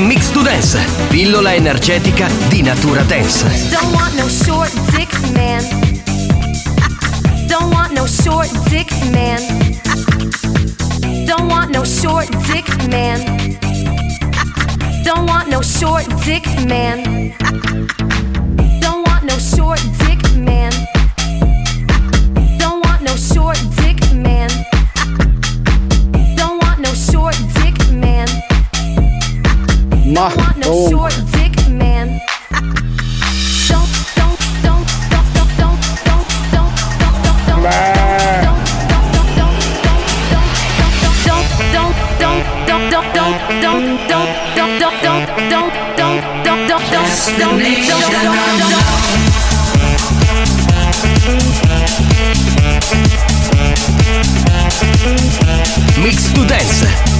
Mix to Dance, pillola energetica di natura dance. Don't want no short dick man. Don't want no short dick man. Don't want no short dick man. Don't want no short dick man. Don't want no short dick man. Don't want no short dick man. Don't beh, oh. Mix to Dance,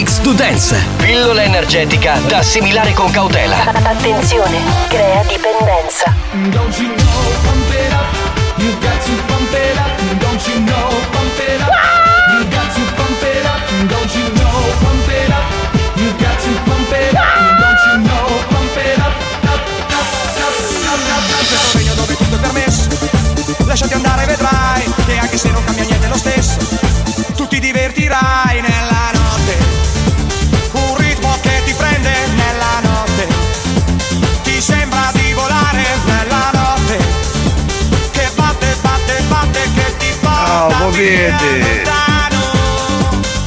Mix to Dance, pillola energetica da assimilare con cautela. Attenzione, crea dipendenza. Don't you know, pump it up. You've got to pump it up. Don't you know, pump it up. You've got to pump it up. Don't you know, pump it up. You've got to pump it up. Don't you know, pump it up. Up, up, up, up, up, up. Questo dove tutto è permesso. Lasciati andare, vedrai che anche se non cambia niente Lontano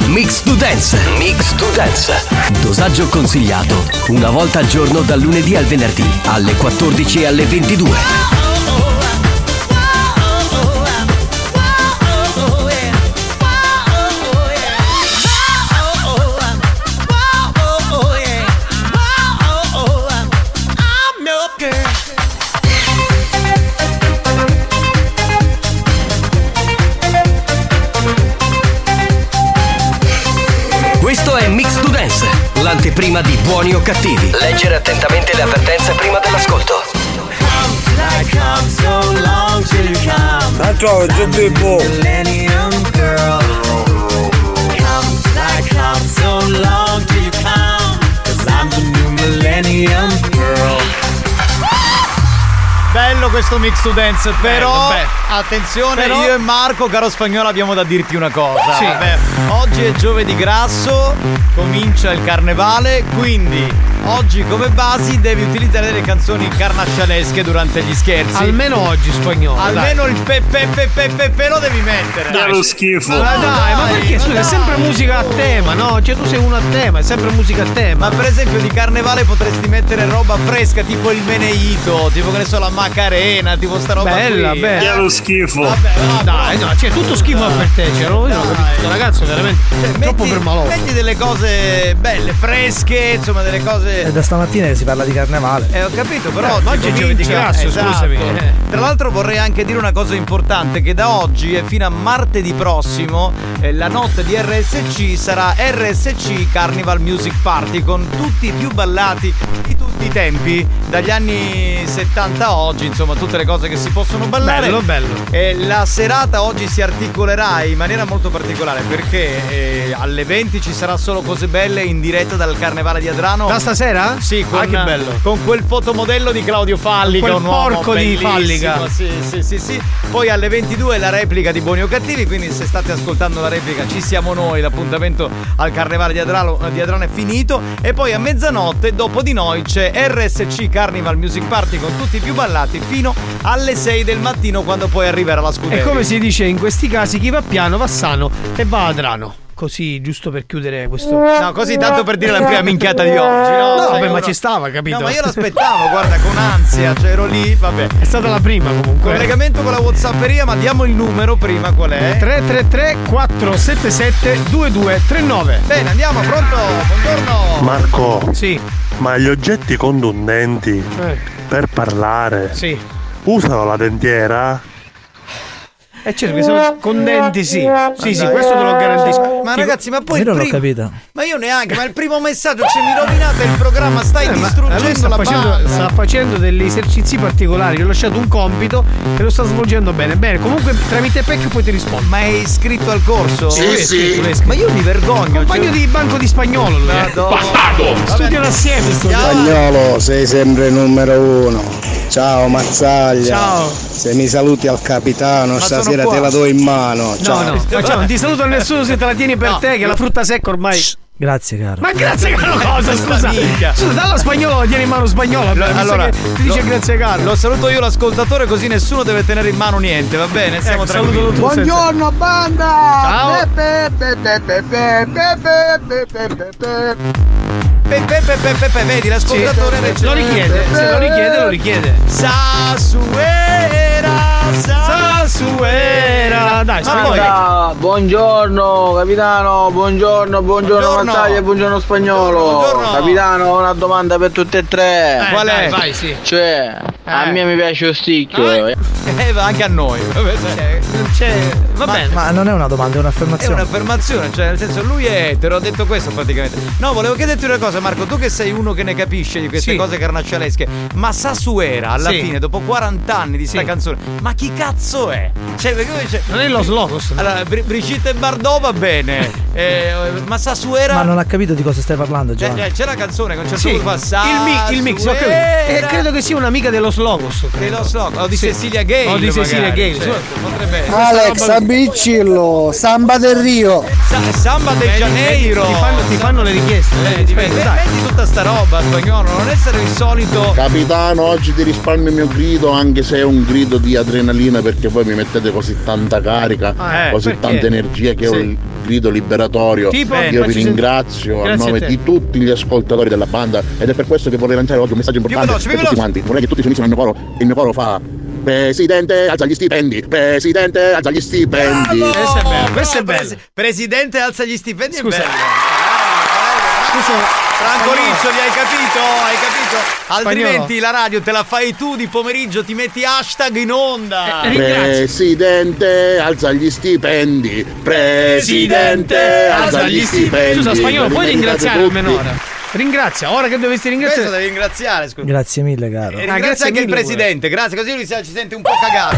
Mix to Dance, Mix to Dance. Dosaggio consigliato una volta al giorno dal lunedì al venerdì alle 14 e alle 22. Buoni o cattivi. Leggere attentamente le avvertenze prima dell'ascolto. ciao, giù Bibbo. Bello questo mix to dance, però Bello. Attenzione, Però- io e Marco, caro spagnolo, abbiamo da dirti una cosa. Sì. Vabbè, oggi è giovedì grasso, comincia il carnevale, quindi oggi come basi devi utilizzare delle canzoni carnascialesche durante gli scherzi. Almeno oggi spagnolo. Almeno il pe pe pe pe pe pe lo devi mettere. Che lo schifo. Ma dai, ma perché? Scusa, è sempre musica a tema, no? Cioè tu sei uno a tema, è sempre musica a tema. Ma per esempio di carnevale potresti mettere roba fresca, tipo il meneito, tipo che ne so, la Macarena, tipo sta roba Bella, qui. bella. È lo schifo. Vabbè, no, Dai, no, c'è tutto schifo per te. Cioè, no, io non ragazzo veramente troppo metti, permaloso. metti delle cose belle, fresche, insomma, delle cose. È da stamattina che si parla di carnevale. Eh, ho capito, però Eh, oggi oggi è comincia- giovedì grasso, esatto. scusami. Eh. Tra l'altro vorrei anche dire una cosa importante, che da oggi e fino a martedì prossimo eh, la notte di RSC sarà RSC Carnival Music Party con tutti i più ballati di tutti i tempi, dagli anni 70 a oggi, insomma tutte le cose che si possono ballare. Bello, bello. E la serata oggi si articolerà in maniera molto particolare perché eh, alle 20 ci sarà solo cose belle in diretta dal Carnevale di Adrano. Da stasera? Sì, con, Ah, che bello. con quel fotomodello di Claudio Fallica, Quel un porco di Fallica. Sì, sì, sì, sì. Poi alle 22 la replica di Buoni o Cattivi, quindi se state ascoltando la replica ci siamo noi, l'appuntamento al Carnevale di Adrano, di Adrano è finito e poi a mezzanotte dopo di noi c'è RSC Carnival Music Party con tutti i più ballati fino alle 6 del mattino quando poi arriverà la E scuderia. come si dice in questi casi, chi va piano va sano e va a drano. Così, giusto per chiudere questo. No, così tanto per dire la prima minchiata di oggi, no? No, vabbè, ma ci stava, capito? No, ma io l'aspettavo, guarda, con ansia, cioè ero lì, vabbè. È stata la prima comunque. Collegamento con la Whatsapperia, ma diamo il numero prima qual è? 333 477 2239. Bene, andiamo, pronto? Buongiorno. Marco, Sì, ma gli oggetti contundenti eh, per parlare sì. usano la dentiera? E certo che sono condenti, sì. Sì, sì, questo te lo garantisco. Ma ragazzi, ma poi Io non l'ho capito. Ma io neanche, ma il primo messaggio ci mi rovinate il programma, stai Eh, ma distruggendo sta la facendo, banda. sta facendo degli esercizi particolari. Gli ho lasciato un compito e lo sta svolgendo bene. Bene, comunque tramite PEC poi ti rispondo. Ma è iscritto al corso? Sì, lui è iscritto, iscritto. Ma io mi vergogno. Compagno cioè- di banco di spagnolo lui. eh. Bastardo! Studiano assieme. Spagnolo, sei sempre numero uno. Ciao Mazzaglia. Ciao. Se mi saluti al capitano, sono stasera stasera te la do in mano. Ciao. No, no, facciamo, non ti saluto a nessuno se te la tieni per no. te, che la frutta secca ormai. Shh. Grazie caro. Ma grazie caro cosa? Scusa. Scusa, dalla spagnolo tieni in mano spagnolo. allora, ti dice lo, grazie caro. Lo saluto io l'ascoltatore così nessuno deve tenere in mano niente, va bene? Siamo ecco, saluto tu, Buongiorno senza... banda! Ciao! Pepe, pepe, pepe, pepe, pepe, vedi l'ascoltatore sì. lo richiede, se lo richiede lo richiede. Sasue! Sasuera. Dai, poi, Ah, buongiorno capitano, buongiorno, buongiorno, Buongiorno. Mazzaglia, buongiorno spagnolo. Buongiorno. Capitano, ho una domanda per tutte e tre. Eh, qual dai, è? Vai, sì. Cioè, a Eh. me mi piace lo sticchio. Ah, eh, anche a noi. Non c'è. Va Ma- bene. Ma non è una domanda, è È un'affermazione. un'affermazione, cioè nel senso lui è etero, ho detto questo praticamente. No, volevo chiederti una cosa, Marco, tu che sei uno che ne capisce di queste Sì. cose carnaccialesche, ma Sasuera alla Sì. fine, dopo 40 anni di sta Sì. canzone, ma chi cazzo è? Cioè, perché dice- Non è Los Locos. no? Allora, Bri- Brigitte Bardot va bene, eh, ma Sasuera. Ma non ha capito di cosa stai parlando, Cioè, Giovanni. cioè, c'è la canzone che a un certo Sì, punto fa il, mi- il mix, ho capito. Sasuera. E credo che sia un'amica dello Slogos. Che credo. lo so, o di Sì. Cecilia Gale. O di Cecilia magari, Gale, certo, potrebbe essere. Alex, abbicillo, samba del Rio. Sa- Samba de Vedi, Janeiro. Ti fanno, ti fanno le richieste. Eh, Vedi, metti, dai. metti tutta sta roba spagnolo, non essere il solito. Capitano, oggi ti risparmio il mio grido, anche se è un grido di adrenalina, perché voi mi mettete così tanta carica, Ah, eh, così perché? tanta energia che Sì. un grido liberatorio. Tipo? Io vi ringrazio a a nome te. di tutti gli ascoltatori della banda ed è per questo che vorrei lanciare oggi un messaggio importante veloce, per tutti quanti. Vorrei che tutti si unissero al mio coro. Il mio coro fa Presidente, alza gli stipendi. Presidente, alza gli stipendi. Bravo, Questo è bello, questo è bello. Presidente alza gli stipendi. Scusa. È bello. Scusa. Franco Riccioli, hai capito? Hai capito? Altrimenti Spagnolo. la radio te la fai tu di pomeriggio, ti metti hashtag in onda. Eh, ringrazio. Presidente, alza gli stipendi. Presidente, alza gli stipendi. Scusa, spagnolo, puoi ringraziare tutti. almeno ora? Ringrazia, ora che dovresti Questo ringraziare. devi ringraziare, scusa. Grazie mille, caro. E Ah, ringrazia grazie anche il presidente, grazie, così lui si- ci sente un po' cagato.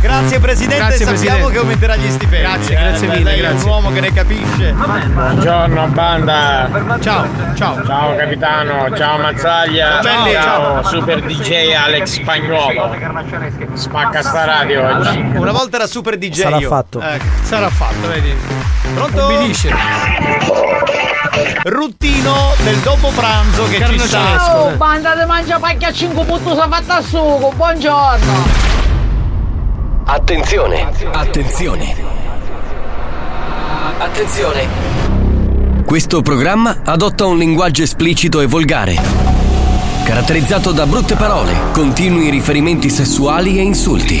Grazie presidente, Grazie, sappiamo Presidente. che aumenterà gli stipendi. Grazie, grazie Eh, beh, mille, lei è grazie. un uomo che ne capisce. Buongiorno banda, Ciao, ciao. ciao capitano, ciao Mazzaglia, Ciao, ciao super DJ Alex Spagnuolo. Spacca sta radio oggi. Una volta era super DJ. Sarà io. fatto. Ecco. Sarà fatto, vedi. Pronto? Obbedisce. Ruttino del dopo pranzo che ci sta. Oh, banda di mangia pacchia a 5 punti fatta a sugo, buongiorno! Attenzione, attenzione. Attenzione. Questo programma adotta un linguaggio esplicito e volgare, caratterizzato da brutte parole, continui riferimenti sessuali e insulti.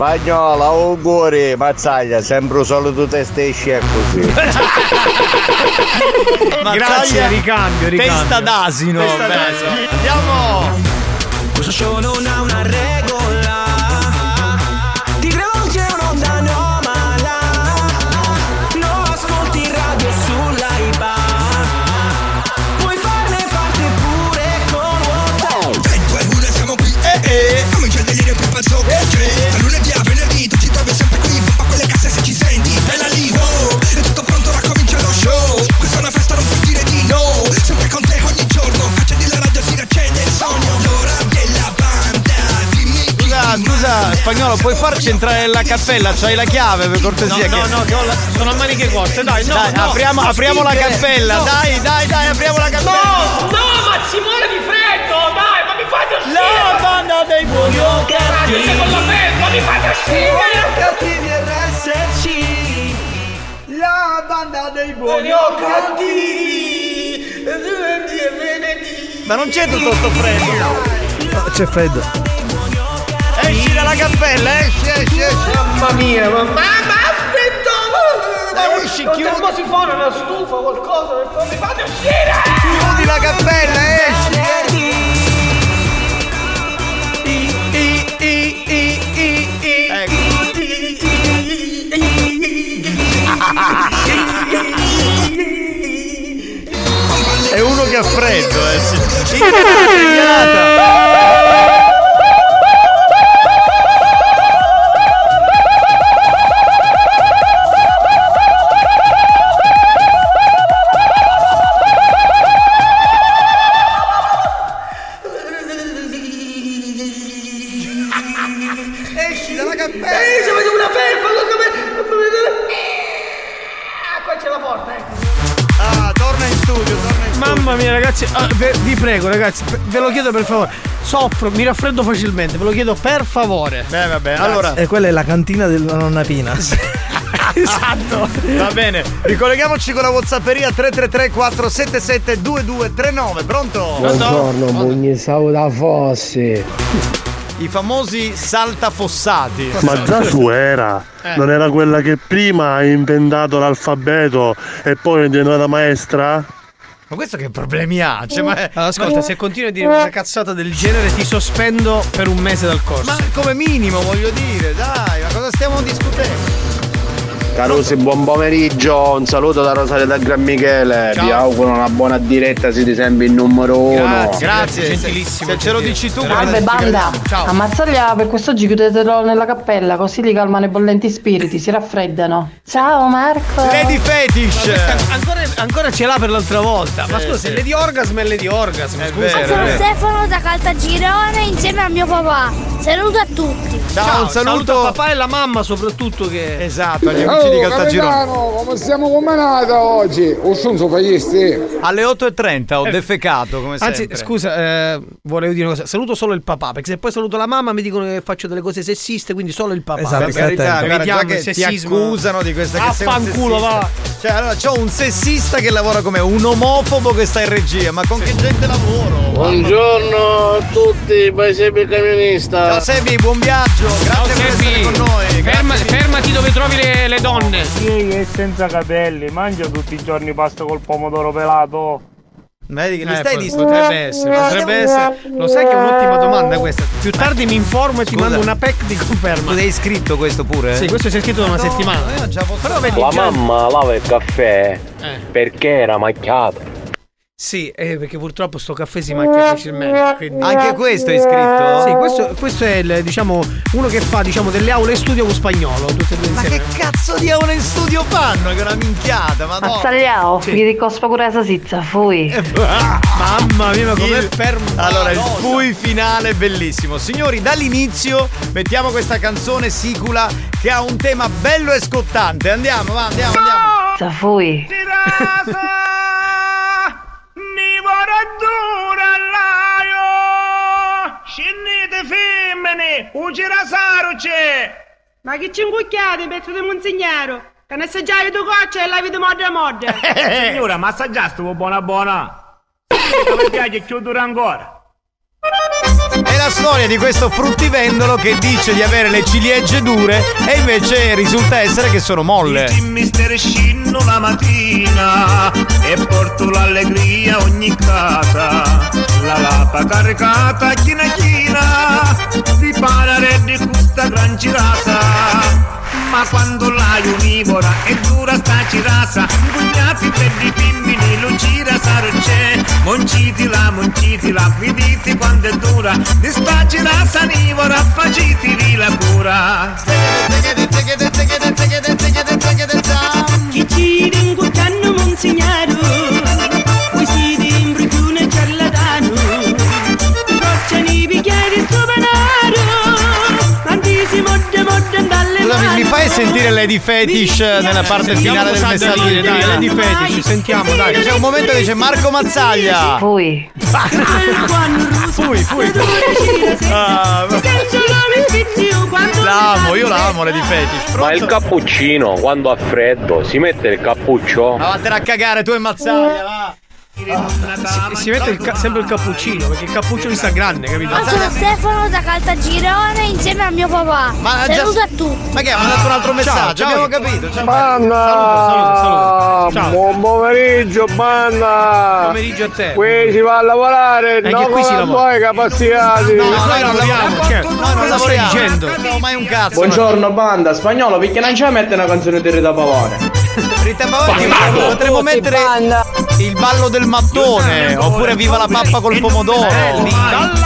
Spagnola, auguri, mazzaglia, sempre solo tu te stai così. Grazie, ricambio, ricambio. Testa d'asino. Testa d'asino. Andiamo. Questo show non ha una regola Scusa, spagnolo, puoi farci entrare nella cappella? C'hai la chiave per cortesia? No, che- no, no, che ho la- sono a maniche corte, dai, no, Dai, no. apriamo, no, apriamo la cappella, No. dai, dai, dai, apriamo la cappella. No, no, ma si muore di freddo, dai, ma mi fate uscire! La banda dei buoni o cattivi! secondo me, ma mi fate uscire! cattivi RSC La banda dei buoni o cattivi Ma non c'è tutto sto freddo. C'è freddo. Esci dalla cappella, esci, esci, esci. Mamma mia, ma ma ma freddo! Dai, usci, Un chiudi. termosifone, una stufa, qualcosa, per favore, mi fate uscire! Chiudi la cappella, esci. Ecco. È uno che ha freddo, eh. sì. Ragazzi, ah, ve- vi prego, ragazzi, ve- lo chiedo per favore. Soffro, mi raffreddo facilmente, ve lo chiedo per favore. Beh, vabbè, allora. E quella è la cantina della nonna Pina. esatto. Va bene, ricolleghiamoci con la Whatsapperia 333 477 2239. Pronto? Buongiorno, Bugni da Fossi. I famosi saltafossati. Ma già su era, Eh. non era quella che prima ha inventato l'alfabeto e poi è diventata maestra? Ma questo che problemi ha? Cioè, ma, Allora, ascolta, se continui a dire una cazzata del genere ti sospendo per un mese dal corso. ma come minimo voglio dire, dai, ma cosa stiamo discutendo? Carusi, buon pomeriggio, un saluto da Rosario da Gran Michele, Ciao. vi auguro una buona diretta, siete sempre il numero uno. Grazie, gentilissimo, Se, se ce lo dici tu, Salve banda, Ciao. ammazzaglia per quest'oggi chiudetelo nella cappella così li calmano i bollenti spiriti, si raffreddano. Ciao Marco! Lady Fetish! Ancora, ancora ce l'ha per l'altra volta. Ma scusa, sì. è Lady Orgasm è Lady Orgasm. Scusa. vero, Sono è vero. Stefano da Caltagirone insieme a mio papà. Saluto a tutti. Ciao, un saluto. al papà e la mamma soprattutto che. Esatto, agli amici di Caltagirone. come stiamo combinata oggi? O sono sopaisti? Alle 8.30 ho defecato come Anzi, sempre. scusa, eh, volevo dire una cosa. Saluto solo il papà, perché se poi saluto la mamma mi dicono che faccio delle cose sessiste, quindi solo il papà. Esatto, Per carità, guarda, già che il ti sessismo. accusano di questa un Affanculo, va. Cioè, allora c'ho un sessista che lavora come un omofobo che sta in regia, ma con che gente lavoro? Buongiorno a tutti, vai Sebi camionista. Ciao Sebi, buon viaggio, grazie per essere con noi. Ferma- fermati dove trovi le, le donne. Chi è senza capelli mangia tutti i giorni pasta col pomodoro pelato? Vedi che Eh, stai po- dicendo? Potrebbe essere, potrebbe essere. Lo sai che è un'ottima domanda questa. Più tardi mi informo e ti Scusa. mando una pack di conferma. Tu hai scritto questo pure? Sì, questo si è scritto da una No, settimana. posso Però vedi La già- mamma lava il caffè Eh. perché era macchiato. Sì, eh, perché purtroppo sto caffè si macchia facilmente. quindi- Anche questo è iscritto? Sì, questo, questo è il, diciamo, uno che fa diciamo, delle aule studio con spagnolo. Tutte e due Ma insieme. che cazzo di aula in studio fanno? Che è una minchiata, madonna. Mazzagliao, gli ricospa pure la salsiccia, fui. Mamma mia, ma com'è Il- fermo. Allora, il fui finale bellissimo. Signori, dall'inizio mettiamo questa canzone sicula che ha un tema bello e scottante. Andiamo, va, andiamo, andiamo. Fui. Scendete femmine, ugira saruce! Ma che ci incucchiate, pezzo di monsignaro? Che ne assaggiare tu coccia e la vita modda modda! Signora, ma assaggiaste buona buona? Sì, mi piace chiudere ancora. È la storia di questo fruttivendolo che dice di avere le ciliegie dure e invece risulta essere che sono molle. Mister Scinno la mattina e porto l'allegria ogni casa. La lapa caricata china china di parare di questa gran cirasa. Ma quando l'hai univora e dura sta cirasa, ingugliati per di pimmini, lucira sarce, moncitila, moncitila, vediti quando è dura, di sta cirasa nivora, facitili la cura. Chi ci rincucciano monsignaro Scusami, mi fai sentire Lady Fetish nella parte finale del messaggio dai? Lady Fetish, sentiamo, dai. C'è un momento che dice Marco Mazzaglia. Fui. Fui, fui. Ah, L'amo, io l'amo Lady Fetish. Ma il cappuccino quando ha freddo si mette il cappuccio? Ma vattene a cagare tu e Mazzaglia, va. Si, si mette il ca- sempre il cappuccino, perché il cappuccino sta grande, capito? Sono Stefano da Caltagirone insieme a mio papà. Ma già- Saluto a tutti. Ma che ha mandato un altro messaggio? ciao. Abbiamo capito. Ciao. Banda! Ciao. Buon pomeriggio, banda! Pomeriggio a te. Qui si va a lavorare, Anche no qui si lavora. voi capacitate! No, no, noi non lavoriamo, certo. Noi non Cosa stai dicendo? Non abbiamo mai un cazzo. Buongiorno banda, spagnolo perché non c'è mette una canzone di Rita Pavone? Rita Pavone, potremmo mettere il ballo del mattone oppure viva la pappa col pomodoro.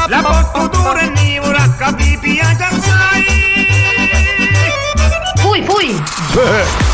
La portatura è nivora Capi piace assai. Fui, fui.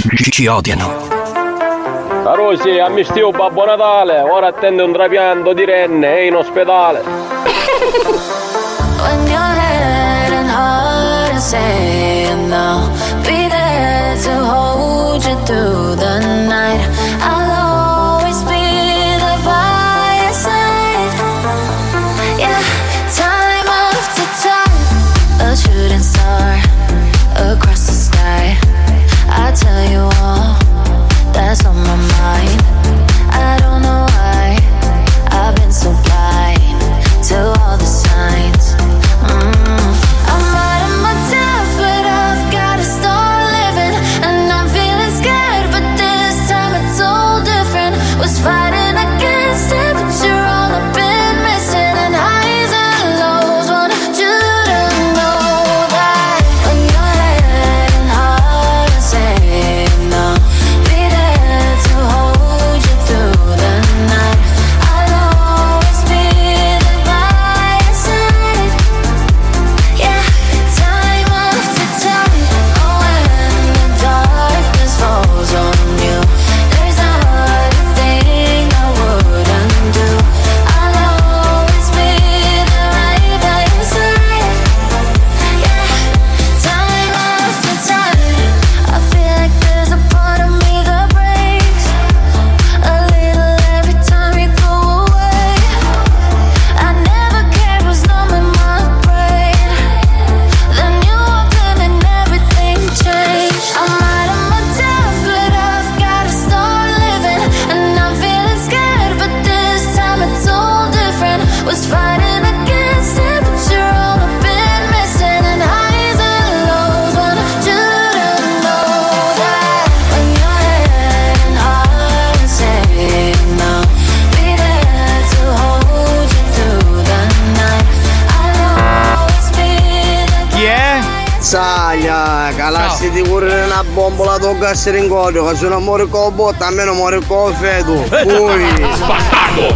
ci- ci odiano. Carosi, ammistio Babbo Natale, ora attende un trapianto di renne, è in ospedale. tocca essere in codio, che se non muore con la botta, almeno muore con il feto. Poi.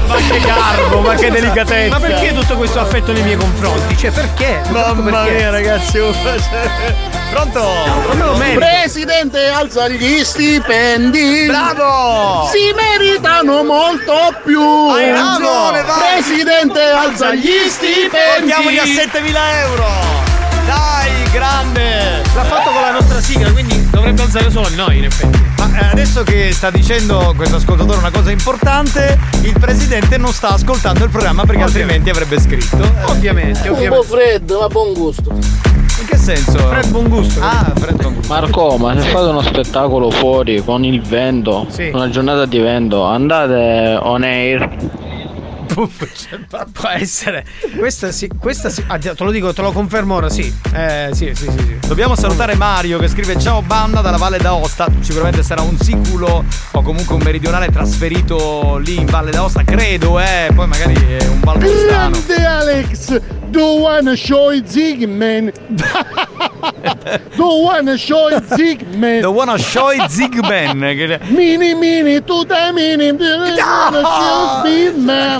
Ma che garbo, ma che delicatezza. Ma perché tutto questo affetto nei miei confronti? Cioè, perché? Mamma Perché? mia, ragazzi. oh, Pronto? Pronto? Presidente, alza gli stipendi. Bravo! Si meritano molto più. Hai ragione, vai! Presidente, alza gli stipendi. Portiamoli a 7000 euro! Dai, grande! L'ha fatto con la nostra sigla, dovrebbe alzare solo a noi, in effetti. Ma eh, adesso che sta dicendo questo ascoltatore una cosa importante, il presidente non sta ascoltando il programma perché altrimenti avrebbe scritto. Ovviamente, Un po' freddo, ma buon gusto. In che senso? Fred buon gusto. Ah, Fred buon gusto. Marco, ma se fate uno spettacolo fuori con il vento, Sì. una giornata di vento, andate on air. Può essere. Questa sì, questa sì. Ah, te lo dico, te lo confermo ora, sì. Eh, sì, sì, sì. sì. Dobbiamo salutare Mario che scrive ciao banda dalla Valle d'Aosta, sicuramente sarà un siculo o comunque un meridionale trasferito lì in Valle d'Aosta, credo eh, poi magari è un valbostano. Grande Alex, do wanna show Zigman. do wanna show Zigman. The wanna show Zigman. Mini mini, tu da mini, no!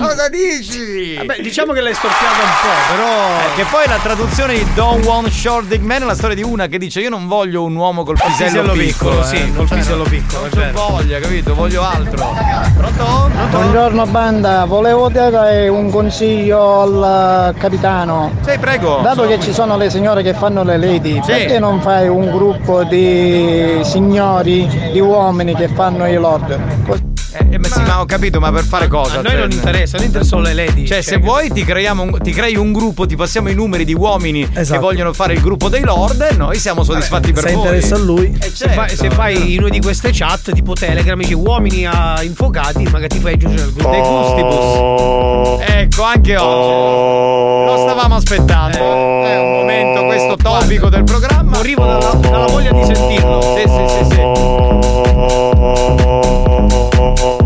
Cosa dici? Vabbè, diciamo che l'hai storpiata un po', però. Eh, che poi la traduzione di Don't Want Short Dick Man è la storia di una che dice io non voglio un uomo col pisello, pisello piccolo, sì, eh, col cioè, pisello piccolo, Non vero. voglia, capito? Voglio altro. Pronto? Buongiorno banda, volevo dare un consiglio al capitano. Sì, prego. Dato che ci sono le signore che fanno le lady, Sì. perché non fai un gruppo di signori, di uomini che fanno i lord? Cos- Eh, ma sì, ma ho capito, ma per fare cosa? A noi Cioè, non interessa, non interessano le lady. Cioè, se vuoi ti, creiamo un- ti crei un gruppo, ti passiamo i numeri di uomini che Esatto. vogliono fare il gruppo dei lord e noi siamo soddisfatti per Se voi. interessa a lui. Eh, Se, vai, se vai in una di queste chat tipo Telegram dici uomini a infocati, magari ti fai aggiungere al gruppo. Dei gustibus. Ecco, anche oggi. Lo stavamo aspettando. È un momento questo topico del programma. Morivo dalla, dalla voglia di sentirlo. Sì, sì, sì, sì.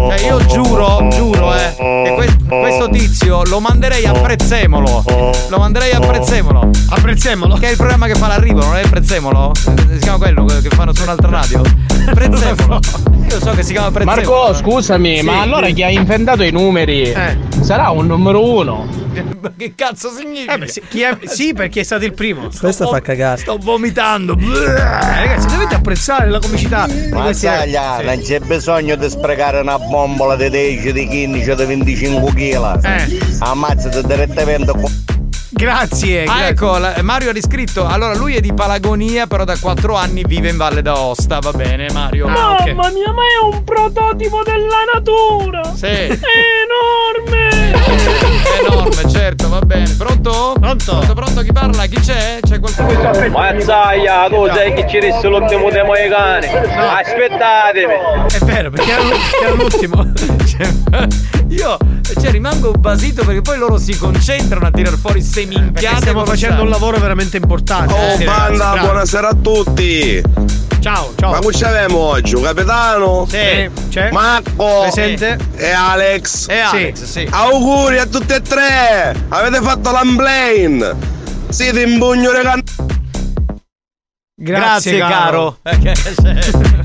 Cioè io giuro, giuro, eh, che que- questo tizio lo manderei a Prezzemolo. Lo manderei a Prezzemolo. A Prezzemolo? Che è il programma che fa l'arrivo, non è Prezzemolo? Si chiama quello che fanno su un'altra radio? Prezzemolo. Io so che si chiama Prezzemolo. Marco, scusami, Sì. ma allora chi ha inventato i numeri Eh. sarà un numero uno. Che cazzo significa? Eh beh, sì, chi è- sì, perché è stato il primo. Questa fa cagare. Sto vomitando. Eh, ragazzi, dovete apprezzare la comicità di questi Mazzaglia, non c'è bisogno di sprecare una bombola di 10, di 15, di 25 kg. Eh. Ammazzate direttamente con... Grazie. Ah, grazie. ecco, la- Mario ha riscritto. Allora, lui è di Palagonia, però da 4 anni vive in Valle d'Aosta. Va bene, Mario. Ah. Mamma mia, ma è un prototipo della natura! Sì. È enorme! È enorme, certo, va bene. Pronto? Pronto? Pronto, pronto, chi parla? Chi c'è? C'è qualcuno? Mazzaia, tu sai che ci resta l'ultimo dei Moicani. Aspettatemi. È vero, perché era l'ultimo. Cioè, io cioè, rimango basito perché poi loro si concentrano a tirar fuori ste Perché minchiate. stiamo facendo un lavoro veramente importante. Oh Eh, sì, banda, ragazzi, buonasera a tutti! Ciao, ciao. Ma cosa c'avemo oggi? Un capitano? Sì, c'è. Marco Presente? e Alex. E Alex, sì. Auguri a tutti e tre! Avete fatto l'unplane! Siete in bugno regan- Grazie, caro. Eh, che- cioè,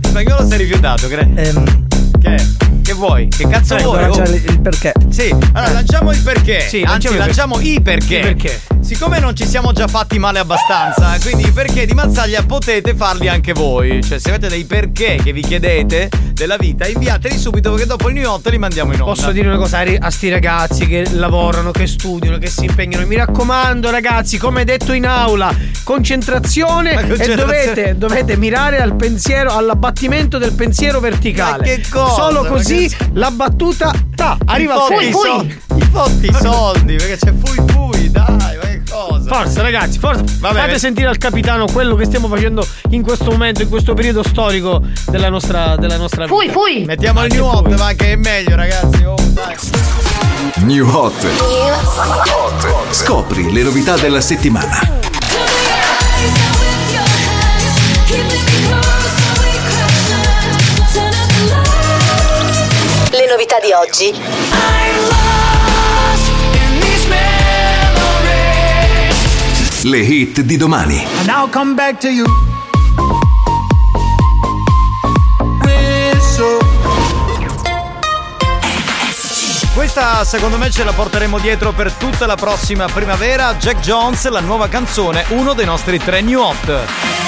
Spagnolo si è rifiutato, cre- Ehm, che? Che vuoi? Che cazzo prego, vuoi? lancia Oh. il, perché. Sì, allora lanciamo il perché. Sì, Anzi, lanciamo lanciamo i perché. I perché. Siccome non ci siamo già fatti male abbastanza, quindi i perché di Mazzaglia potete farli anche voi. Cioè, se avete dei perché che vi chiedete della vita, inviateli subito perché dopo il new hot li mandiamo in onda. Posso dire una cosa a sti ragazzi che lavorano, che studiano, che si impegnano. Mi raccomando, ragazzi, come detto in aula, concentrazione, Ma e concentrazione- dovete, dovete mirare al pensiero, all'abbattimento del pensiero verticale. Ma che cosa? Solo così la battuta ta, arriva al fotti i fondo. soldi. I fotti soldi, perché c'è fui fui, dai, ma che cosa? Forza ragazzi, forza. Vabbè, Fate sentire al capitano quello che stiamo facendo in questo momento, in questo periodo storico della nostra, della nostra vita. Fui, fui. Mettiamo il new hot, ma che è meglio, ragazzi. Oh, dai. New Hot. Scopri le novità della settimana. Novità di oggi. Le hit di domani. And I'll come back to you. Questa secondo me ce la porteremo dietro per tutta la prossima primavera. Jack Jones, la nuova canzone, uno dei nostri tre new hot.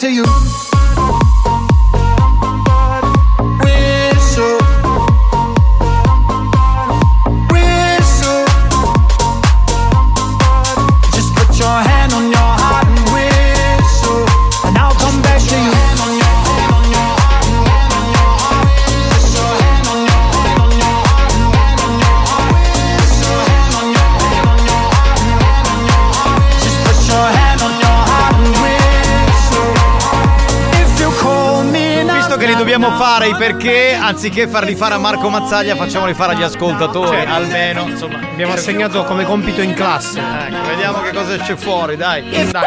To you. Perché, anziché farli fare a Marco Mazzaglia, facciamoli fare agli ascoltatori. Certo. Almeno, insomma. Abbiamo assegnato come compito in classe. Ecco, vediamo che cosa esce fuori, dai. Dai, dai.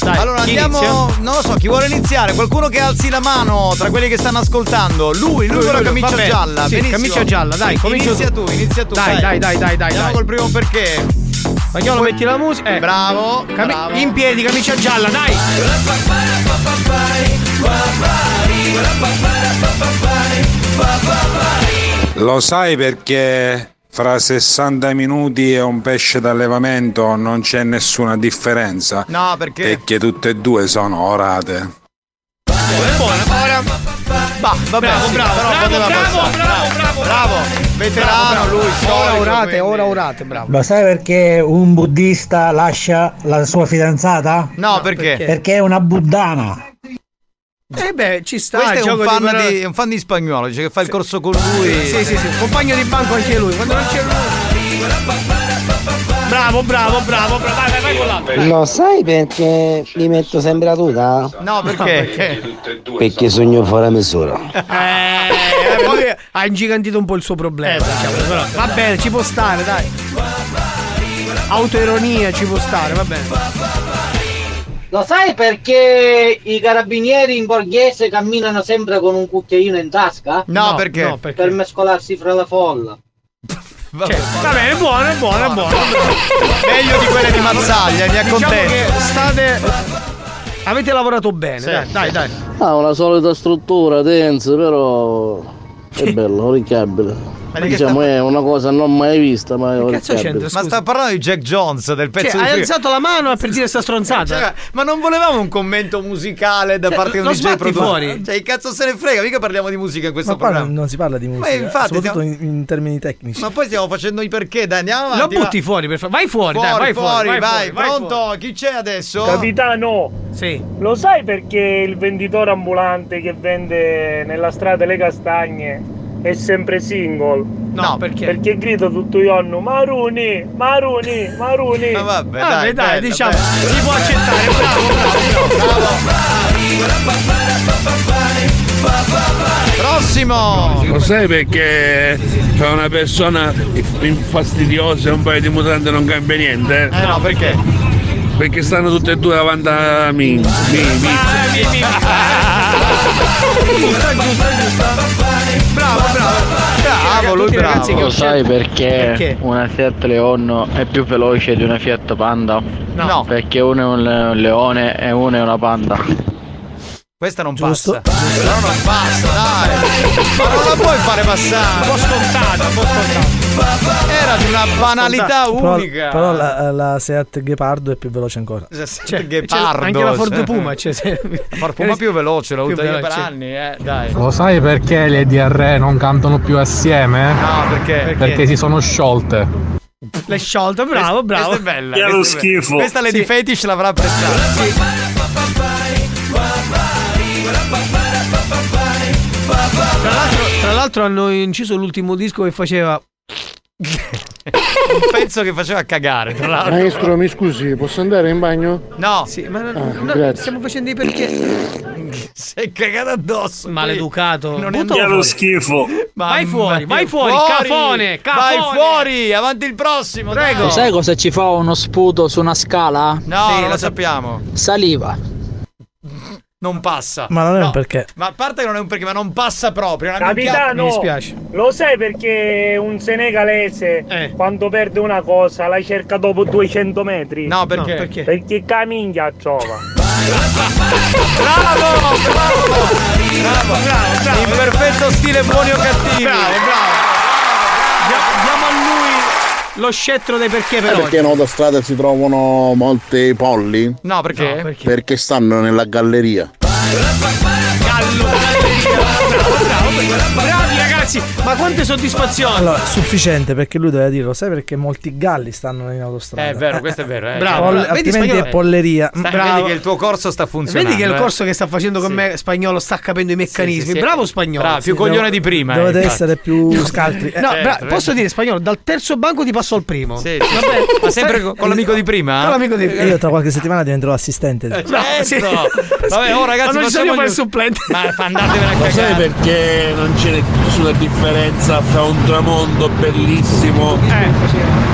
Dai, allora andiamo. inizia? Non lo so, chi vuole iniziare? Qualcuno che alzi la mano tra quelli che stanno ascoltando. Lui, lui, Lui, con la camicia va bene. gialla. Sì, benissimo. camicia gialla, dai, comincia Inizia tu. tu, inizia tu. Dai, dai, dai, dai, dai, Andiamo dai. col primo perché. Spagnolo, metti la musica. Eh. Bravo, Cami- bravo. In piedi, camicia gialla, dai. Lo sai perché fra 60 minuti e un pesce d'allevamento non c'è nessuna differenza? No, perché? Perché tutte e due sono orate. Bah, vabbè, Bravo, bravo, bravo, bravo, passare. bravo, bravo, bravo. Veterano, lui, Ora orate, quindi. ora orate, bravo. Lo sai perché un buddista lascia la sua fidanzata? No, perché? Perché è una buddana. Eh beh, ci sta. Questo è un gioco fan, parole. di, è un fan di spagnolo, dice che fa il corso con lui. Sì, sì, sì, compagno di banco anche lui. Quando non c'è lui. Bravo, bravo, bravo, bravo. Vai, vai, vai con l'altro. Lo sai perché mi metto sempre a tuta? No, perché? Perché sogno fuori misura. Eh, poi ha ingigantito un po' il suo problema. diciamo, però va bene, ci può stare, dai. Autoironia ci può stare, va bene. Lo sai perché i carabinieri in borghese camminano sempre con un cucchiaino in tasca? No, perché? no, Per mescolarsi fra la folla. Cioè, va bene, è buono, è buono, è buono. Meglio di quelle di Mazzaglia, mi Diciamo accontento. che state. Avete lavorato bene, Sì, dai, sì, dai, dai. Ha una solita struttura densa, però è bello, orecchiabile. Ma Diciamo sta- è una cosa non mai vista, ma. Ma sta parlando di Jack Jones del pezzo Cioè, di hai alzato la mano per dire sta stronzata. Cioè, ma non volevamo un commento musicale da Cioè, parte di un lo DJ produttore? fuori. Cioè, che cazzo se ne frega, mica parliamo di musica in questo Ma programma. non si parla di musica, infatti soprattutto stiamo- in, in termini tecnici. Ma poi stiamo facendo i perché, dai, andiamo Lo avanti. va. butti fuori, per favore. Vai fuori, Fuori, dai, vai fuori, fuori, vai, vai, vai pronto? Chi c'è adesso? Capitano, Sì. lo sai perché il venditore ambulante che vende nella strada le castagne è sempre single? No, perché? Perché grida tutto il giorno Maruni, Maruni, Maruni. Ma vabbè, Vabbè, dai, dai, bella, diciamo, bella. si può accettare, bravo, bravo, Prossimo! Lo sai perché c'è una persona infastidiosa e un paio di mutanti non cambia niente? Eh no, perché? Perché stanno tutte e due davanti a me. mi- mi- giusto, giusto. Bravo, lui bravo. Lo sai perché, Perché? una Fiat Leon è più veloce di una Fiat Panda? No. Perché uno è un le- un leone e uno è una panda. Questa non passa. Però non passa, dai. Ma non la puoi fare passare. Un po' scontata, una banalità Però- unica. Però, la, la Seat Ghepardo è più veloce ancora. Cioè, Ghepardo, anche la Ford. Puma, cioè, se- La Ford Puma più veloce, l'ho Più avuta io per veloce. anni, eh, dai. Lo sai perché le DRE non cantano più assieme? No, perché? Perché si sono sciolte. L'hai sciolto, bravo, bravo. Questa è bella. Che questa lo schifo. Questa Lady Sì. Fetish l'avrà apprezzata. Tra l'altro, tra l'altro hanno inciso l'ultimo disco che faceva. Un pezzo che faceva cagare, tra l'altro. Maestro, mi scusi, posso andare in bagno? No. Sì, ma non- Ah, no, grazie. stiamo facendo i perché. Sei cagato addosso. Maleducato. Non è fuori. schifo. Vai fuori, vai fuori, cafone, Vai cafone. fuori, avanti il prossimo. Prego. dai. Sai cosa ci fa uno sputo su una scala? No, Sì, lo lo sap- sappiamo. Saliva. Non passa. Ma non è No. un perché. Ma a parte che non è un perché, ma non passa proprio. Capitano, minchiata. lo sai perché un senegalese Eh. quando perde una cosa la cerca dopo 200 metri? No, perché? No, perché? Perché caminga trova. Bravo, bravo, bravo, bravo, In perfetto stile buoni o cattivi. Bravo, bravo. Dia- Diamo a lui lo scettro dei perché per Perché oggi. in autostrada si trovano molti polli? No, perché? No, perché? Perché stanno nella galleria. Gallo, galleria. Bravo, bravo, bravi ragazzi, ma quante soddisfazioni. Allora, sufficiente perché lui doveva dirlo, sai perché molti galli stanno in autostrada. È vero, questo è vero. Eh. Bravo, Poll-. Vedi altrimenti spagnolo? è polleria. Sta- Bravo. Vedi che il tuo corso sta funzionando. Vedi che il eh. corso che sta facendo con me spagnolo sta capendo i meccanismi. sì, sì. Bravo spagnolo. Bravo, più Sì, coglione devo- di prima. Dovete eh, essere più scaltri. Eh, No, Certo, bra- certo. posso dire spagnolo, dal terzo banco ti passo al primo. Sì, sì. Ma sempre con, l'amico di prima? Con l'amico di prima. Io tra qualche settimana diventerò assistente. Eh, No, sì. certo. Vabbè, oh ragazzi, Ma non ci io per gli- il supplente. Ma andatevene a Lo sai cagare. perché non c'è nessuna differenza fra un tramonto bellissimo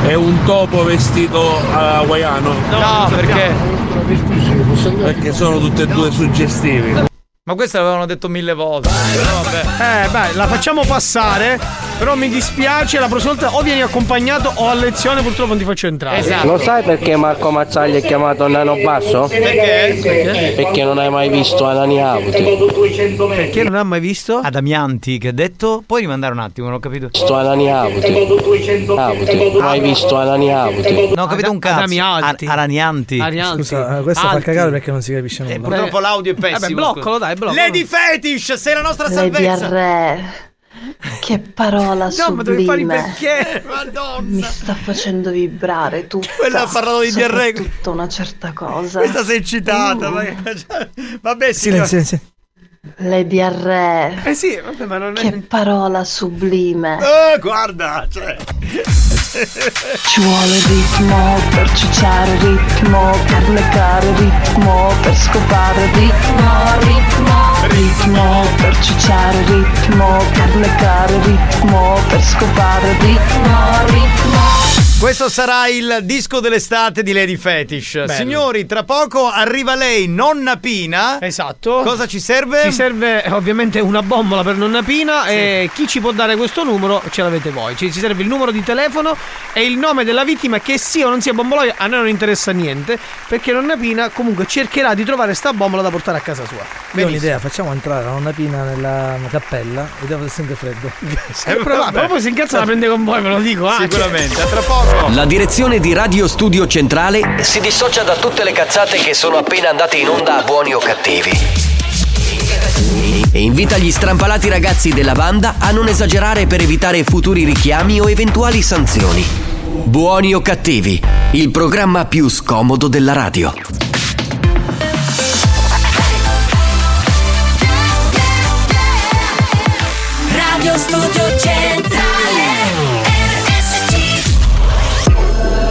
e un topo vestito hawaiano? No, perché? Perché sono tutte e due suggestivi. Ma questo l'avevano detto mille volte. Però vabbè. Eh, beh, la facciamo passare. Però mi dispiace, la prossima volta o vieni accompagnato o a lezione purtroppo non ti faccio entrare. Esatto. Lo sai perché Marco Mazzagli è chiamato Nano Basso? Perché? Perché? Perché non hai mai visto Anani Auti. Perché non ha mai visto? Adamianti che ha detto? Puoi rimandare un attimo, non ho capito. Visto Anani Auti. Auti. Non hai visto Anani Auti. Non ho capito un cazzo. Adamianti. Ar- aranianti. Arianti. Scusa, eh, questo fa Alti. cagare perché non si capisce nulla. Purtroppo l'audio è pessimo. Vabbè, bloccalo, dai, bloccalo. Lady Fetish, sei la nostra salvezza. DRE. Che parola No, ma devi fare i sublime. perché? Mi sta facendo vibrare tutto. Quella ha parlato di DRE. Tutta una certa cosa. Questa sei eccitata. Mm. ma- Vabbè, Silenzio, silenzio. Le DRE. Eh sì, vabbè, ma non è. Che parola sublime. Eh, guarda, cioè. Ci vuole ritmo per ciucciare ritmo, per leccare ritmo, per scopare ritmo, ritmo, ritmo, per ciucciare ritmo, per leccare ritmo, per scopare ritmo, ritmo. Questo sarà il disco dell'estate di Lady Fetish. Bello. Signori, tra poco arriva lei, nonna Pina. Esatto. Cosa ci serve? Ci serve eh, ovviamente una bombola per nonna Pina e chi ci può dare questo numero ce l'avete voi. Ci, ci serve il numero di telefono e il nome della vittima che sia o non sia bombolaio, a noi non interessa niente perché nonna Pina comunque cercherà di trovare sta bombola da portare a casa sua. Io ho un'idea, facciamo entrare la nonna Pina nella cappella, vediamo se sente freddo. Eh, però, però poi si incazza la prende con voi, ve lo dico. ah, Sicuramente, a tra poco. La direzione di Radio Studio Centrale si dissocia da tutte le cazzate che sono appena andate in onda a buoni o cattivi. E invita gli strampalati ragazzi della banda a non esagerare per evitare futuri richiami o eventuali sanzioni. Buoni o cattivi, il programma più scomodo della radio.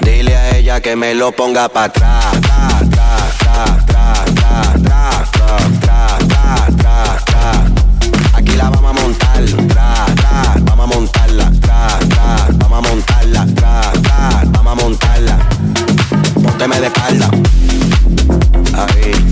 Dile a ella que me lo ponga para atrás. Aquí la vamos a montar. Vamos a montarla. Vamos a montarla. Vamos a montarla. Pónteme de espalda. Ahí.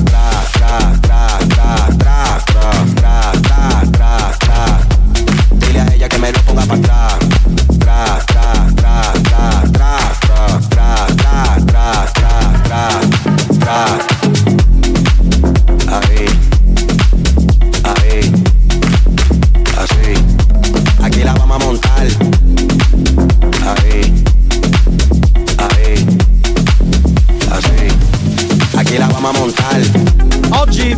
empurrar pra trás.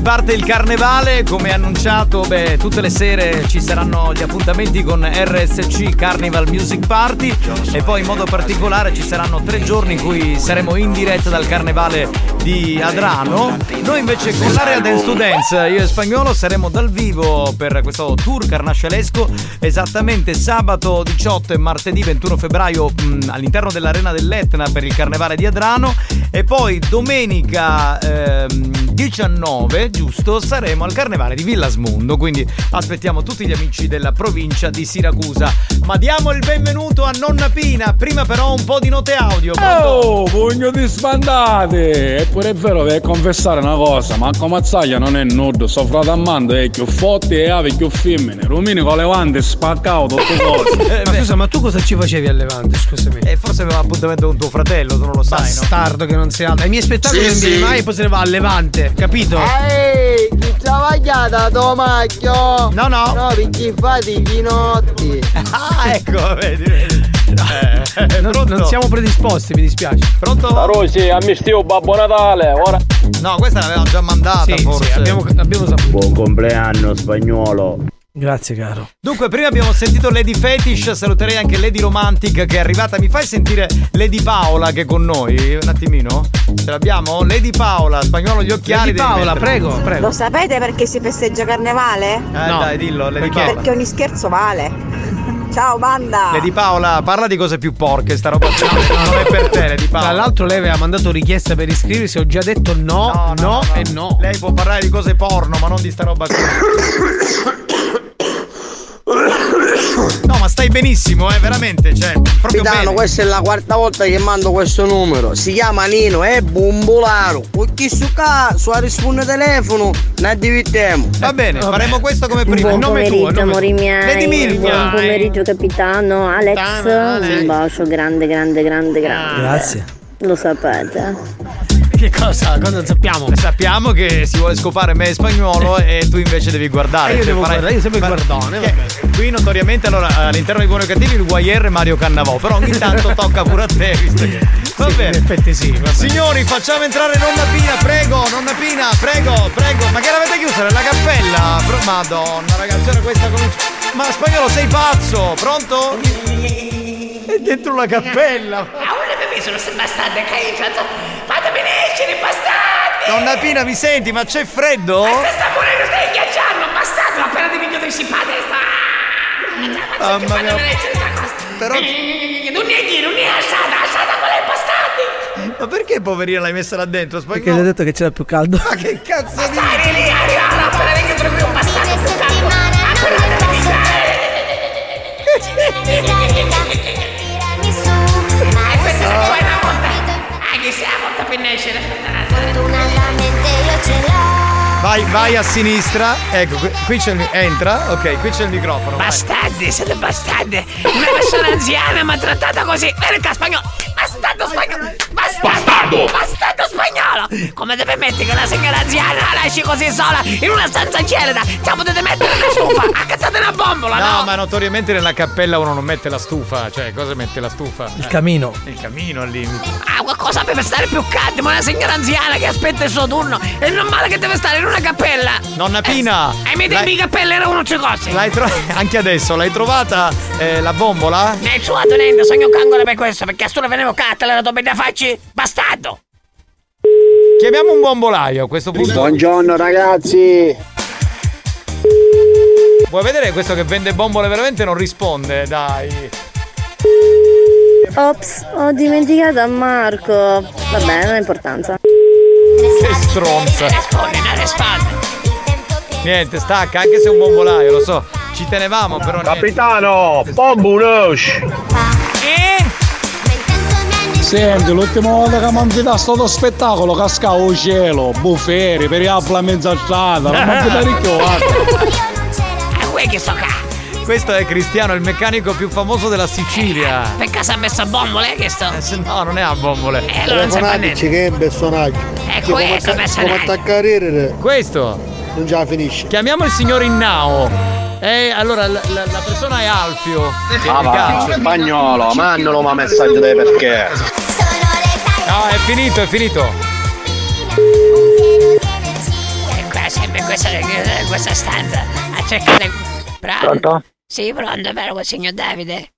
Parte il carnevale, come annunciato, beh, tutte le sere ci saranno gli appuntamenti con RSC Carnival Music Party. E poi in modo particolare ci saranno tre giorni in cui saremo in diretta dal carnevale di Adrano. Noi invece con l'area Dance to io e Spagnolo, saremo dal vivo per questo tour carnascialesco esattamente sabato 18 e martedì 21 febbraio mh, all'interno dell'arena dell'Etna per il carnevale di Adrano e poi domenica ehm, 19, giusto, saremo al carnevale di Villasmundo, quindi aspettiamo tutti gli amici della provincia di Siracusa. Ma diamo il benvenuto a Nonna Pina, prima però un po' di note audio. pronto? Oh, pugno di spandate! Eppure è vero, devi confessare una cosa, Marco Mazzaglia non è nudo, suo fratello Armando è più forte e ave più femmine. Rumini con levante spaccavo tutte cose. ma scusa, ma tu cosa ci facevi a Levante? Scusami. E forse aveva appuntamento con tuo fratello, tu non lo sai, no? Bastardo che non si alza. Ai miei spettacoli Sì, non viene sì. mai e poi se ne va a Levante, capito? Ehi, chi travagliata Tomacchio? No, no. No, perché fate i chinotti. Ah, ecco, vedi, vedi. Eh, non, pronto? non siamo predisposti, mi dispiace. Pronto? Carosi, ammistio Babbo Natale, ora. No, questa l'avevamo già mandata, Sì, forse. sì, abbiamo, abbiamo saputo. Buon compleanno spagnolo. Grazie caro. Dunque, prima abbiamo sentito Lady Fetish, saluterei anche Lady Romantic che è arrivata. Mi fai sentire Lady Paola che è con noi? Un attimino. Ce l'abbiamo? Lady Paola, spagnolo gli occhiali. Lady Paola, prego, prego. Lo sapete perché si festeggia carnevale? Eh, dai, dillo, Lady perché? Paola. ogni scherzo vale. Ciao banda! Lady Paola, parla di cose più porche, sta roba non è per te, Lady Paola. Tra l'altro lei aveva mandato richiesta per iscriversi, ho già detto no, no, e no. Lei può parlare di cose porno, ma non di sta roba qui. No, ma stai benissimo, eh, veramente, cioè, proprio Capitano, bene. questa è la quarta volta che mando questo numero. Si chiama Nino, è Bumbularo. Chi su qua, su risponde telefono, ne dividiamo. Va bene, faremo questo come prima. Buon nome tuo, pomeriggio, nome amori tuo. miei. Milf. Buon pomeriggio, capitano. Alex, un bacio grande, grande, grande, grande. Grazie. Lo sapete. Che cosa? Cosa sappiamo? Sappiamo che si vuole scopare me e spagnolo e tu invece devi guardare. Eh, io Cioè, devo guardare, io sempre il guardone, che Qui notoriamente allora all'interno di Buoni Cattivi il guaier è Mario Cannavò, però ogni tanto tocca pure a te, visto che. Va bene. In effetti sì. va bene. Signori, facciamo entrare Nonna Pina, prego, Nonna Pina, prego, prego. Ma che l'avete chiusa nella cappella? Pro- Madonna, ragazzi, ora questa comincia. Ma spagnolo sei pazzo? Pronto? È dentro la cappella. Mi sono bastardi che Fatemi escere, bastardi! Nonna Pina, mi senti? Ma c'è freddo? Ma sta morendo, stai ghiacciando, bastardo! Appena ti vedo si fa testa! Mamma mia. Però... Non è dire, non è assata, assata qual è bastardi! Ma perché poverina l'hai messa là dentro? Perché Spagnolo? gli ho detto che c'era più caldo. Ma che cazzo di... Arrivi, arriva, pennescere. Vai, vai a sinistra. Ecco, qui c'è il entra. Ok, qui c'è il microfono. Bastardi, vai. siete bastardi. Una persona anziana mi ha trattata così. Verca spagnolo. Bastardo spagnolo. Bastardo. Bastardo spagnolo. Come ti permetti che una signora anziana la lasci così sola in una stanza gelida? Già potete mettere una stufa! Accattate una bombola, No, no? ma notoriamente nella cappella uno non mette la stufa. Cioè, cosa mette la stufa? Il Eh, camino. Il camino al limite. Ah, qualcosa per stare più caldo, ma una signora anziana che aspetta il suo turno! È normale che deve stare in una cappella! Nonna Pina! Eh, ai miei tempi l'hai- i cappelle erano uno cose! L'hai tro- anche adesso, l'hai trovata eh, la bombola? Ne hai trovato niente, sogno cangolo per questo, perché a solo venevo cattala la tua bella facci! Bastardo! Chiamiamo un bombolaio a questo punto. Buongiorno ragazzi. Vuoi vedere questo che vende bombole veramente non risponde? Dai. Ops, ho dimenticato a Marco. Vabbè, non ha importanza. Che stronza. Niente, stacca, anche se è un bombolaio, lo so. Ci tenevamo, però niente. Capitano, bombulosh! Senti, l'ultima volta che mi hanno invitato a stato spettacolo cascavo il cielo, buferi, per la mezza strada, non mi hanno invitato più, guarda. E qui che sto qua? Questo è Cristiano, il meccanico più famoso della Sicilia. Per caso ha messo a bombole che sto? Eh, no, non è a bombole. Eh, allora non sa che è un personaggio. È Che come questo atta- personaggio. Come attaccare Questo. non ce la finisce. Chiamiamo il signor Innao. Eh, allora, la, la- la persona è Alfio. Ah, va, spagnolo, mandalo ma messaggio dei perché. No, è finito, è finito. E qua sempre in questa, in questa stanza a cercare. Pronto? Pronto? Sì, pronto, è vero signor Davide?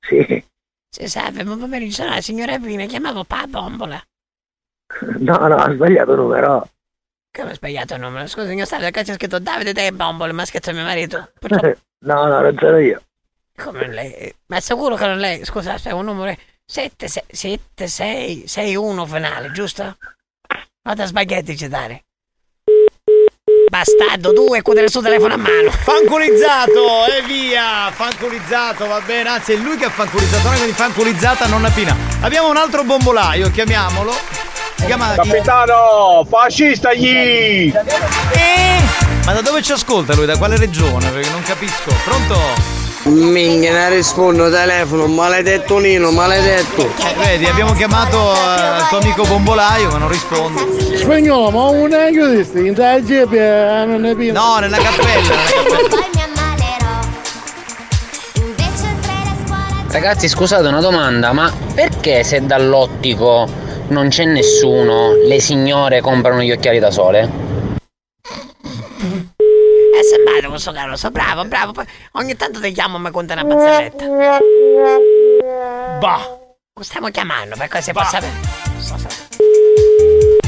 Sì. Si sa, buon pomeriggio, sono la signora Pina, chiamavo pa bombola. No, no, ho sbagliato il numero. Come ho sbagliato il numero? Scusa, signor Davide, qua c'è scritto Davide te e bombole, ma scherzo mio marito. Purtroppo, No, no, non sono io. come non lei? Ma è sicuro che non lei? Scusa, aspetta, un numero 7661 finale, giusto? Guarda sbaglietti ci dare. Bastardo, due, chiudere il suo telefono a mano. Fanculizzato e via! Fanculizzato, va bene. Anzi, è lui che ha fanculizzato, noi quindi fanculizzata nonna Pina. Abbiamo un altro bombolaio, chiamiamolo. Si chiama. Capitano, fascista gli! Eh? Ma da dove ci ascolta lui? Da quale regione? Perché non capisco. Pronto? Minchia, ne rispondo al telefono, maledetto Nino, maledetto. Eh, vedi, abbiamo chiamato eh, il tuo amico bombolaio, ma non risponde. Spagnolo, ma un anche di sti, in eh, non ne pino. No, nella cappella, nella cappella. Ragazzi, scusate una domanda, ma perché se dall'ottico non c'è nessuno, le signore comprano gli occhiali da sole? È sembrato questo Carlos, bravo, bravo. Poi ogni tanto ti chiamo e mi conta una barzelletta. Bah! Stiamo chiamando per cosa si può sapere.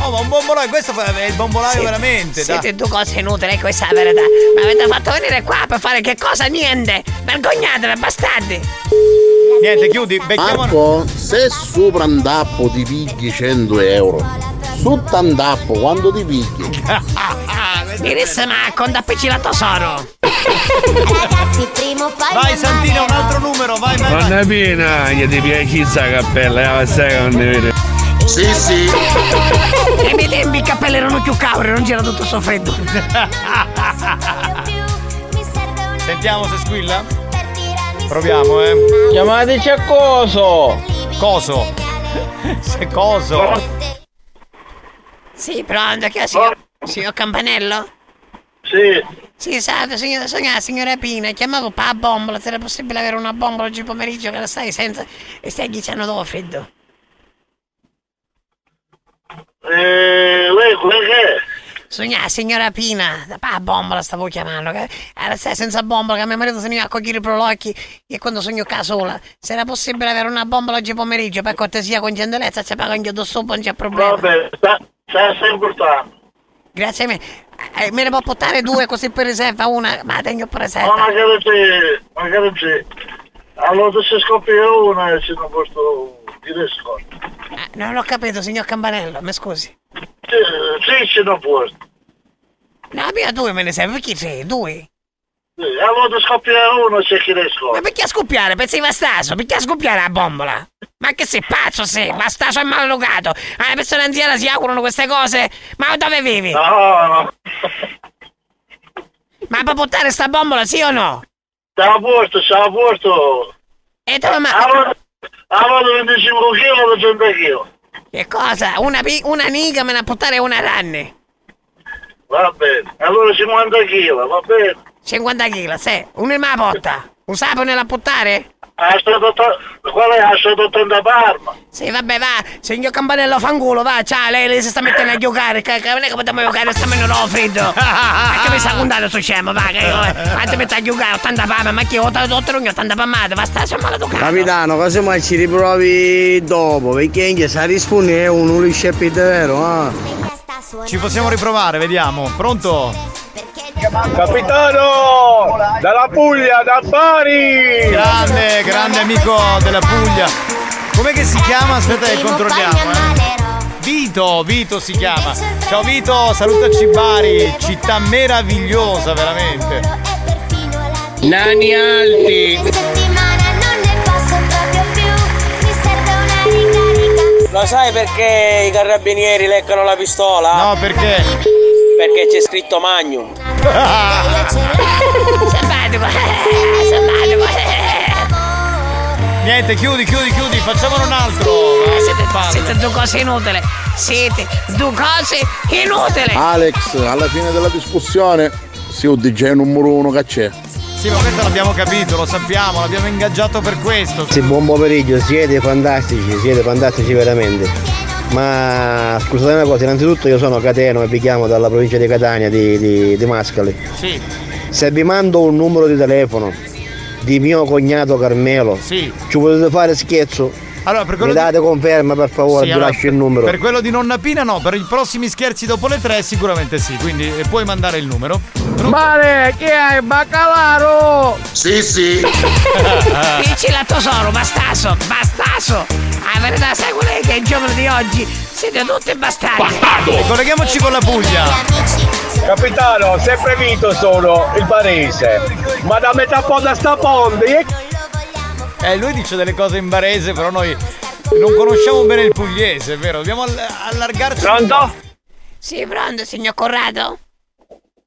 Oh, ma un bombolaio, questo è il bombolaio Sì, veramente. Siete due cose inutili, questa è la verità. Mi avete fatto venire qua per fare che cosa? Niente! Vergognatevi, bastardi! Niente, chiudi, becchiamo. Marco, se sopra andappo ti pigli 100 euro, sotto andappo quando ti pigli? Dirisse ma con da piccinato soro! Vai Santina, un altro numero, vai, vai. Nonna Pina, gli ti piace chissà la cappella, eh, sai che non ne vede. Sì, sì. Ai miei tempi i capelli erano più cavoli, non c'era tutto sto freddo. Sentiamo se squilla. Proviamo, eh. Chiamateci a coso! Coso? Se coso? Sì, pronto, che è signor, signor Campanello? Sì. Sì, salve, signora, signora, signora Pina, chiamavo pa a bombola, se era possibile avere una bombola oggi pomeriggio che la stai senza e stai dicendo dopo freddo. Eh, lei che Signora, signora Pina, da pa a bombola stavo chiamando, che era stai senza bombola, che mio marito se ne va a cogliere i prolocchi e quando sogno qua sola, se era possibile avere una bombola oggi pomeriggio, per cortesia con gentilezza, ci pago anche dopo, non c'è problema. Vabbè, sta, sta sempre portando. Grazie a me. Eh, me ne può portare due così per riserva, una, ma tengo per Ma riserva. magari sì, magari sì. Allora se scoppia una e se non posso dire scorto. Ah, non ho capito, signor Campanello, mi scusi. Sì, sì, se non posso. No, mia due me ne serve, perché sei? Due? Sì, allora scoppia uno se chi ne Ma scorto. perché a scoppiare? Pensi di vastaso? Perché a scoppiare la bombola? Ma che sei pazzo sei? Bastaso è maleducato. A una persona anziana si augurano queste cose? Ma dove vivi? No, no. Ma può portare sta bombola, sì o no? Stava a posto, stava a posto. E dove ma... Avevo 25 kg, 200 kg. Che cosa? Una, una niga me ne portare una ranne. Va bene. Allora 50 kg, va bene. 50 kg, sì. Una me la porta. Un sapo nella stato otto- Qual è? Ha stato 80 Parma. Sì, vabbè, va. Signor Campanello, fanculo, va. Ciao, lei, lei si sta mettendo a giocare. Che, che non è che potremmo giocare, sta mettendo no freddo. Ma che mi sta contando sto scemo, va. Che io, ma ti metti a giocare, 80 palme, ma che io ho 80 palmate, va, sta, sono maleducato. Capitano, cosa mai ci riprovi dopo? Perché in sa risponde è un ulisce vero, ah? Ci possiamo riprovare, vediamo. Pronto? Capitano! Dalla Puglia, da Bari! Grande, grande amico della Puglia. Com'è che si chiama? Aspetta che controlliamo. eh. Vito, Vito si chiama. Ciao Vito, salutaci Bari, città meravigliosa veramente. Nani alti! Lo sai perché i carabinieri leccano la pistola? No, perché? Perché c'è scritto Magnum. Niente, chiudi, chiudi, chiudi, facciamone un altro. Siete, siete due cose inutili. Siete due cose inutili. Alex, alla fine della discussione, sì, un DJ numero uno che c'è. Sì, ma questo l'abbiamo capito, lo sappiamo, l'abbiamo ingaggiato per questo. Sì, buon pomeriggio, siete fantastici, siete fantastici veramente. Ma scusate una cosa, innanzitutto io sono Cateno e vi chiamo dalla provincia di Catania di, di, di Mascali. Sì. Se vi mando un numero di telefono di mio cognato Carmelo, Sì. ci potete fare scherzo? Allora, per Mi quello di- date conferma per favore, Sì, vi allora, lascio il numero. Per quello di nonna Pina no, per i prossimi scherzi dopo le tre sicuramente sì, quindi eh, puoi mandare il numero. Mare, che hai? Baccalaro! Sì, sì. Dici la tesoro, bastaso, bastaso. La verità, sai qual è che il giorno di oggi siete tutti bastardi. E colleghiamoci con la Puglia. Capitano, sempre Vito sono il barese. Ma da metà po' da sta ponte. Eh, lui dice delle cose in barese, però noi non conosciamo bene il pugliese, è vero? Dobbiamo all- allargarci. po'. Sì, pronto, signor Corrado?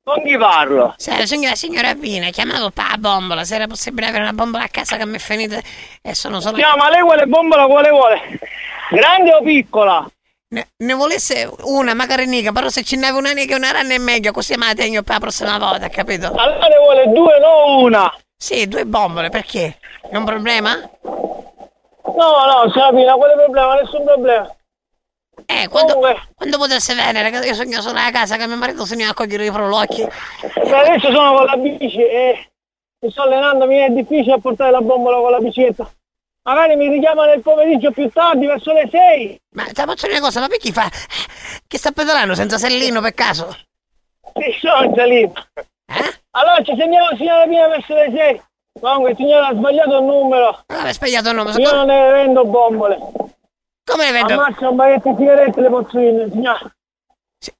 Con chi parlo? Sì, signora, signora Pina, chiamato per la bombola. Se era possibile avere una bombola a casa che mi è finita e sono solo. No, ma lei quale bombola quale vuole? Grande o piccola? Ne, ne volesse una, magari nica, però se ce n'aveva una nica e una ranna è meglio, così me la tengo per la prossima volta, capito? Allora ne vuole due, non una. Sì, due bombole, perché? È un problema? No, no, Sabina, quale problema? Nessun problema. Eh, quando, quando potreste venire? Che io sogno solo a casa che mio marito se ne va a cogliere i prolocchi. Ma adesso sono con la bici e mi sto allenando, mi è difficile portare la bombola con la bicicletta. Magari mi richiama nel pomeriggio più tardi, verso le 6. Ma ti faccio una cosa, ma perché fa? Che sta pedalando senza sellino per caso? Sì, sono lì. Eh? Allora ci sentiamo signora Pina verso le 6. Comunque il signore ha sbagliato il numero. Aveva sbagliato il numero. Io non ne vendo bombole. Come ne vendo? Ammazza un pacchetto di sigarette le posso vendere, signore.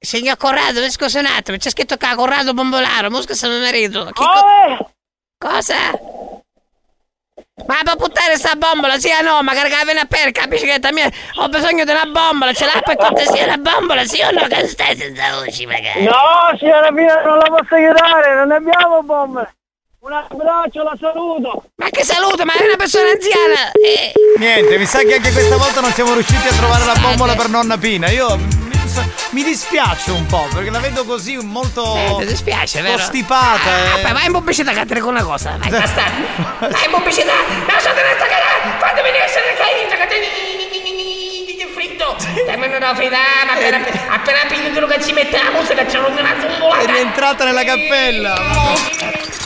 Signor Corrado, mi scusi un attimo, c'è scritto qua Corrado Bombolaro, mosca se mio marito. Che Oh, co- Cosa? Ma per buttare sta bombola, sì o no? Magari che la viene a perca la bicicletta mia. Ho bisogno di una bombola, ce l'ha per cortesia una bombola, sì o no? Che stai senza voci magari? No, signora Pina, non la posso aiutare, non abbiamo bombole. Un abbraccio, la saluto. Ma che saluto, ma è una persona anziana! Eh, Niente, mi sa che anche questa volta non siamo riusciti a trovare la bombola per nonna Pina. Io mi, mi dispiace un po' perché la vedo così molto. Eh, ti dispiace, vero? Costipata. Ah, eh. beh, vai in pubblicità che con una cosa. Vai, basta. Vai in pubblicità. Lasciate resta che fatemi essere caduta che ti fritto. Dammi una frità, ma appena, appena piglio quello che ci mette la musica c'è una È zumbolata. rientrata nella cappella.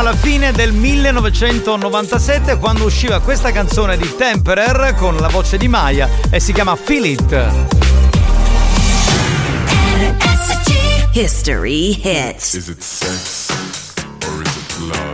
Alla fine del 1997 quando usciva questa canzone di Temperer con la voce di Maya e si chiama Feel It. History hit. Is it sex or is it love?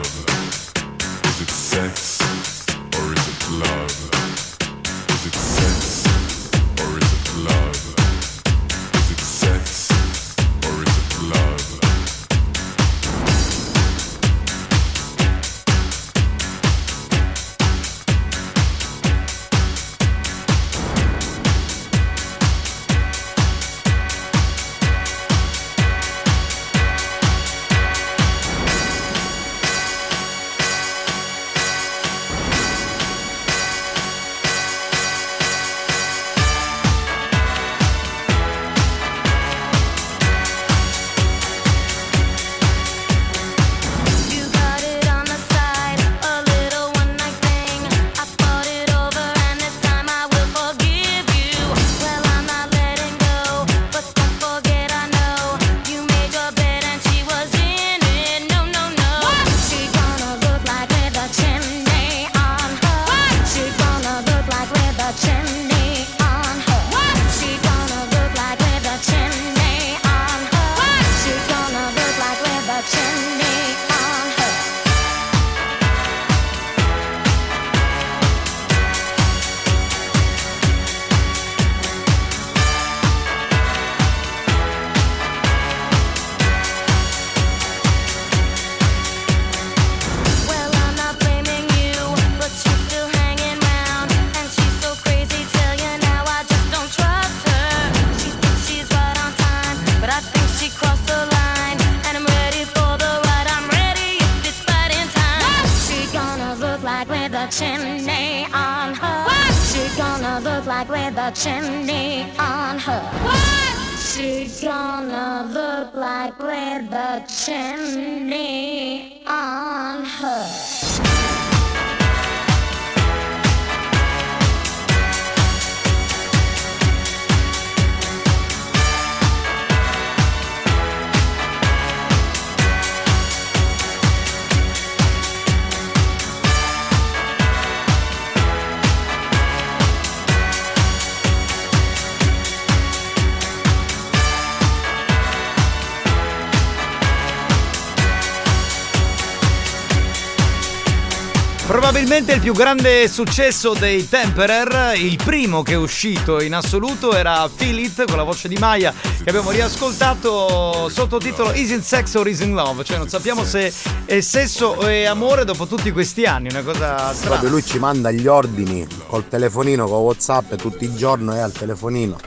Like with a chimney on her. she's gonna look like with a chimney on her. Probabilmente il più grande successo dei Temperer, il primo che è uscito in assoluto era Feel It con la voce di Maya che abbiamo riascoltato sottotitolo Is it sex or is in love? Cioè non sappiamo se è sesso o è amore dopo tutti questi anni, una cosa strana. Proprio lui ci manda gli ordini col telefonino, con Whatsapp e tutti i giorni è al telefonino.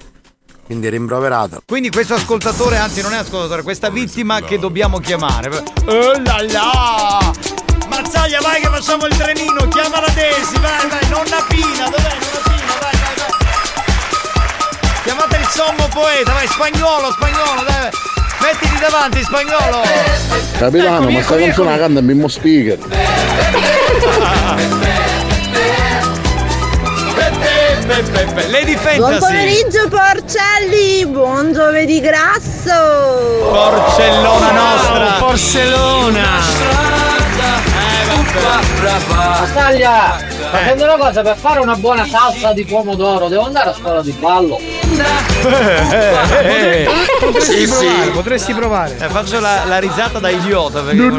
Quindi è rimproverato. Quindi questo ascoltatore, anzi non è ascoltatore, questa vittima che dobbiamo chiamare. Oh là là! Mazzaglia, vai che facciamo il trenino, chiama la Desi, vai, vai, nonna Pina, dov'è nonna Pina, vai, vai, vai. Chiamate il sommo poeta, vai, spagnolo, spagnolo, dai, mettiti davanti, spagnolo. Capitano, Eccomi, ma sta canzone la canta il mimo speaker. Lady Buon Fantasy. pomeriggio porcelli, buon giovedì grasso! Porcellona nostra. Porcellona. Taglia, facendo una cosa per fare una buona salsa di pomodoro, devo andare a scuola di ballo. Potresti Sì, provare, sì. potresti provare. Eh, faccio la, la risata da idiota perché.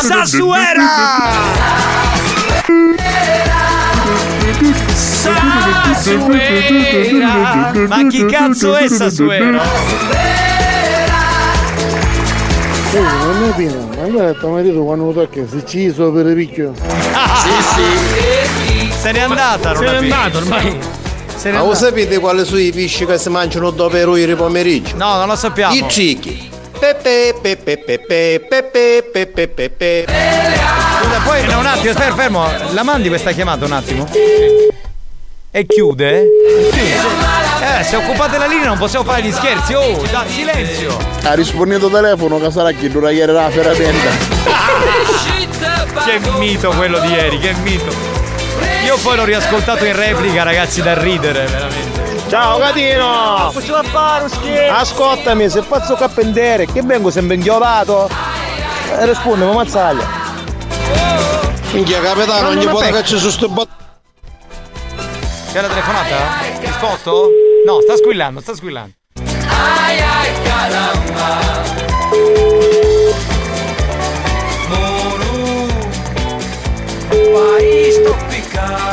Sassuera! Ma chi cazzo è Sassuero? Oh, non è pieno, ma allora tuo marito quando lo tocca si ciso per il picchio. Sì, sì. Se n'è andata, Se n'è andato ormai. Se n'è Ma voi andato. sapete quali sono i pesci che si mangiano dopo il pomeriggio? No, non lo sappiamo. I cicchi. Pepe, pepe, pepe, pepe, pepe, pepe. Scusa, poi no, un attimo, fermo, fermo. La mandi questa chiamata un attimo? E chiude? Eh, se occupate la linea non possiamo fare gli scherzi. Oh, dai, silenzio. Ha risposto telefono che sarà chi dura ieri la ferramenta. Che mito quello di ieri, che mito. Io poi l'ho riascoltato in replica, ragazzi, da ridere, veramente. Ciao Catino! Ascoltami, se faccio cappendere, che vengo sempre inchiolato? E risponde, ma mazzaglia. Minchia capitano, ogni volta che c'è su sto bot... C'è la telefonata? Risposto? No, sta squillando, sta squillando. Ai ai caramba.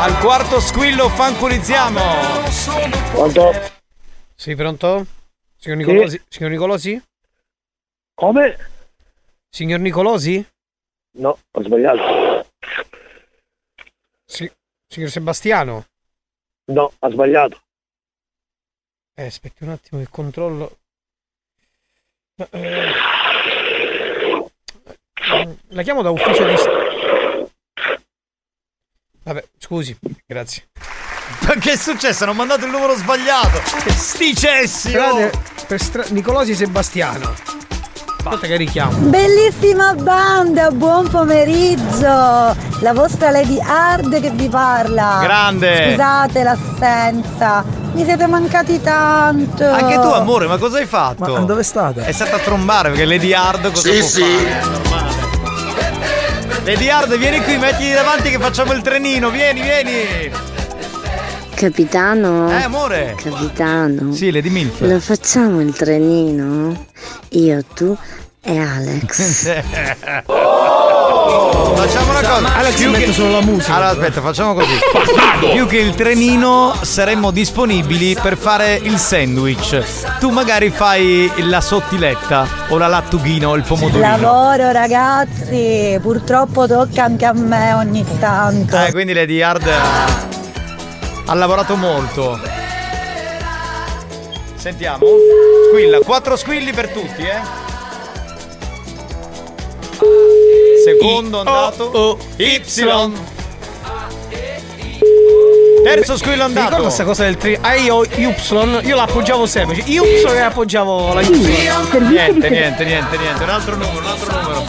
Al quarto squillo fanculizziamo. Pronto? Sì, pronto? Signor Nicolosi? Signor Nicolosi? Come? Signor Nicolosi? No, ho sbagliato. Si- signor Sebastiano? No, ha sbagliato. Eh, aspetti un attimo che controllo. Eh, la chiamo da ufficio di... Vabbè, scusi, grazie. Ma che è successo? Hanno mandato il numero sbagliato. Sti cessi! oh! Per stra- Nicolosi Sebastiano. Aspetta che richiamo. Bellissima banda, buon pomeriggio! La vostra Lady Hard che vi parla. Grande. Scusate l'assenza, mi siete mancati tanto. Anche tu, amore, ma cosa hai fatto? Ma dove state? È stata a trombare perché Lady Hard cosa Sì, può sì. fare? È. Lady Hard, vieni qui, mettiti davanti che facciamo il trenino. Vieni, vieni. Capitano? Eh, amore. Capitano? Sì, Lady Milf. Lo facciamo il trenino? Io, tu e Alex. Facciamo una cosa. Alex più mette solo la musica. Allora, aspetta, facciamo così. Più che il trenino, saremmo disponibili per fare il sandwich. Tu magari fai la sottiletta o la lattughina o il pomodorino. Lavoro ragazzi, purtroppo tocca anche a me ogni tanto. Eh, quindi Lady Hard ha, ha lavorato molto. Sentiamo. Squilla, quattro squilli per tutti, eh. Secondo andato. Y. Terzo squillo Mi ricordo andato. questa cosa del tri. Ah, io Y, io la appoggiavo sempre. Cioè, Y e appoggiavo la Y. Niente, niente, niente, niente. Un altro numero, un altro numero.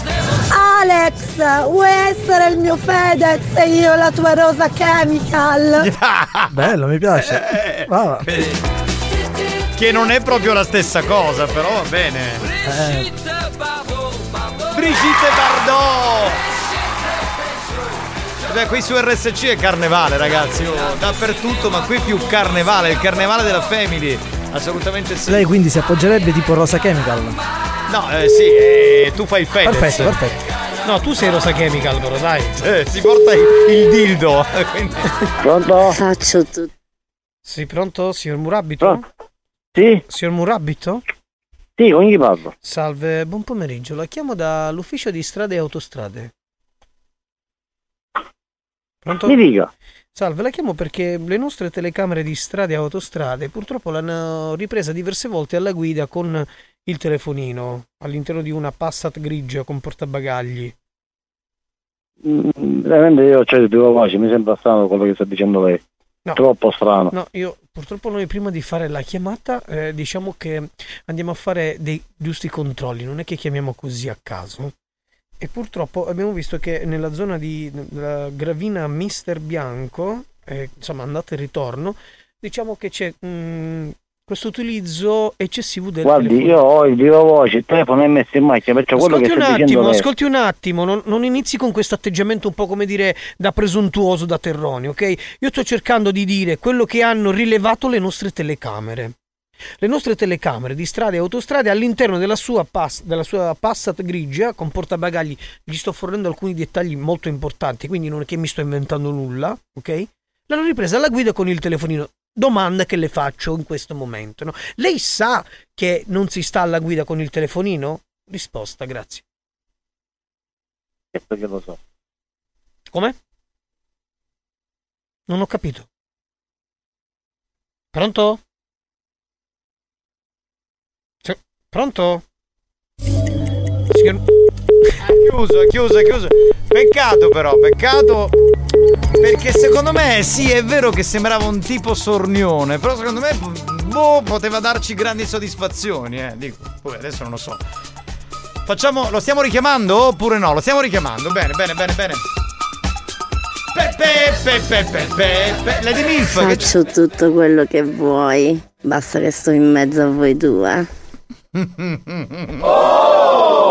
Alex, vuoi essere il mio Fedez e io la tua rosa chemical? Bello, mi piace. Va. Che non è proprio la stessa cosa, però va bene. Eh, Brigitte Bardot! Beh, qui su RSC è carnevale, ragazzi. oh, dappertutto, ma qui più carnevale, il carnevale della Family. Assolutamente sì. lei quindi si appoggerebbe tipo Rosa Chemical. No, eh, sì, eh, tu fai il Fedez. Perfetto, perfetto. No, tu sei Rosa Chemical, però dai. Eh, si porta il, il dildo. quindi- Pronto? Faccio tutto. Sei pronto, signor Murabito? Sì? Signor Murabito? Sì, con chi parlo? Salve, buon pomeriggio. La chiamo dall'ufficio di strade e autostrade. Pronto? Mi dica. Salve, la chiamo perché le nostre telecamere di strade e autostrade purtroppo l'hanno ripresa diverse volte alla guida con il telefonino all'interno di una Passat grigia con portabagagli. Mm, Veramente io ho due voci, mi sembra strano quello che sta dicendo lei. No. Troppo strano. No, io purtroppo noi prima di fare la chiamata eh, diciamo che andiamo a fare dei giusti controlli, non è che chiamiamo così a caso. E purtroppo abbiamo visto che nella zona di della Gravina Mister Bianco, eh, insomma andata e ritorno, diciamo che c'è mm, questo utilizzo eccessivo del Guardi, telefono. io ho il viva voce, il telefono è messo in macchina, perciò quello Ascolti che un attimo, ascolti un attimo, non, non inizi con questo atteggiamento un po' come dire da presuntuoso, da terroni, ok? Io sto cercando di dire quello che hanno rilevato le nostre telecamere. Le nostre telecamere di strade e autostrade all'interno della sua, pass- della sua Passat grigia con portabagagli, gli sto fornendo alcuni dettagli molto importanti, quindi non è che mi sto inventando nulla, ok? L'hanno ripresa alla guida con il telefonino. Domanda che le faccio in questo momento. no? Lei sa che non si sta alla guida con il telefonino? Risposta, grazie. Certo che lo so. Come? Non ho capito. Pronto? Pronto? Signor... È chiuso, è chiuso, è chiuso. Peccato però, peccato. Perché secondo me sì, è vero che sembrava un tipo sornione, però secondo me boh, poteva darci grandi soddisfazioni, eh. Dico, poi adesso non lo so. Facciamo, lo stiamo richiamando oppure no? Lo stiamo richiamando. Bene, bene, bene, bene. Pepe, pepe, pepe, pepe. Lady Milf, che Faccio tutto quello che vuoi. Basta che sto in mezzo a voi due. Allora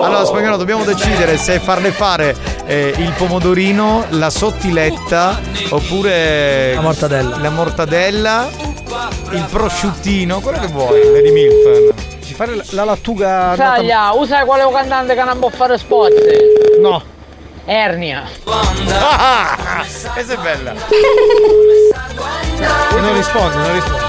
Allora, spagnolo, dobbiamo decidere se farle fare eh, il pomodorino, la sottiletta oppure La mortadella. la mortadella, il prosciuttino, quello che vuoi, Lady Milf. Ci fare la, la lattuga. Saglia, usa quale cantante che non può fare spot? No. Ernia. Ah, questa è bella. Non risponde, non risponde.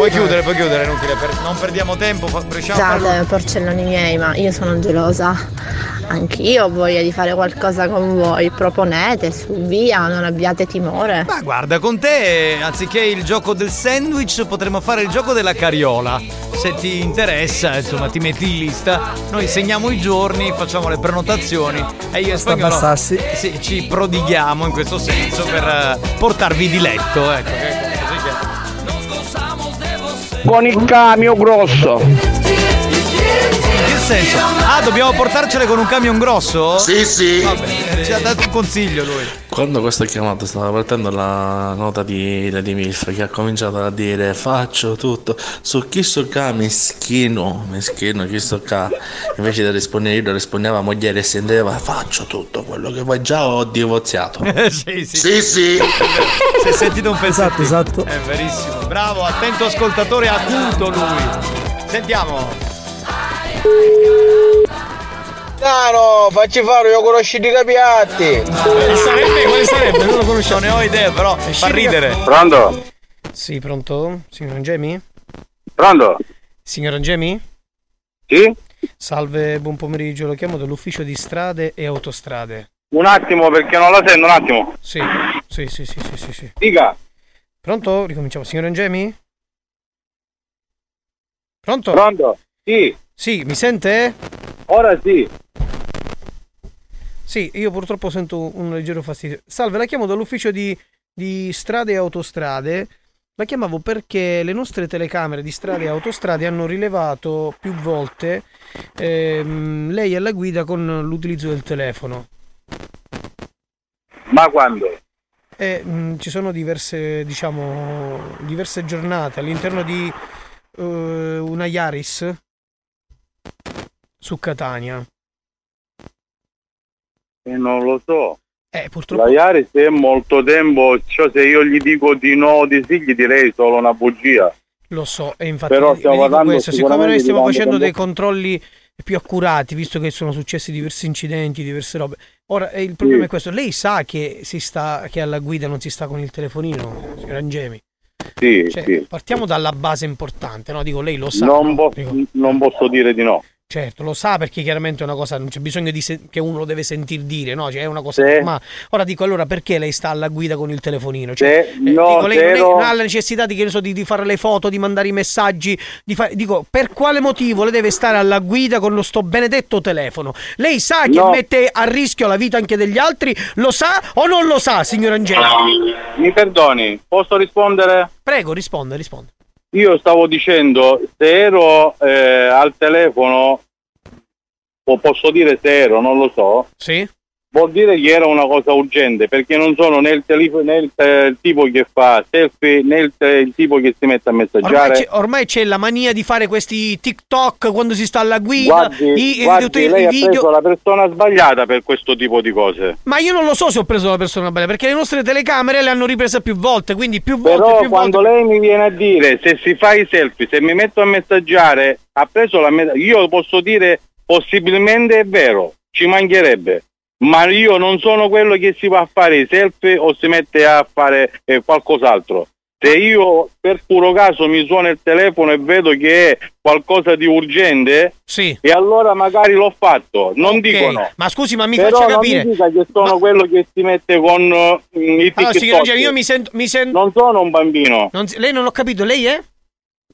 Puoi chiudere, puoi chiudere, è inutile, per- non perdiamo tempo, fa- riusciamo a farlo. Scusate, porcelloni miei, ma io sono gelosa. Anch'io ho voglia di fare qualcosa con voi. Proponete, su via, non abbiate timore. Ma guarda, con te, anziché il gioco del sandwich, potremmo fare il gioco della cariola. Se ti interessa, insomma, ti metti in lista, noi segniamo i giorni, facciamo le prenotazioni e io e spagnolo sì, ci prodighiamo in questo senso per eh, portarvi di letto, ecco. Con il camion grosso. In che senso? Ah, dobbiamo portarcele con un camion grosso? Sì, sì. Vabbè, ci ha dato un consiglio lui. Quando questo è chiamato stava partendo la nota di Lady Milf che ha cominciato a dire faccio tutto su chi so ca meschino, meschino chi so ca invece di rispondere io rispondeva moglie e senteva faccio tutto quello che vuoi già ho divorziato sì, sì. Sì, sì. Si è sentito un pezzettino. Esatto, esatto. È verissimo. Bravo, attento ascoltatore acuto lui. Sentiamo. Caro, facci fare, io conosci i capiatti. Quale sarebbe? Quale sarebbe? Non lo conosciamo. Non ne ho idea, però fa ridere. Pronto? Sì, pronto? Signor Angemi? Pronto? Signor Angemi? Sì? Salve, buon pomeriggio. Lo chiamo dall'ufficio di strade e autostrade. Un attimo perché non la sento, un attimo. Sì, sì, sì, sì, sì, sì. sì. Dica. Pronto? Ricominciamo. Signor Angemi? Pronto? Pronto? Sì. Sì, mi sente? Ora sì. Sì, io purtroppo sento un leggero fastidio. Salve, la chiamo dall'ufficio di, di strade e autostrade. La chiamavo perché le nostre telecamere di strade e autostrade hanno rilevato più volte ehm, lei alla guida con l'utilizzo del telefono. Ma quando? E mh, ci sono diverse, diciamo, diverse giornate all'interno di eh, una Yaris su Catania. E non lo so. Eh, purtroppo. La Yaris è molto tempo, cioè se io gli dico di no o di sì, gli direi solo una bugia. Lo so, e infatti Però stiamo parlando questo, siccome noi stiamo facendo dei controlli più accurati, visto che sono successi diversi incidenti, diverse robe. Ora, eh, il problema Sì. è questo, lei sa che si sta che alla guida non si sta con il telefonino, signor Angemi. Sì, Cioè, sì. partiamo dalla base importante, no? Dico, lei lo sa. Non, no? po- non posso dire di no. Certo, lo sa perché chiaramente è una cosa, non c'è bisogno di se- che uno lo deve sentir dire, no? Cioè, è una cosa Sì. normale. Ora dico, allora perché lei sta alla guida con il telefonino? Cioè, Se- eh, no, dico, lei non, è- zero. non ha la necessità di, che ne so, di, di fare le foto, di mandare i messaggi, di fare... Dico, per quale motivo lei deve stare alla guida con lo sto benedetto telefono? Lei sa che No. mette a rischio la vita anche degli altri? Lo sa o non lo sa, signor Angelo? Mi perdoni, posso rispondere? Prego, risponda, risponda. Io stavo dicendo, se ero eh, al telefono, o posso dire se ero, non lo so, Sì? Vuol dire che era una cosa urgente, perché non sono né il, telefo- né il, eh, il tipo che fa selfie, né il, te- il tipo che si mette a Ormai messaggiare. c'è, ormai c'è la mania di fare questi TikTok quando si sta alla guida, Guardi, i, i- guardi, i lei ha video. preso la persona sbagliata per questo tipo di cose. Ma io non lo so se ho preso la persona bella, perché le nostre telecamere le hanno riprese più volte, quindi più volte, Però più quando volte. lei mi viene a dire se si fa i selfie, se mi metto a messaggiare, ha preso la me- io posso dire possibilmente è vero, ci mancherebbe. Ma io non sono quello che si va a fare i selfie o si mette a fare eh, qualcos'altro. Se io per puro caso mi suona il telefono e vedo che è qualcosa di urgente, sì. e allora magari l'ho fatto. Non dico no. Ma scusi, ma mi Però faccia non capire. mi dica che sono quello che si mette con uh, i Allora, signor io mi sento. Mi sento Non sono un bambino. non lei non l'ho capito, lei è?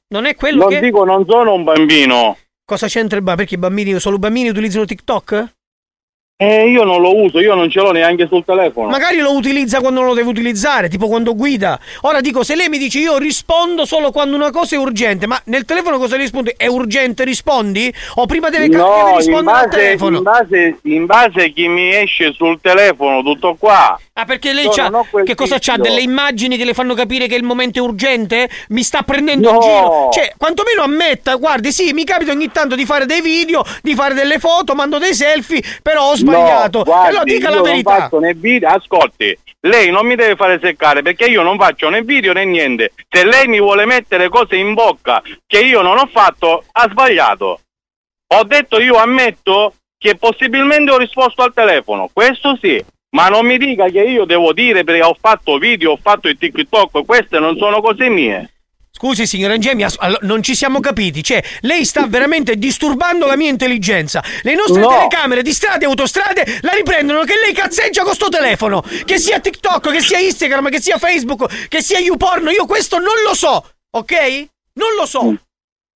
Non è quello Non che. dico non sono un bambino. Cosa c'entra il ba- Perché i bambini, solo i bambini utilizzano TikTok? Eh, io non lo uso, io non ce l'ho neanche sul telefono. Magari lo utilizza quando non lo deve utilizzare, tipo quando guida. Ora dico, se lei mi dice io rispondo solo quando una cosa è urgente, ma nel telefono cosa rispondi? È urgente, rispondi? O prima deve, No, in rispondere al telefono? in, base, in base a chi mi esce sul telefono, tutto qua. Ah, perché lei c'ha. Che cosa c'ha? Delle immagini che le fanno capire che il momento è urgente? Mi sta prendendo in No. giro. Cioè, quantomeno ammetta, guardi, sì, mi capita ogni tanto di fare dei video, di fare delle foto, mando dei selfie, però ho sbagliato. No, guardi, allora dica la verità. Non faccio né video, ascolti, lei non mi deve fare seccare perché io non faccio né video né niente. Se lei mi vuole mettere cose in bocca che io non ho fatto, ha sbagliato. Ho detto io ammetto che possibilmente ho risposto al telefono, questo sì. Ma non mi dica che io devo dire perché ho fatto video, ho fatto il TikTok, queste non sono cose mie. Scusi, signora Angemi, non ci siamo capiti. Cioè, lei sta veramente disturbando la mia intelligenza. Le nostre No. telecamere di strade e autostrade la riprendono che lei cazzeggia con sto telefono. Che sia TikTok, che sia Instagram, che sia Facebook, che sia YouPorn. Io questo non lo so, ok? Non lo so.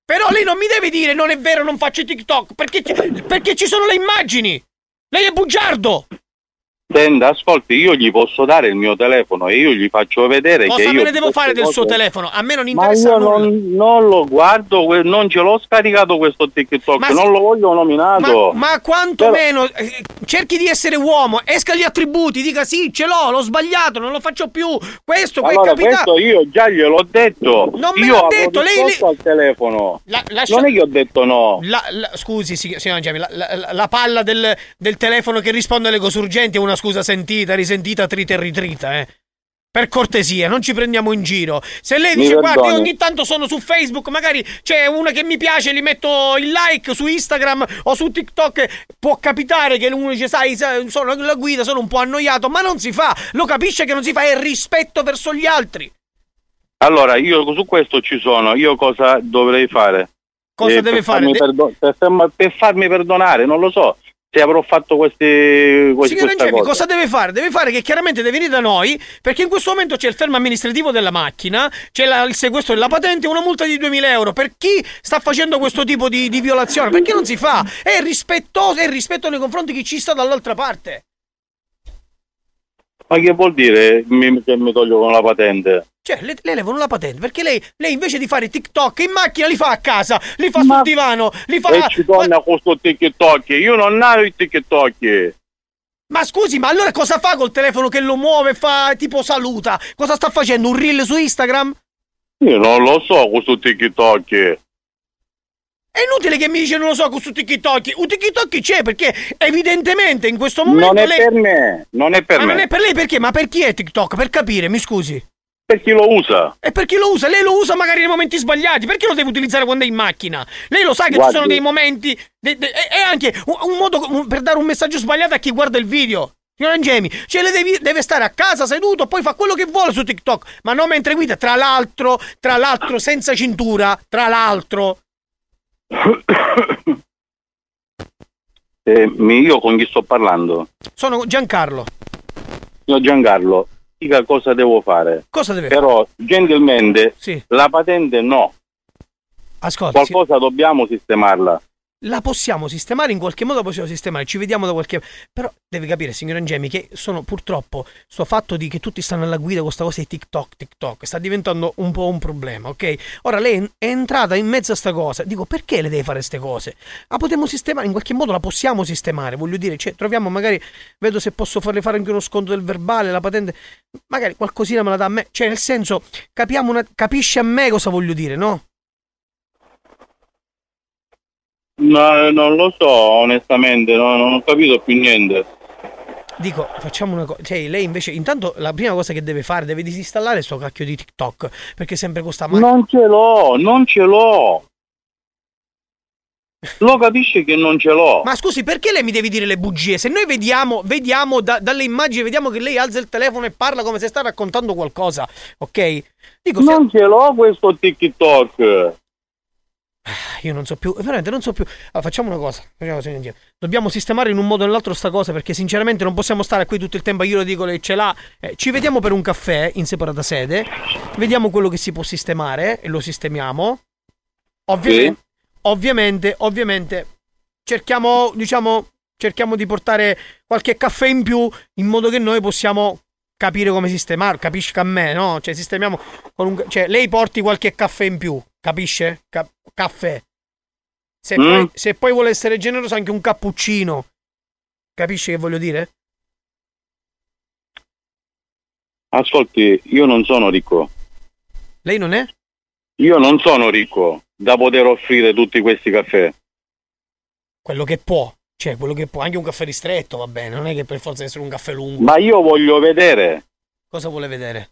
Però lei non mi deve dire non è vero, non faccio TikTok. Perché, perché ci sono le immagini. Lei è bugiardo. Senta, ascolti, io gli posso dare il mio telefono e io gli faccio vedere Cosa che io... me ne devo fare del suo cose- telefono? A me non Ma interessa io nulla. non, non lo guardo, non ce l'ho scaricato questo TikTok, Ma non lo voglio nominato. Ma, ma quantomeno eh, cerchi di essere uomo, esca gli attributi, dica sì, ce l'ho, l'ho sbagliato, non lo faccio più. Questo, que- allora, capita- questo io già gliel'ho detto. Non me io l'ha avevo detto, lei- risposto al telefono. La- lascia- Non è che ho detto no. La- la- scusi, signor Gemi, la, la- la palla del, del telefono che risponde alle cose urgenti è una scusa sentita, risentita, trita e ritrita, eh. Per cortesia, non ci prendiamo in giro. Se lei Mi dice, guarda, io ogni tanto sono su Facebook, magari c'è una che mi piace, gli metto il like su Instagram o su TikTok, può capitare che uno dice, sai, sono la guida, sono un po' annoiato, ma non si fa. Lo capisce che non si fa, è rispetto verso gli altri. Allora, io su questo ci sono. Io cosa dovrei fare? Cosa Eh, deve per fare? farmi De- perdo- per, per farmi perdonare, non lo so. Se avrò fatto questi, questi Signor Angemi, cosa. deve fare? Deve fare che chiaramente deve venire da noi, perché in questo momento c'è il fermo amministrativo della macchina, c'è la- il sequestro della patente e una multa di 2000 euro per chi sta facendo questo tipo di, di violazione. Perché non si fa? È rispettoso, è rispetto nei confronti di chi ci sta dall'altra parte. Ma che vuol dire mi- che mi togliono la patente? Cioè, le, le levano la patente perché lei, lei invece di fare TikTok in macchina li fa a casa, li fa sul divano, li fa. E ci torna con questo TikTok. Io non ho il TikTok. Ma scusi, ma allora cosa fa col telefono che lo muove, fa tipo saluta? Cosa sta facendo? Un reel su Instagram? Io non lo so questo TikTok. È inutile che mi dice non lo so su TikTok. Un TikTok c'è perché evidentemente in questo momento Non è lei... per me, non è per Ma me. non è per lei perché? Ma per chi è TikTok? Per capire, mi scusi. Per chi lo usa. E per chi lo usa? Lei lo usa magari nei momenti sbagliati. Perché lo deve utilizzare quando è in macchina? Lei lo sa che Guardi. ci sono dei momenti. de- de- e anche un, modo per dare un messaggio sbagliato a chi guarda il video. Signor Angemi, cioè lei devi- deve stare a casa seduto, poi fa quello che vuole su TikTok, ma non mentre guida, tra l'altro, tra l'altro senza cintura, tra l'altro. Eh, io con chi sto parlando? Sono Giancarlo. Signor Giancarlo, dica cosa devo fare. Cosa deve Però, gentilmente, Sì. la patente no. Ascolta, sì. Qualcosa dobbiamo sistemarla. La possiamo sistemare in qualche modo la possiamo sistemare ci vediamo da qualche però devi capire signor Angemi che sono purtroppo sto fatto di che tutti stanno alla guida con questa cosa di TikTok TikTok sta diventando un po' un problema ok? Ora lei è entrata in mezzo a sta cosa dico perché le deve fare queste cose? La potremmo sistemare in qualche modo la possiamo sistemare voglio dire cioè troviamo magari vedo se posso farle fare anche uno sconto del verbale la patente magari qualcosina me la dà a me cioè nel senso capiamo una, capisce a me cosa voglio dire no No, non lo so, onestamente, no- non ho capito più niente. Dico, facciamo una cosa. Cioè, lei invece, intanto la prima cosa che deve fare, deve disinstallare sto cacchio di TikTok. Perché sempre costa male. Non ce l'ho, non ce l'ho. Lo capisce che non ce l'ho. Ma scusi, perché lei mi deve dire le bugie? Se noi vediamo, vediamo da- dalle immagini, vediamo che lei alza il telefono e parla come se sta raccontando qualcosa, ok? Dico, se- Non ce l'ho questo TikTok. Io non so più, veramente non so più. Allora, facciamo una cosa, facciamo una. Dobbiamo sistemare in un modo o nell'altro sta cosa perché sinceramente non possiamo stare qui tutto il tempo. Io lo dico, lei ce l'ha. Eh, ci vediamo per un caffè in separata sede. Vediamo quello che si può sistemare e lo sistemiamo. Ovviamente, ovviamente, ovviamente cerchiamo, diciamo, cerchiamo di portare qualche caffè in più in modo che noi possiamo capire come sistemare, capisci a me, no? Cioè sistemiamo un, cioè lei porti qualche caffè in più, capisce? Ca- caffè. Se, Mm. poi, se poi vuole essere generoso anche un cappuccino. Capisci che voglio dire? Ascolti, io non sono ricco. Lei non è? Io non sono ricco da poter offrire tutti questi caffè. Quello che può. Cioè, quello che può, anche un caffè ristretto, va bene, non è che per forza deve essere un caffè lungo. Ma io voglio vedere Cosa vuole vedere?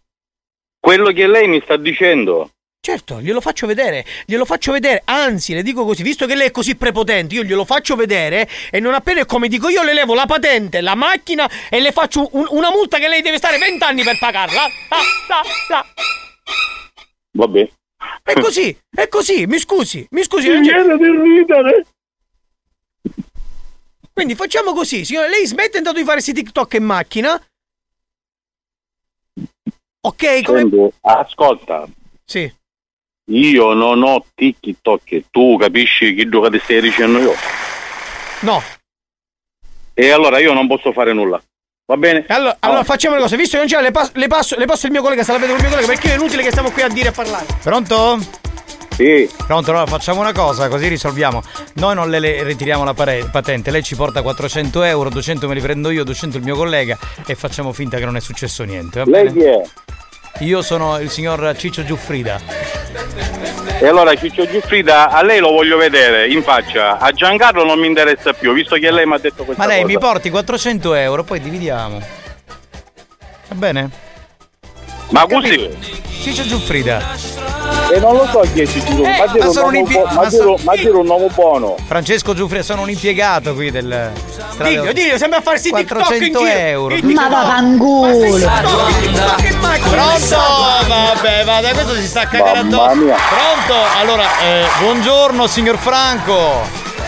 quello che lei mi sta dicendo. Certo, glielo faccio vedere, glielo faccio vedere, anzi le dico così, visto che lei è così prepotente, io glielo faccio vedere e non appena è come dico io le levo la patente, la macchina e le faccio un- una multa che lei deve stare 20 anni per pagarla. Ah, ah, ah. Vabbè. È così, è così, mi scusi, mi scusi. Mi viene di ridere. Quindi facciamo così, signore, lei smette intanto di fare questi TikTok in macchina. Ok, come... Ascolta, Sì. Io non ho TikTok, tu capisci che gioca ti stai dicendo io? No. E allora io non posso fare nulla. Va bene? Allora, allora facciamo le cose, visto che non c'è, le, pas- le passo, le passo il mio collega, se la vedo con il mio collega, perché è inutile che stiamo qui a dire e a parlare. Pronto? Sì. Pronto, allora facciamo una cosa, così risolviamo. Noi non le, le ritiriamo la pare- patente, lei ci porta 400 euro, 200 me li prendo io, 200 il mio collega e facciamo finta che non è successo niente. va Lei bene? chi è? Io sono il signor Ciccio Giuffrida. E allora Ciccio Giuffrida, a lei lo voglio vedere in faccia. A Giancarlo non mi interessa più, visto che lei mi ha detto questa Ma lei cosa. mi porti 400 euro, poi dividiamo. Va bene? Ma così? Ciccio Giuffrida. E non lo so chi è Ciccio Giuffrida, Eh, ma ma un sono un impie- buo- ma ma dire- so- ma un nome buono. Francesco Giuffrida, sono un impiegato qui del Diglio, diglio, sembra a farsi TikTok in 400 giro. euro. Il TikTok. vaffanculo. TikTok in macchina. Pronto? Vabbè, vada, questo si sta a cagare Mamma addosso. Pronto? Allora, eh, buongiorno signor Franco.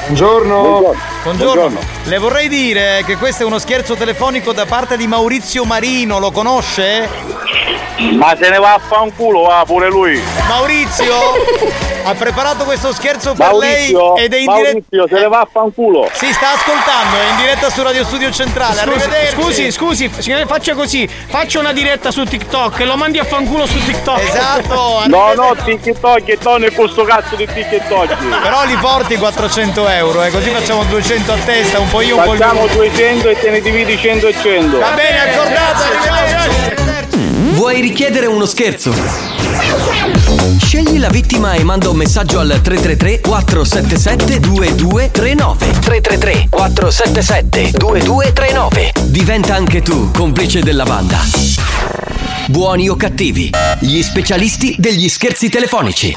Buongiorno. Buongiorno. Le vorrei dire che questo è uno scherzo telefonico da parte di Maurizio Marino, lo conosce? Ma se ne va a fanculo, va pure lui. Maurizio ha preparato questo scherzo per Maurizio, lei ed è in diretta. Maurizio, se ne va a fanculo. Si sta ascoltando, è in diretta su Radio Studio Centrale. Scusi, Arrivederci. scusi, scusi, signore, faccia così. Faccia una diretta su TikTok e lo mandi a fanculo su TikTok. Esatto. No, no, TikTok, non è questo cazzo di TikTok. Però li porti 400 euro, eh, così facciamo 200 a testa, un po' io, Facciamo lui. 200 e te ne dividi 100 e 100. Va bene, accordato, arrivederci. Vuoi richiedere uno scherzo? Scegli la vittima e manda un messaggio al 333 477 2239 333 477 2239 Diventa anche tu complice della banda. Buoni o cattivi, gli specialisti degli scherzi telefonici.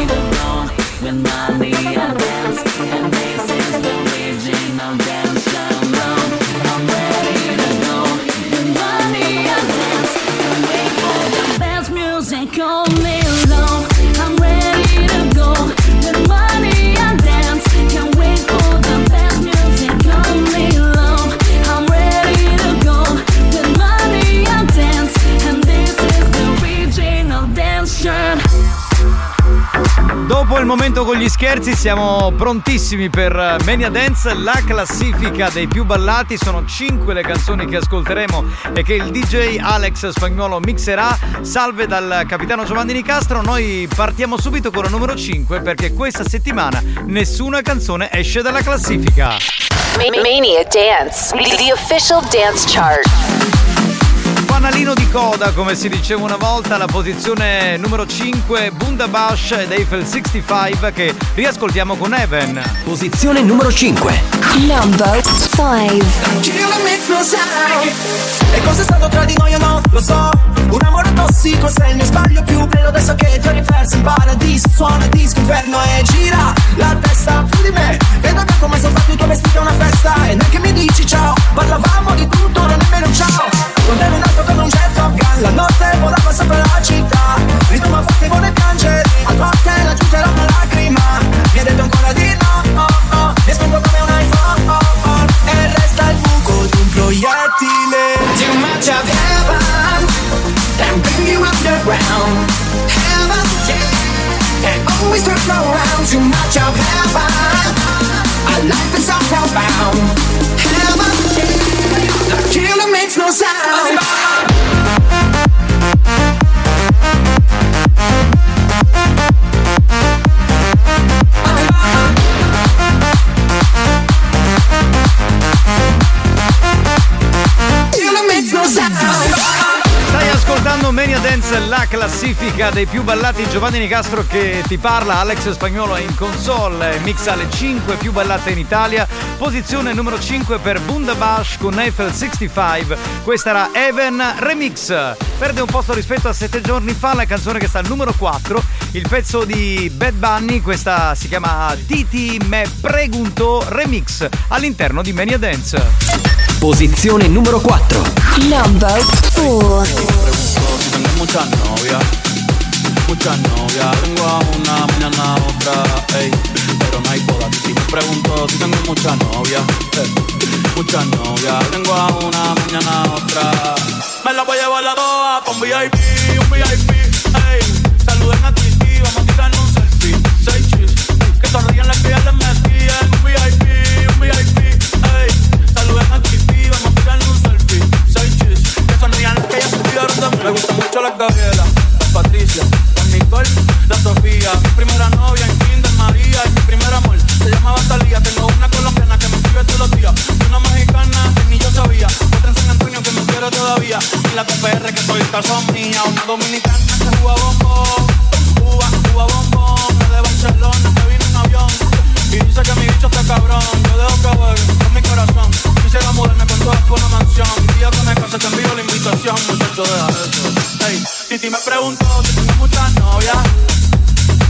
ready to go with Mania Dopo il momento con gli scherzi siamo prontissimi per Mania Dance, la classifica dei più ballati. Sono 5 le canzoni che ascolteremo e che il DJ Alex Spagnuolo mixerà. Salve dal capitano Giovanni Nicastro. Noi partiamo subito con la numero 5 perché questa settimana nessuna canzone esce dalla classifica. Ma- Mania Dance, the official dance chart fanalino di coda, come si diceva una volta, la posizione numero 5, Bundabash ed Eiffel 65 che riascoltiamo con Evan. Posizione numero 5. Number 5. E cosa è stato tra di noi o no? Lo so. Un amore tossico se il mio sbaglio più bello adesso che ti ho riperso in paradiso. Suona il disco inferno e gira la testa su di me. Vedo che come sono fatto il tuo vestito a una festa e neanche mi dici ciao. Parlavamo di tutto, non nemmeno un ciao. Quando ero nato sotto con un jet top gun La notte volava sopra la città. Ritmo forte vuole piangere Al cocktail aggiungerò una lacrima. Mi ha detto ancora di no oh, oh. Mi espongo come un iPhone oh, oh. E resta il buco di un proiettile. Too much of heaven Then bring you underground. Heaven, yeah. Can always turn around Too much of heaven A life is so profound makes no sound. Classifica dei più ballati. Giovanni Nicastro che ti parla, Alex Spagnolo è in console, mixa le 5 più ballate in Italia, posizione numero 5 per Bundabash con Eiffel 65, questa era Even Remix, perde un posto rispetto a 7 giorni fa la canzone che sta al numero 4, il pezzo di Bad Bunny, questa si chiama Titi Me Pregunto Remix all'interno di Mania Dance. Posizione numero 4. Number 4. Si tengo muchas novias, muchas novias. Tengo a una, mañana a otra, ey. Pero no hay boda. Si me pregunto si tengo muchas novias, eh, muchas novias. Tengo a una, mañana a otra. Me la voy a llevar la pa' un VIP, un VIP, ey. Saluden a Titi, vamos a tirar un selfie. Seis chis, que sonrían las que ya les metí en un VIP, un VIP, ey. Saluden a Titi, me gusta mucho la cabela, Patricia, con Nicole, la Sofía, primera novia, Kinder María, y mi primer amor, se llamaba Salía, tengo una colombiana que me escribe todos los días. Una mexicana ni yo sabía. Otra en San Antonio, que me quiero todavía. y la TPR que soy calza mía. Una dominicana que se jugó a bombo. Uva, uba de bancharlona que vino un avión. Y dice que mi bicho está cabrón. Yo dejo que juegue con mi corazón. Quisiera mudarme con todas por una mansión. Y día que me case te envío la invitación. Muchacho, deja eso. Hey, Titi me preguntó si tengo muchas novias.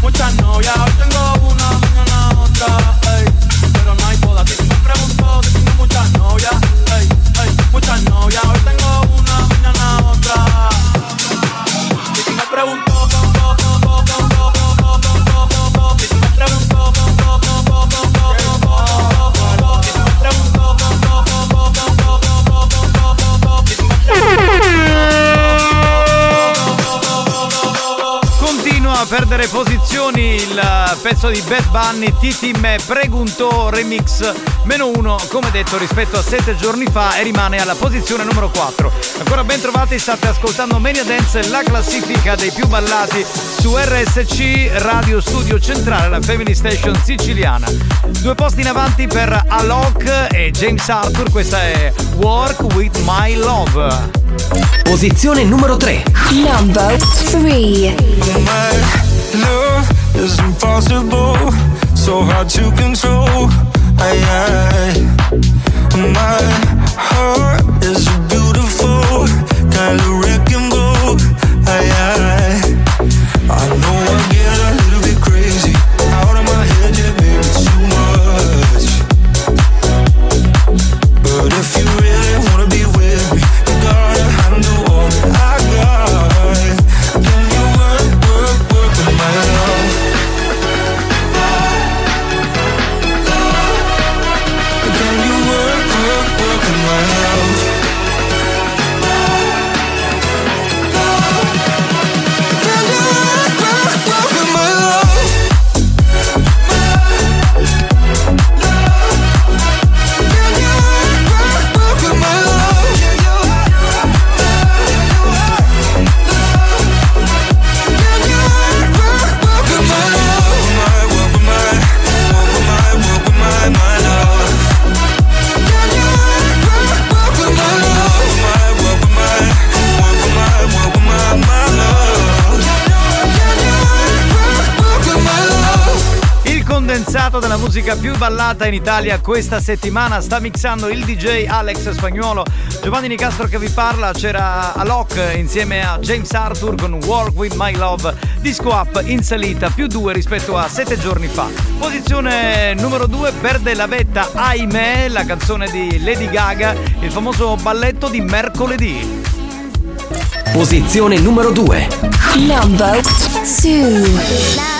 Muchas novias. Hoy tengo una, mañana otra. Ey, pero no hay boda. Titi me preguntó si tengo muchas novias. Ey, ey, muchas novias. Hoy tengo una, mañana otra. Titi me preguntó. Yeah. Perdere posizioni il pezzo di Bad Bunny Titi Me Pregunto Remix meno uno come detto rispetto a sette giorni fa e rimane alla posizione numero 4 ancora ben trovati state ascoltando Mania Dance la classifica dei più ballati su RSC Radio Studio Centrale la Family Station siciliana. Due posti in avanti per Alok e James Arthur questa è Work With My Love Posizione numero 3. Number 3. Love is impossible, so hard to control. I, I, my heart is beautiful kind of wrecking ball. I, I, in Italia questa settimana sta mixando il DJ Alex Spagnuolo. Giovanni Nicastro che vi parla, c'era Alok insieme a James Arthur con Walk With My Love, disco up in salita, più due rispetto a sette giorni fa. Posizione numero due perde la vetta Ahimè, la canzone di Lady Gaga, il famoso balletto di mercoledì. Posizione numero 2. Number 2.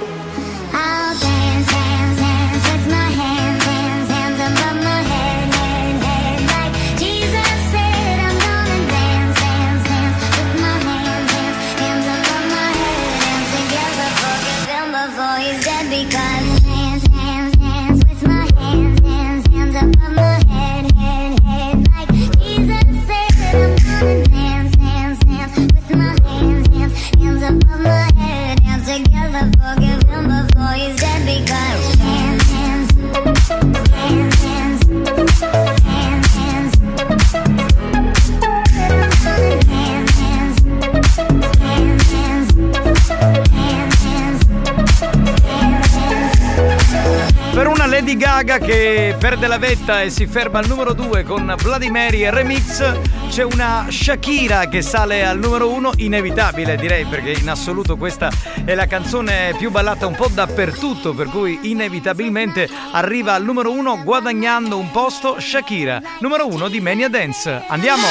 Lady Gaga che perde la vetta e si ferma al numero 2 con Mary e Remix, c'è una Shakira che sale al numero 1, inevitabile direi perché in assoluto questa è la canzone più ballata un po' dappertutto, per cui inevitabilmente arriva al numero 1 guadagnando un posto Shakira, numero 1 di Mania Dance. Andiamo!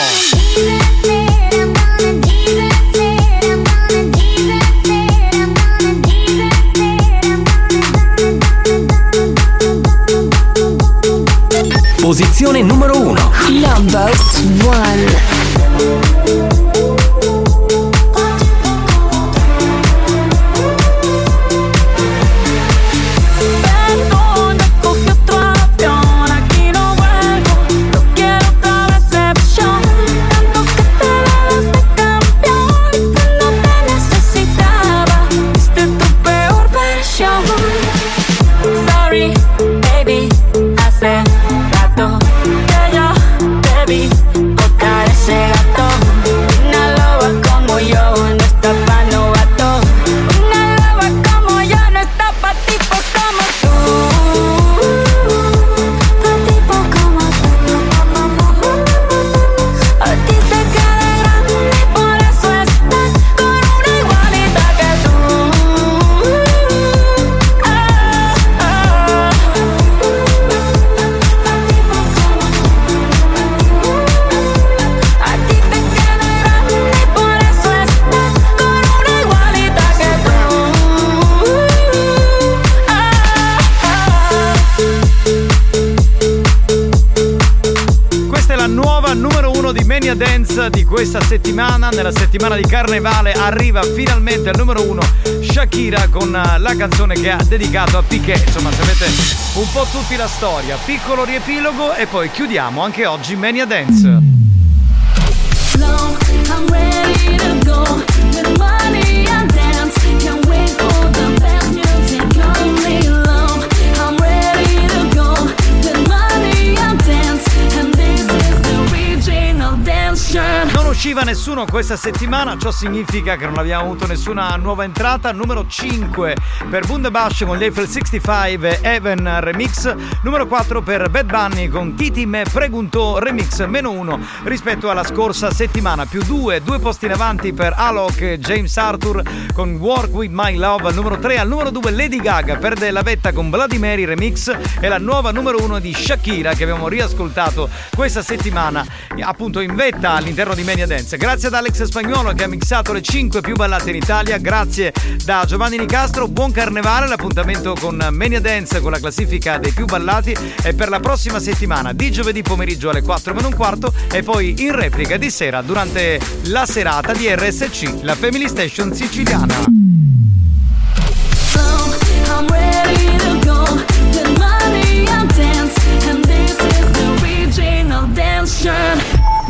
Posizione numero 1. Number 1. Nuova numero 1 di Mania Dance di questa settimana. Nella settimana di carnevale arriva finalmente al numero 1 Shakira con eh, la canzone che ha dedicato a Piquet. Insomma, sapete un po' tutti la storia. Piccolo riepilogo e poi chiudiamo anche oggi Mania Dance. Usciva nessuno questa settimana, ciò significa che non abbiamo avuto nessuna nuova entrata. Numero 5 per Bundebash con gli Eiffel 65 Even Remix. Numero 4 per Bad Bunny con Titi Me Pregunto Remix meno 1 rispetto alla scorsa settimana. Più 2, due posti in avanti per Alok e James Arthur con Work With My Love al numero 3. Al numero 2 Lady Gaga perde la vetta con Bloody Remix e la nuova numero 1 di Shakira che abbiamo riascoltato questa settimana appunto in vetta all'interno di Mania Dance. Grazie ad Alex Spagnuolo che ha mixato le 5 più ballate in Italia. Grazie da Giovanni Nicastro. Buon carnevale. L'appuntamento con Mania Dance con la classifica dei più ballati è per la prossima settimana di giovedì pomeriggio alle 4 meno un quarto e poi in replica di sera durante la serata di RSC, la Family Station siciliana. Slow,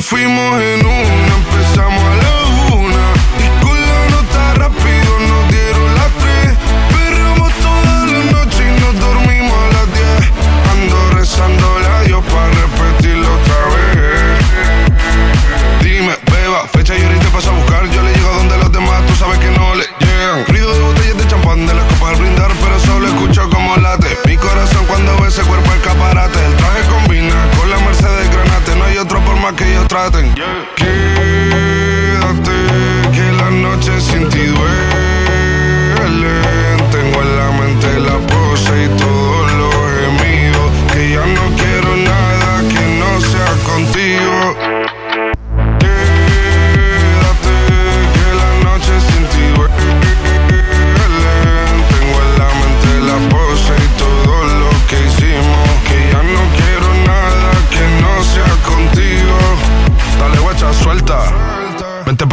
fuimos en una, empezamos a la una. Y con la nota rápido nos dieron las tres. Perreamos toda la noche y nos dormimos a las diez. Ando rezando Fecha y ahorita paso a buscar. Yo le llego a donde los demás, tú sabes que no le llegan. Ruido de botellas de champán de las copas al brindar, pero solo escucho como late. Mi corazón cuando ve ese cuerpo escaparate. El traje combina con la merced Mercedes Granate. No hay otro por más que ellos traten. Quédate, que la noche sin ti duele.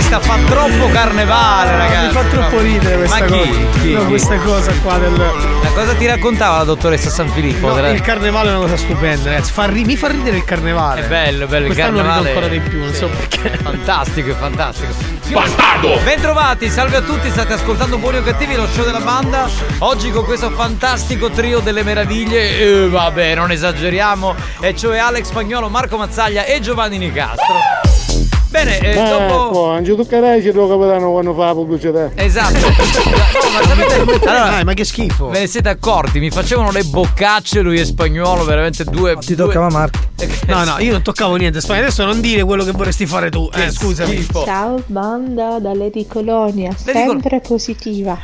questa fa troppo carnevale, ragazzi. Mi fa troppo ridere questa Ma chi? cosa. Chi? No, Chi? questa cosa qua del. La cosa ti raccontava la dottoressa San Filippo? No, Della- il carnevale è una cosa stupenda, ragazzi. Fa ri- mi fa ridere il carnevale. È bello, bello il Quest'anno rido carnevale. ancora di più, non so perché. È fantastico, è fantastico. Bastardo! Bentrovati, salve a tutti, state ascoltando Buoni o Cattivi, lo show della banda. Oggi con questo fantastico trio delle meraviglie. E vabbè, non esageriamo. E cioè Alex Spagnolo, Marco Mazzaglia e Giovanni Nicastro. Bene, eh, dopo. Ecco, anche tu carai il tuo capitano quando fa la pubblicità. Esatto. No, ma sapete. Allora, ma che schifo. Ve ne siete accorti? Mi facevano le boccacce lui e spagnolo, veramente due. Ti toccava Marco. No, no, io non toccavo niente. Spagna, adesso non dire quello che vorresti fare tu. Eh, scusami. Ciao banda da Lady Colonia, Lady Col- sempre positiva.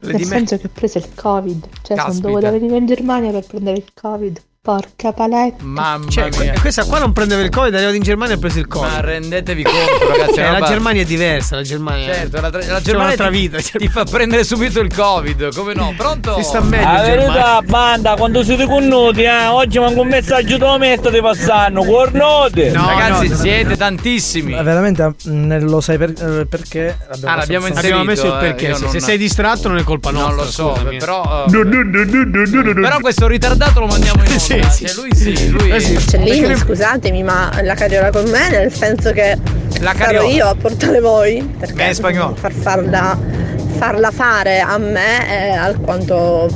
Lady Nel Me- senso che ho preso il covid, cioè sono Caspita. dovuta venire in Germania per prendere il covid. Porca paletta. Mamma Cioè, mia. questa qua non prendeva il Covid, è arrivata in Germania e ha preso il Covid. Ma rendetevi conto, ragazzi. Cioè, la roba- Germania è diversa, la Germania. Certo, la, la C'è Germania un'altra ti, vita. ti fa prendere subito il Covid, come no? Pronto? Si sta meglio La verità, banda, quando siete connuti, eh, oggi manco un messaggio da metto di passarno, cornote! Ragazzi, siete tantissimi. Ma veramente mm, lo sai per- eh, perché? Ah, l'abbiamo inserito. Abbiamo messo il eh, perché. io Se, non- se sei distratto non è colpa nostra. Non lo so, scusami. però. eh, Però questo ritardato lo mandiamo in onda. Sì, sì. Cioè, lui sì, lui. Uccellini, scusatemi, ma la carriola con me, nel senso che La sarò io a portare voi. Perché è spagnolo. Far farla, farla fare a me è alquanto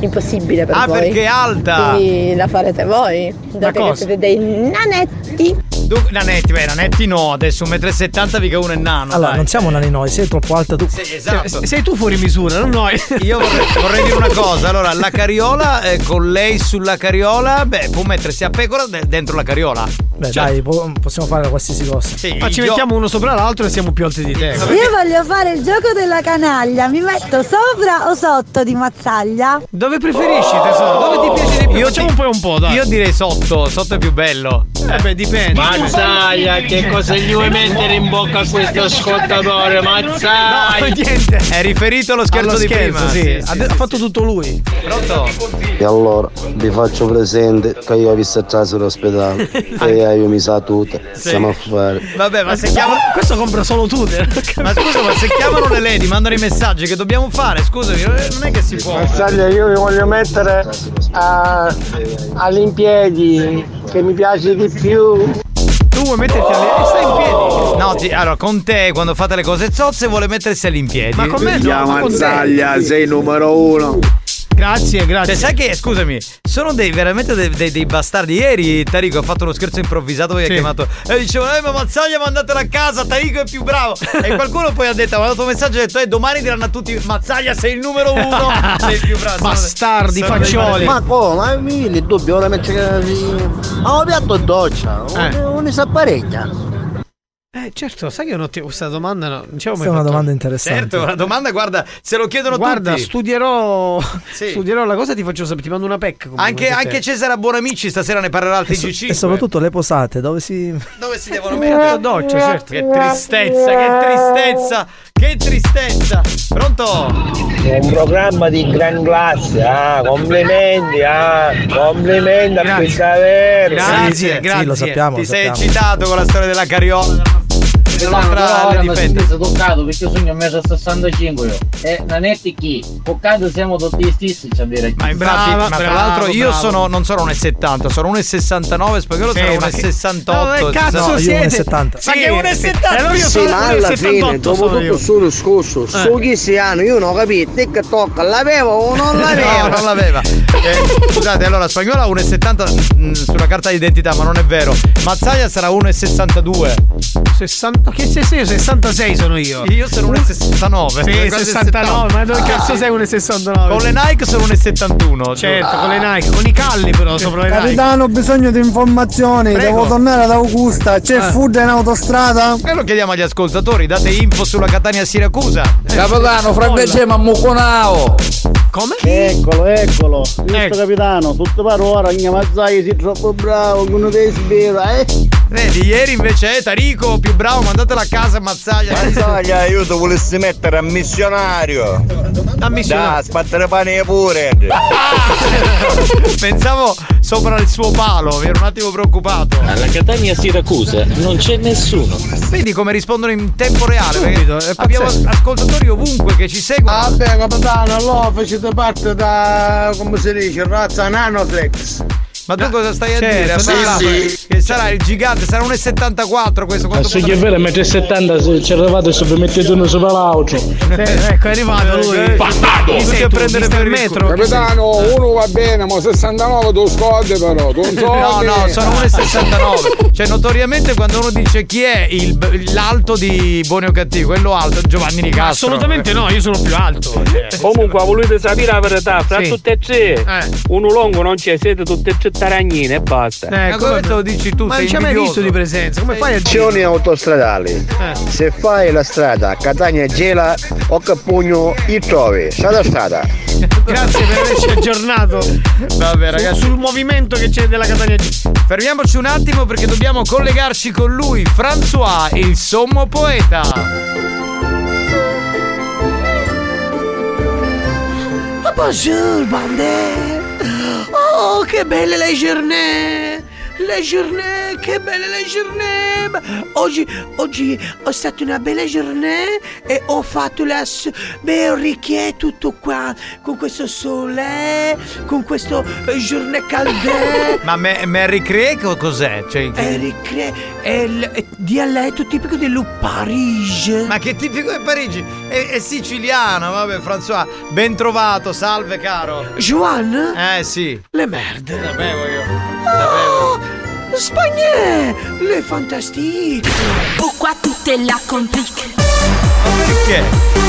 impossibile per Ah, voi. perché è alta. Quindi la farete voi. Dato che siete dei nanetti. Du- nanetti, beh, nanetti no, adesso 1,70 m mica uno è nano. Allora, dai. non siamo nani noi, sei troppo alta tu. Sì, esatto. Cioè, sei tu fuori misura, non noi. Io vorrei, vorrei dire una cosa, allora la carriola, eh, con lei sulla carriola, beh, può mettersi a pecora de- dentro la cariola. Beh, Cioè, dai, po- possiamo fare qualsiasi cosa. sì, Ma ci io- mettiamo uno sopra l'altro e siamo più alti di te. Io voglio fare il gioco della canaglia, mi metto sopra o sotto di mazzaglia? Dove preferisci, tesoro? Dove ti piace di più? Io Facciamo ti- un po' e un po', dai. Io direi sotto, sotto è più bello. Eh beh, dipende. Mazzaglia, che cosa gli vuoi mettere in bocca a questo ascoltatore? No, Mazzaglia! niente. È riferito allo scherzo Allo di scherzo, prima. sì. Ha, ha fatto tutto lui. Pronto? E allora vi faccio presente che io ho visto a casa all'ospedale e io mi sa tutte, stiamo a fare. Vabbè, ma se chiamano. Questo compra solo tu. te. Ma scusa, ma se chiamano le lady, mandano i messaggi che dobbiamo fare, scusami, eh, non è che si può. Mazzaglia, io vi voglio mettere a, all'impiedi, che mi piace di più. Tu vuoi metterti alle... e stai in piedi. No, ti- allora con te quando fate le cose zozze vuole mettersi all'impiedi. Ma con me no, ma con te. Mazzaglia, sei numero uno. Grazie, grazie. Cioè, sai che, scusami, sono dei veramente dei, dei- dei bastardi. Ieri Tarico ha fatto uno scherzo improvvisato poi ha Sì. chiamato e diceva, eh, ma Mazzaglia mandatelo a casa, Tarico è più bravo. e qualcuno poi ha detto, ha mandato un messaggio e ha detto, eh, domani diranno a tutti, Mazzaglia sei il numero uno, sei il più bravo. Bastardi, sono faccioli. Ma come? Ma mi il dubbio ora mettere Ma ho piatto doccia, Eh. non si apparecchia. Eh, certo, sai che non ti questa domanda no, non ci avevo Questa è una fatto. domanda interessante. Certo, una domanda, guarda, se lo chiedono Guarda, tutti. studierò Sì. studierò la cosa e ti faccio sapere, ti mando una PEC. Anche, anche Cesare Buonamici stasera ne parlerà al E, so- TG5. e soprattutto le posate, dove si. Dove si devono Metto mettere? doccia, certo. Che tristezza, che tristezza. Che tristezza! Pronto? Un programma di gran classe, ah, complimenti, ah, complimenti a Quintaverso. Grazie, grazie. lo sappiamo, Ti lo sei sappiamo. eccitato con la storia della carriola. Ora Lady mi Fender. sentite toccato perché io sono 1,65 io e non è chi toccato siamo tutti gli stessi cioè dire Ma infatti, ma tra l'altro io sono, non sono 1,70, sono 1,69, spagnolo Sì, sarà ma che- 1,68. Cazzo No, io siete? 1,70. Ma che 1,70? allora io Sì, sono ma alla 1,78 fine, dopo sono tutto io. sto discorso, Eh. su chi si hanno, io non ho capito, TikTok l'avevo o non No, l'avevo? non l'aveva. Eh, scusate, allora Spagnola ha 1,70 mh, sulla carta d'identità, ma non è vero. Mazzaia sarà 1,62. 60 che sei sei? 66 sono io. Io sono 1,69. Sì, quasi 69, ma dove Ah. cazzo sei 1,69? Con le Nike sono 1,71. Certo, con le Nike, con i calli però sopra le Nike. Capitano, ho bisogno di informazioni. Prego. Devo tornare ad Augusta. C'è Eh. food in autostrada? E lo chiediamo agli ascoltatori, date info sulla Catania Siracusa. Capitano, francese ma muconao Come? Eccolo, eccolo. Visto Ecco. capitano, tutto per ora, mia Mazzai sei troppo bravo, uno dei spera, eh? Vedi, ieri invece è Tarico più bravo, mandatela a casa Mazzaia. Mazzaglia, io ti volessi mettere a missionario. A missionario. Da, sbattere pane pure. Pensavo sopra il suo palo, mi ero un attimo preoccupato. Alla Catania Siracusa non c'è nessuno. Vedi come rispondono in tempo reale? È abbiamo ascoltatori ovunque che ci seguono. Vabbè, capitano, allora facete parte da, come si dice, razza Nanoflex. Ma tu cosa stai a certo, dire? Sarà- sì. Che sarà il gigante, sarà un 1,74 questo. Quanto Se è vero, mentre 70 se ci arrivate se vi mettete uno sopra l'altro. Eh, ecco, è arrivato lui. Bastardo! Chi sei a prendere per il metro? Capitano, uno va bene, ma 69 tu scordi però, tu non so No, no, sono 1,69. Cioè, notoriamente quando uno dice chi è il- l'alto di Buoni o Cattivo, quello alto, Giovanni Nicastro. Assolutamente no, io sono più alto. cioè. Comunque, volete sapere la verità? Fra Sì. tutte e tre, Eh. uno longo non c'è, siete tutte e tre taragnine e basta. Eh, Ma come te lo dici tu? Ma sei non ci hai mai visto di presenza? Come fai a dire? Azioni autostradali. Eh. Se fai la strada Catania Gela o Capugno i trovi, strada strada. Grazie per averci aggiornato Vabbè, ragazzi. sul movimento che c'è della Catania G. Fermiamoci un attimo perché dobbiamo collegarci con lui, François, il sommo poeta. Bonjour, bande! Oh, che belle le journée! Le journée, che belle le journée! Oggi, oggi ho stata una bella journée e ho fatto la berricchie tutto qua, con questo sole, con questo eh, journée calde. Ma Ma Mary Craig o cos'è? Cioè, che- Eric è il dialetto tipico dello Parigi. Ma che tipico è Parigi? È, è siciliano, vabbè, François. Ben trovato, salve caro. Juan? Eh sì. Le merde. Sapevo io. Oh, Spagnè! Le fantastiche! Tout est là complique Perché?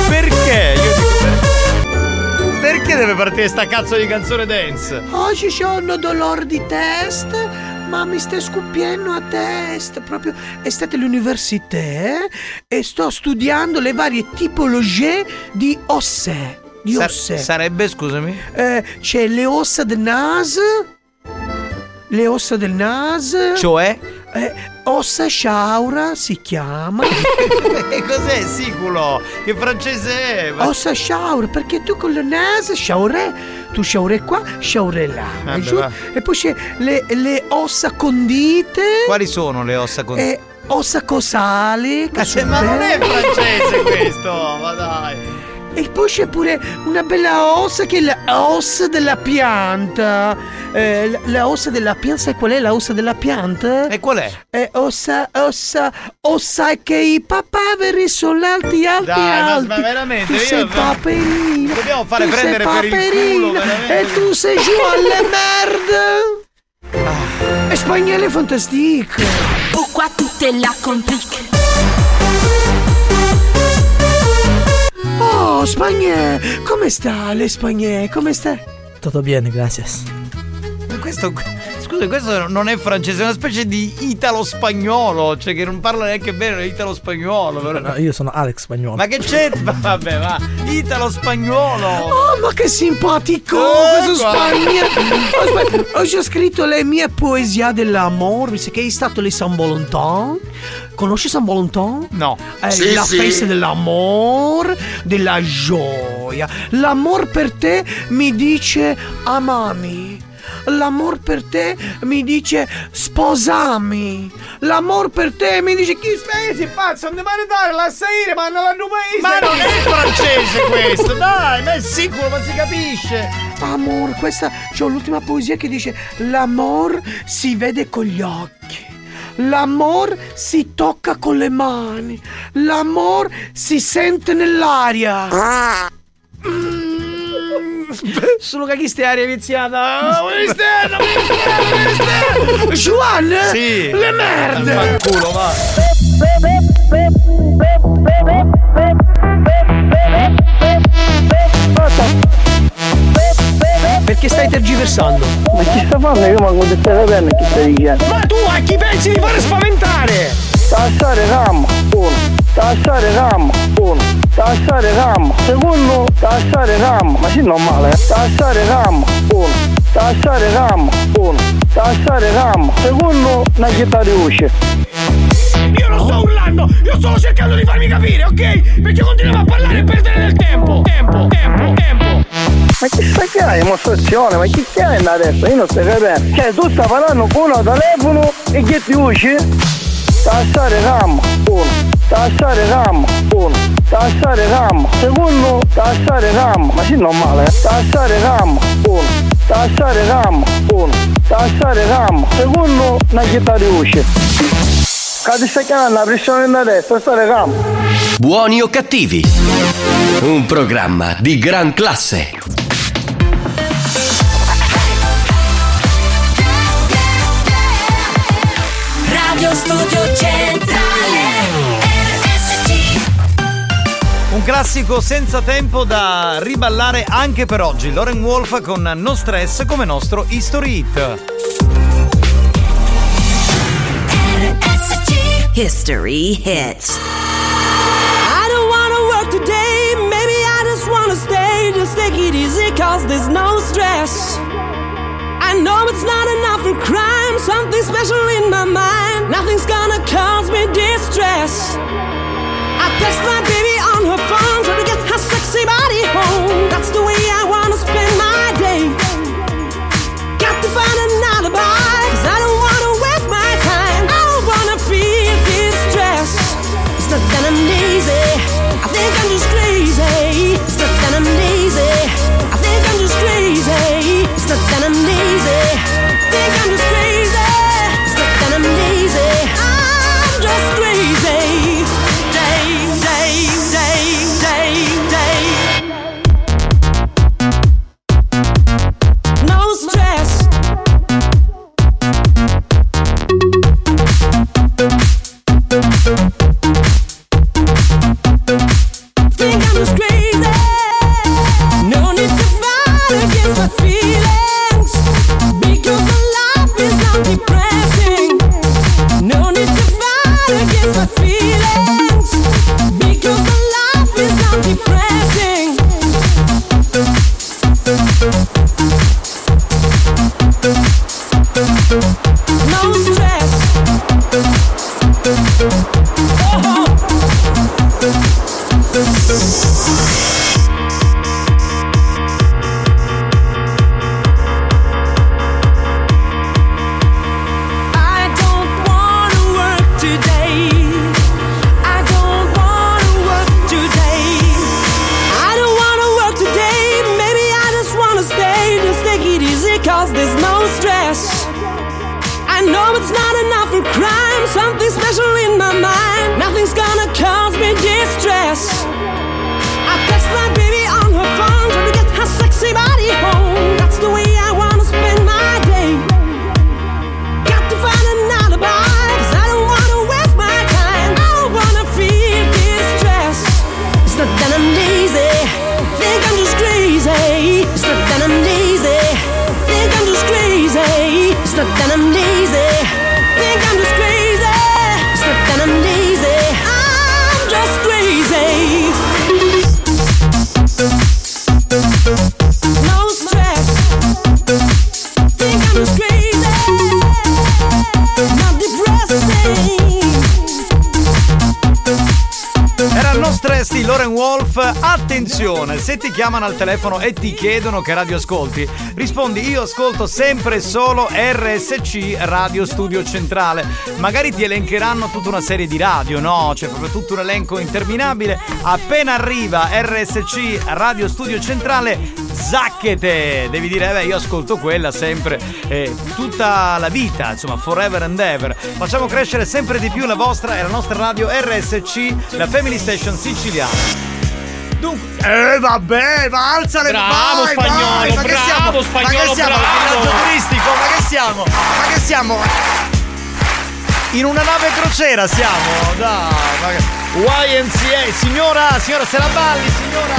Perché? Io dico per- Perché deve partire sta cazzo di canzone dance? Oggi c'ho un dolore di testa, ma mi sta scoppiando a testa. Proprio è stata all'università eh, e sto studiando le varie tipologie di osse. Di Sa- osse. sarebbe, scusami? Eh, c'è le ossa del naso. Le ossa del naso. Cioè? Eh, ossa sciaura si chiama. e cos'è siculo? Che francese è? Ma- Ossa sciaura, perché tu con il naso sciaure, tu sciaure qua, sciaure là. Giù? va. E poi c'è le, le ossa condite. Quali sono le ossa con... E ossa cosali. che Eh, ma non è francese questo, ma dai. E poi c'è pure una bella ossa che è la ossa della pianta. Eh, la, la ossa della pianta, sai qual è la ossa della pianta? E qual è? È ossa, ossa, ossa che i papaveri sono alti, alti, Dai, ma- alti. ma veramente, Tu io- sei paperino. Dobbiamo fare tu prendere sei per il culo, paperino, veramente. E tu sei giù alle merde. Ah. E spagnolo è fantastico. Pourquoi tout est là complique Oh, Spagnè, come sta le Spagnè? Come sta? Tutto bene, gracias. Ma Questo, scusa, questo non è francese, è una specie di italo-spagnolo, cioè che non parla neanche bene italo-spagnolo. vero? No, io sono Alex Spagnolo. Ma che c'è? Vabbè, va, italo-spagnolo. Oh, ma che simpatico Eh, questo. Spagnolo! Aspetta, Ho già scritto le mie poesie dell'amore, visto che è stato le Saint Valentin. Conosci San Valentin? No. È Sì, la sì. festa dell'amor, della gioia. L'amor per te mi dice amami. L'amor per te mi dice sposami. L'amor per te mi dice chi spesi pazzo, non devi dare la saire, ma non la numeri. Ma non è francese questo, dai, ma è sicuro, ma si capisce. Amor, questa c'ho l'ultima poesia che dice L'amor si vede con gli occhi. L'amor si tocca con le mani. L'amor si sente nell'aria. Mm. Solo che chi stai aria viziata? Oh, Juan? Sì. Le merde! Fanculo, va. Perché stai tergiversando? Ma chi sta facendo? Io manco di stare bene chi sta dicendo. Ma tu a chi pensi di fare spaventare? Tassare RAM, uno. Tassare RAM, uno. Tassare RAM, secondo. Tassare RAM, ma sì normale. eh. Tassare RAM, uno. Tassare RAM, uno. Tassare RAM, secondo. Una chitarra di usce. Io non sto urlando, io sto cercando di farmi capire, ok? Perché continuiamo a parlare e perdere del tempo. Tempo, tempo, tempo. Ma chi sta che hai dimostrazione? Ma chi che hai adesso? Io non sto capendo. Cioè tu stai parlando con uno telefono e che ti usci? Tassare RAM, uno. Tassare RAM, uno. Tassare RAM, secondo. Tassare RAM, ma sì normale. eh. Tassare RAM, uno. Tassare RAM, uno. Tassare RAM, secondo. Una chitarra di usci. Cade stai chiamando la pressione da destra, tassare RAM. Buoni o cattivi? Un programma di gran classe. Radio Studio Centrale RSC Un classico senza tempo da riballare anche per oggi. Loren Wolf con No Stress come nostro History Hit. History hits. I don't wanna work today, maybe I just wanna stay, just take it easy cause there's no stress. I know it's not enough for crime, something special in my mind, nothing's gonna cause me distress. I text my baby on her phone, try to get her sexy body home, that's the way chiamano al telefono e ti chiedono che radio ascolti, rispondi io ascolto sempre solo RSC Radio Studio Centrale. Magari ti elencheranno tutta una serie di radio, no? C'è proprio tutto un elenco interminabile. Appena arriva RSC Radio Studio Centrale, zacchete! Devi dire, eh beh, io ascolto quella sempre, eh, tutta la vita, insomma, forever and ever. Facciamo crescere sempre di più la vostra e la nostra radio RSC, la Family Station siciliana. Dunque, eh vabbè, ma alza le Bravo, vai, spagnolo, vai, ma che bravo, siamo? ma spagnolo, che siamo? bravo. Turistico, ma che siamo? Ma che siamo? In una nave crociera siamo, dai, ma che- YMCA, signora, signora, se la balli, signora,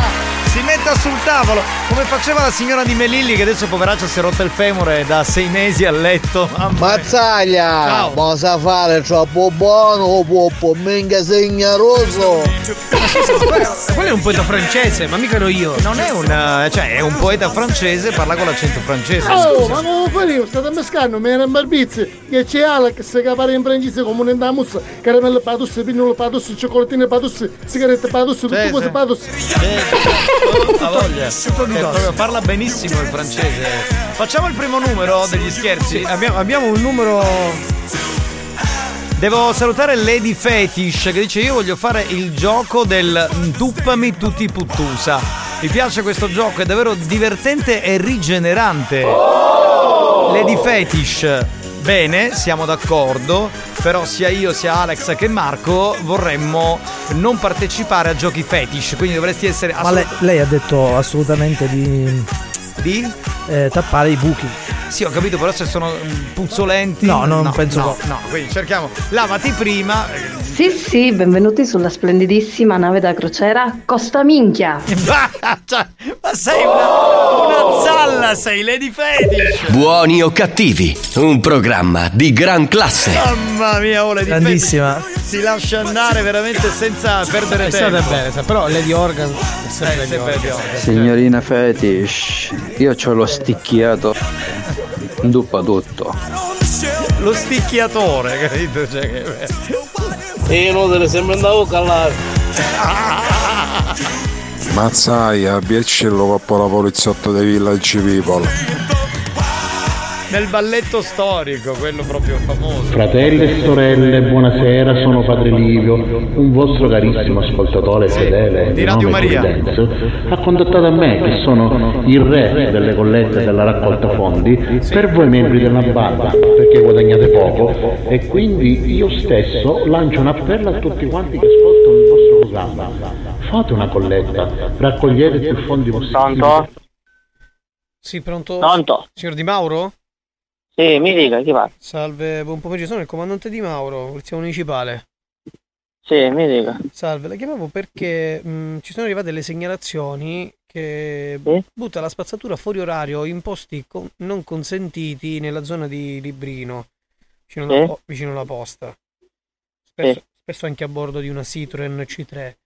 si metta sul tavolo, come faceva la signora di Melilli che adesso poveraccia si è rotta il femore da sei mesi a letto. Mamma. Mazzaglia! Ciao. Ma sa fare troppo buono, poppo, minchia segnaroso! Quello è un poeta francese, ma mica ero io. Non è un. cioè, è un poeta francese, parla con l'accento francese. Oh, scusa. ma come fare io? State a mescando, mi era in barbizzi. Che c'è Alex che parla in francese come un endamus, caramelle patus, pinnolo patus, cioccolatine patus, sigarette patus, tutte Sì, cose sì. patus. Ha voglia. Proprio parla benissimo il francese. Facciamo il primo numero degli scherzi. Abbiamo, abbiamo un numero. Devo salutare Lady Fetish che dice io voglio fare il gioco del tuppami tutti puttusa. Mi piace questo gioco, è davvero divertente e rigenerante. Lady Fetish. Bene, siamo d'accordo, però sia io sia Alex che Marco vorremmo non partecipare a giochi fetish, quindi dovresti essere Ma lei, assolut- lei ha detto assolutamente di, di eh, tappare i buchi. Sì, ho capito, però se sono mm, puzzolenti. No, non penso No, no, quindi cerchiamo. Lavati prima. Sì, sì, benvenuti sulla splendidissima nave da crociera Costa Minchia. Cioè, ma sei una, una zalla, sei Lady Fetish. Buoni o cattivi, un programma di gran classe. Mamma mia, oh, Lady Grandissima. Fetish si lascia andare veramente senza perdere È tempo. stata bene, però Lady Organ è sempre Eh, Lady sempre Organ. Lady Signorina Fetish, io ho lo sticchiato. Duppa tutto. Lo sticchiatore, capito? Cioè, che... E inutile, sembra andavo a calare. Mazzaia, piacere coppa la poliziotto dei Village People. Nel balletto storico, quello proprio famoso. Fratelli e sorelle, buonasera, sono Padre Livio, un vostro carissimo ascoltatore fedele di Radio nome Maria. Providenza, ha contattato a me che sono il re delle collette della raccolta fondi per voi membri della banda perché guadagnate poco e quindi io stesso lancio un appello a tutti quanti che ascoltano il vostro programma. Fate una colletta, raccogliete più fondi possibili. Sì, pronto? Pronto? Signor Di Mauro? Sì, mi dica, chi parla? Salve, buon pomeriggio, sono il comandante Di Mauro, polizia municipale. Sì, mi dica. Salve, la chiamavo perché mh, ci sono arrivate le segnalazioni che butta la spazzatura fuori orario in posti con- non consentiti nella zona di Librino, vicino, alla, Sì. po- vicino alla posta. Spesso, Sì. Spesso anche a bordo di una Citroen C3.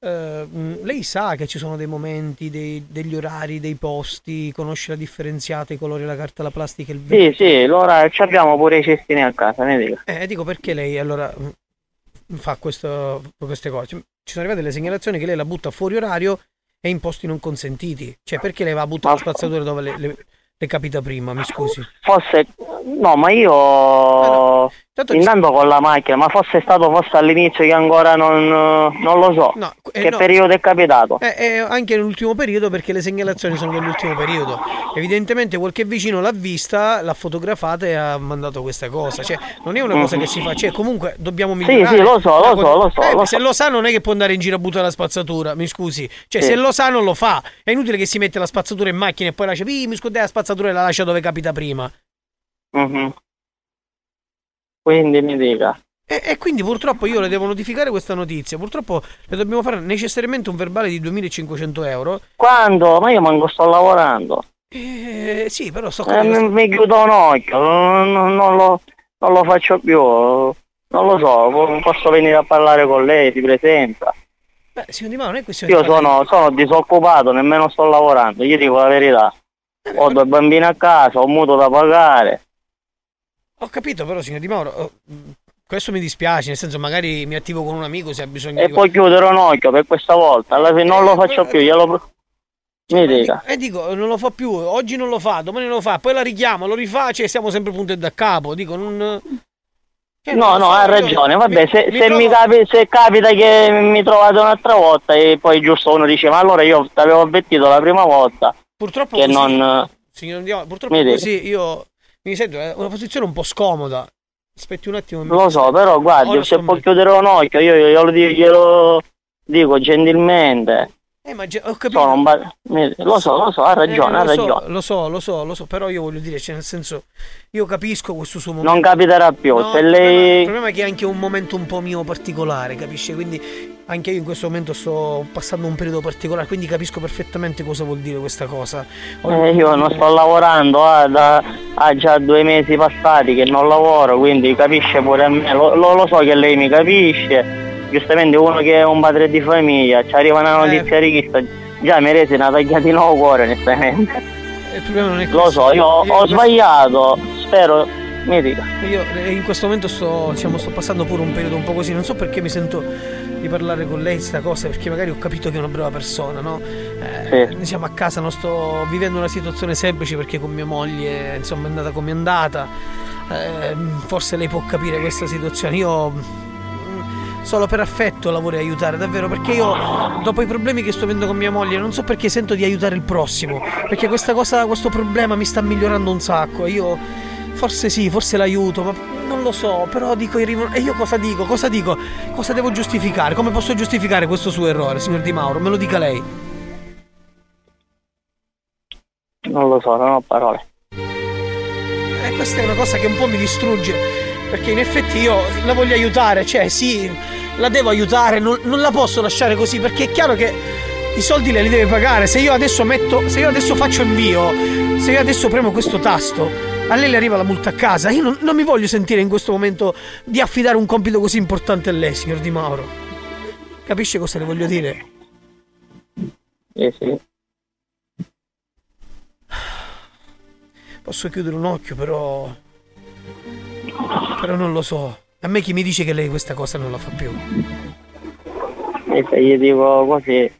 Eh, mh, lei sa che ci sono dei momenti, dei- degli orari, dei posti, conosce la differenziata, i colori, la carta, la plastica, il Sì, sì, allora ci abbiamo pure i cestini a casa, mi dica. eh, dico perché lei allora mm, fa questo- queste cose. Ci sono arrivate le segnalazioni che lei la butta fuori orario e in posti non consentiti. Cioè, perché lei va a buttare la spazzatura dove le, le- le capita prima? Mi scusi. Forse, no, ma io intanto con la macchina, ma fosse stato forse all'inizio che ancora non, non lo so. eh, che no. periodo è capitato? Eh, eh, anche nell'ultimo periodo perché le segnalazioni sono dell'ultimo periodo. Evidentemente qualche vicino l'ha vista, l'ha fotografata e ha mandato questa cosa. Cioè, non è una cosa che si fa. Cioè, comunque dobbiamo Sì, migliorare. sì, lo so, lo La so, lo so, Eh, lo se so. lo sa non è che può andare in giro a buttare la spazzatura, mi scusi. Cioè, Sì. se lo sa non lo fa. È inutile che si mette la spazzatura in macchina e poi lascia, "Ih, mi scordai la spazzatura e la lascia dove capita prima. Mhm. Quindi mi dica. E, e quindi purtroppo io le devo notificare questa notizia. Purtroppo le dobbiamo fare necessariamente un verbale di 2500 euro. Quando? Ma io manco sto lavorando. Eh, sì, però sto Eh, mi, mi chiudo un occhio, non, non- non lo, non lo faccio più. Non lo so, po- posso venire a parlare con lei, ti presenta. Beh, signor Di Mano, non è questione Io sono, sono disoccupato, nemmeno sto lavorando, gli dico la verità. Ho due bambini a casa, ho un mutuo da pagare. Ho capito, però, signor Di Mauro, oh, Questo mi dispiace, nel senso magari mi attivo con un amico se ha bisogno E di poi chiudere un occhio per questa volta. Alla fine non lo faccio più, glielo. Mi dica. E dico, non lo fa più, oggi non lo fa, domani non lo fa, poi la richiamo, lo rifà, cioè siamo sempre punti da capo. Dico, non. cioè, No, no, ha io- ragione. Vabbè, se, mi se trovo- mi capi- se capita che mi trovate un'altra volta e poi giusto uno dice ma allora io ti avevo avvertito la prima volta Purtroppo che così- non... Signor Dio, purtroppo Mi così io mi sento è una posizione un po' scomoda. Aspetti un attimo. Lo so, però guardi, se può chiudere un occhio, io glielo, glielo dico gentilmente. Eh, ma ho capito. Ba- Lo so, lo so, ha ragione, Eh, ha lo so, ragione. lo so, lo so, lo so, però io voglio dire, cioè nel senso, io capisco questo suo momento. Non capiterà più, No, se il, problema, lei... il problema è che è anche un momento un po' mio particolare, capisci? Quindi anche io in questo momento sto passando un periodo particolare, quindi capisco perfettamente cosa vuol dire questa cosa. Eh, io non sto lavorando, ah, da, ha già due mesi passati che non lavoro, quindi capisce pure a me, lo, lo- lo so che lei mi capisce, giustamente uno che è un padre di famiglia, ci arriva una Eh. notizia richiesta, già mi rese una tagliatina al cuore onestamente. Il problema non è Lo questo. so, io ho Io- sbagliato, spero, mi dica. Io eh, in questo momento sto, diciamo, sto passando pure un periodo un po' così, non so perché mi sento di parlare con lei di sta cosa, perché magari ho capito che è una brava persona, no? Eh, Sì. Siamo a casa, non sto vivendo una situazione semplice perché con mia moglie, insomma, è andata come è andata. Eh, forse lei può capire questa situazione. Io solo per affetto la vorrei aiutare, davvero, perché io dopo i problemi che sto avendo con mia moglie non so perché sento di aiutare il prossimo, perché questa cosa, questo problema mi sta migliorando un sacco. Io forse sì, forse l'aiuto, ma non lo so, però dico i rimor- e io cosa dico? Cosa dico? Cosa devo giustificare? Come posso giustificare questo suo errore, signor Di Mauro? Me lo dica lei. Non lo so, non ho parole. E Eh, questa è una cosa che un po' mi distrugge, perché in effetti io la voglio aiutare, cioè sì, la devo aiutare, non, non la posso lasciare così, perché è chiaro che i soldi le li deve pagare. Se io adesso metto, se io adesso faccio invio, se io adesso premo questo tasto, a lei le arriva la multa a casa. Io non, non mi voglio sentire in questo momento di affidare un compito così importante a lei, signor Di Mauro. Capisce cosa le voglio dire? Eh sì. Posso chiudere un occhio, però. Però non lo so. A me chi mi dice che lei questa cosa non la fa più? E se gli dico così,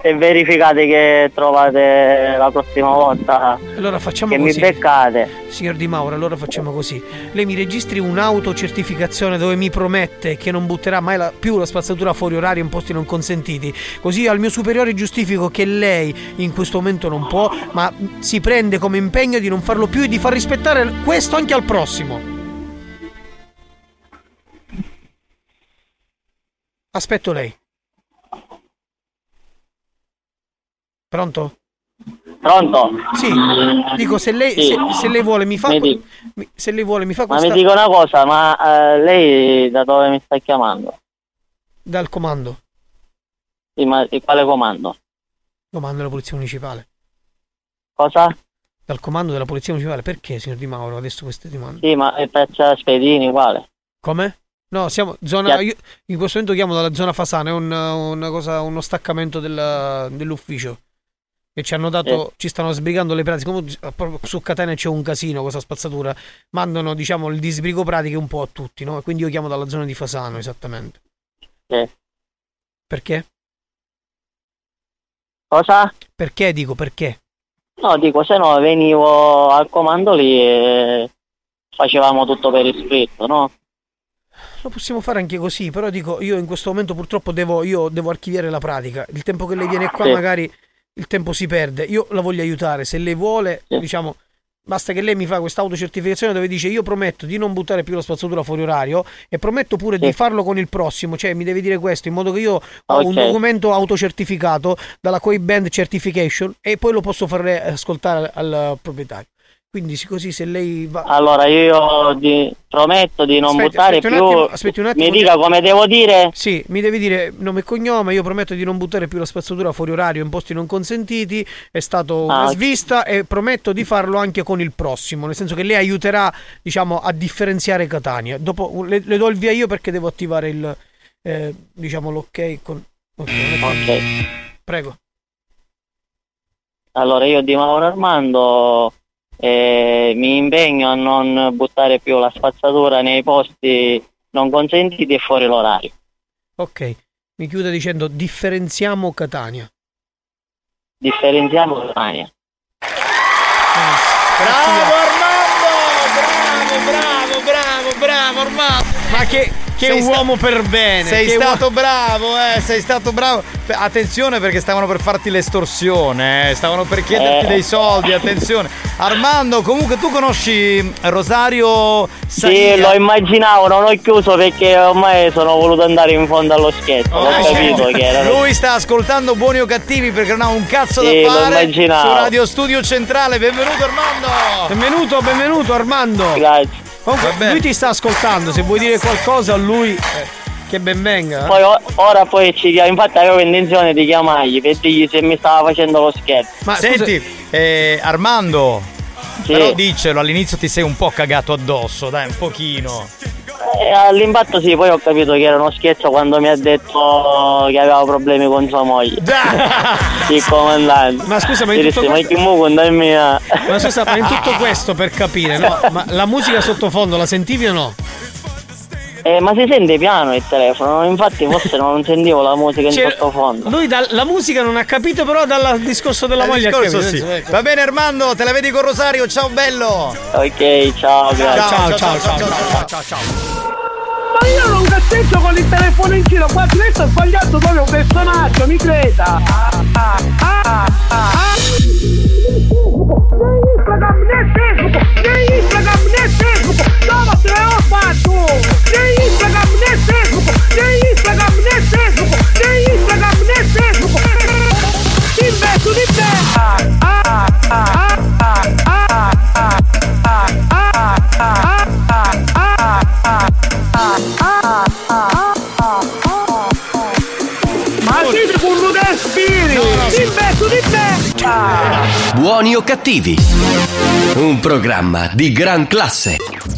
se verificate che trovate la prossima volta Allora facciamo che così. mi beccate, Signor Di Mauro, allora facciamo così. Lei mi registri un'autocertificazione dove mi promette che non butterà mai la- più la spazzatura fuori orario in posti non consentiti. Così al mio superiore giustifico che lei in questo momento non può, ma si prende come impegno di non farlo più e di far rispettare questo anche al prossimo. Aspetto lei. Pronto? pronto? Sì, dico se lei, Sì. se, se lei vuole mi fa Mi mi- se lei vuole mi fa Ma questa mi dica una cosa, ma eh, lei da dove mi sta chiamando? dal comando, Sì, ma di quale comando? comando della polizia municipale. Cosa? Dal comando della polizia municipale, perché signor Di Mauro adesso queste domande? Sì, ma è Piazza Spedini, quale? Come? No, siamo zona io in questo momento chiamo dalla zona Fasana, è un- una cosa uno staccamento del- dell'ufficio. Che ci hanno dato, ci stanno sbrigando le pratiche. Come proprio su Catania c'è un casino, questa spazzatura. Mandano, diciamo, il disbrigo pratiche un po' a tutti, no? Quindi io chiamo dalla zona di Fasano, esattamente. Sì. Perché? Cosa? Perché dico perché? No, dico, se no venivo al comando lì e facevamo tutto per iscritto, no? Lo possiamo fare anche così, però dico, io in questo momento purtroppo devo, io devo archiviare la pratica. Il tempo che lei viene qua Sì. magari il tempo si perde. Io la voglio aiutare, se lei vuole, diciamo, basta che lei mi fa questa autocertificazione dove dice io prometto di non buttare più la spazzatura fuori orario e prometto pure di farlo con il prossimo, cioè mi deve dire questo in modo che io ho un Ok. documento autocertificato dalla Koi Band Certification e poi lo posso fare ascoltare al proprietario. Quindi sì, così se lei va... Allora io di- prometto di non Aspetti, buttare aspetti un più. attimo, aspetti un attimo. Mi dica come devo dire? Sì, mi devi dire nome e cognome, io prometto di non buttare più la spazzatura fuori orario in posti non consentiti, è stato una Ah, svista e prometto di farlo anche con il prossimo, nel senso che lei aiuterà, diciamo, a differenziare Catania. Dopo le, le do il via io perché devo attivare il, eh, diciamo, l'ok con... Ok, Ok. prego. Allora io di Mauro Armando eh, mi impegno a non buttare più la spazzatura nei posti non consentiti e fuori l'orario. Ok, mi chiude dicendo differenziamo Catania. Differenziamo Catania. Bravo Armando! Bravo, bravo, bravo, bravo Armando! Ma che, che Sei sta- uomo per bene! Sei stato uo- bravo, eh, sei stato bravo. Attenzione perché stavano per farti l'estorsione, eh, stavano per chiederti Eh. dei soldi, attenzione. Armando, comunque tu conosci Rosario Sì, Saia? lo immaginavo, non ho chiuso perché ormai sono voluto andare in fondo allo scherzo. Oh, ho capito che era. Lui sta ascoltando buoni o cattivi perché non ha un cazzo Sì, da lo fare immaginavo. su Radio Studio Centrale. Benvenuto Armando! Benvenuto, benvenuto Armando! Grazie. Comunque, lui ti sta ascoltando, se vuoi dire qualcosa a lui, eh, che ben venga. Poi o- ora poi ci chiamo, infatti avevo intenzione di chiamargli per dirgli se mi stava facendo lo scherzo. Ma senti, eh, Armando, Sì. però diccelo, all'inizio ti sei un po' cagato addosso, dai, un pochino. Eh, all'impatto sì, poi ho capito che era uno scherzo quando mi ha detto che aveva problemi con sua moglie. Il comandante. Ma scusa, ma in tutto questo-. Ma scusa, ma in tutto questo per capire, no? Ma la musica sottofondo la sentivi o no? Eh, ma si sente piano il telefono, infatti forse non sentivo la musica in Cioè, sottofondo. Lui dal- la musica non ha capito, però dal discorso della Il moglie ha discorso capito. sì. Va bene Armando, te la vedi con Rosario, ciao bello! Ok, ciao, grazie. ciao, ciao, ciao, ciao, ciao, ciao. Ma io non cazzeggio con il telefono in giro, qua lei sta sbagliando proprio un personaggio, mi creda. Ah, ah, ah, ah. Buoni o cattivi? Un programma di gran classe.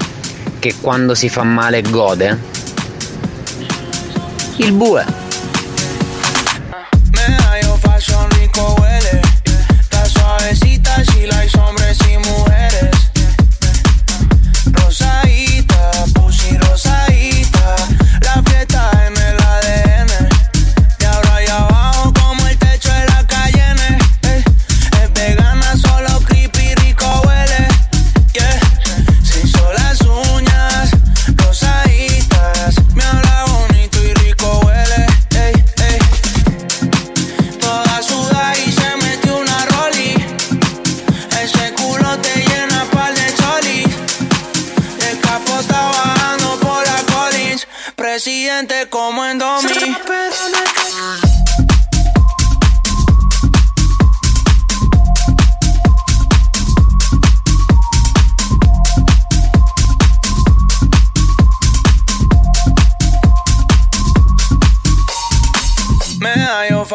che quando si fa male gode? Il bue.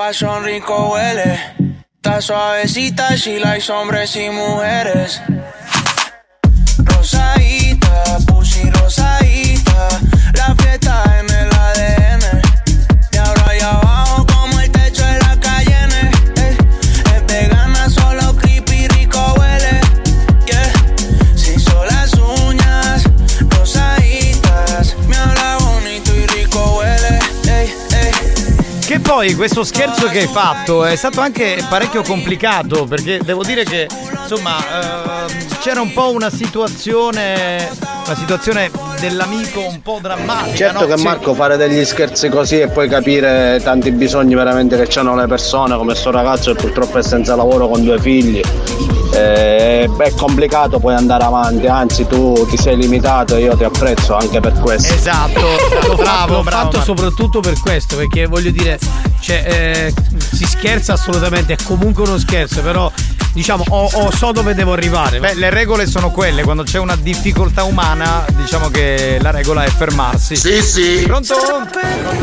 Fashion rico huele. Está suavecita, she likes hombres y mujeres. Rosadita, poi questo scherzo che hai fatto è stato anche parecchio complicato perché devo dire che insomma ehm, c'era un po' una situazione una situazione dell'amico un po' drammatica. Certo no? che. Marco fare degli scherzi così e poi capire tanti bisogni veramente che hanno le persone, come sto ragazzo che purtroppo è senza lavoro con due figli, eh, è complicato poi andare avanti, anzi tu ti sei limitato e io ti apprezzo anche per questo. Esatto, bravo, fatto, l'ho bravo. fatto soprattutto per questo, perché voglio dire, cioè, eh, si scherza assolutamente, è comunque uno scherzo, però diciamo, o, o so dove devo arrivare. Beh, le regole sono quelle, quando c'è una difficoltà umana, diciamo che la regola è fermarsi. Sì, sì. Pronto?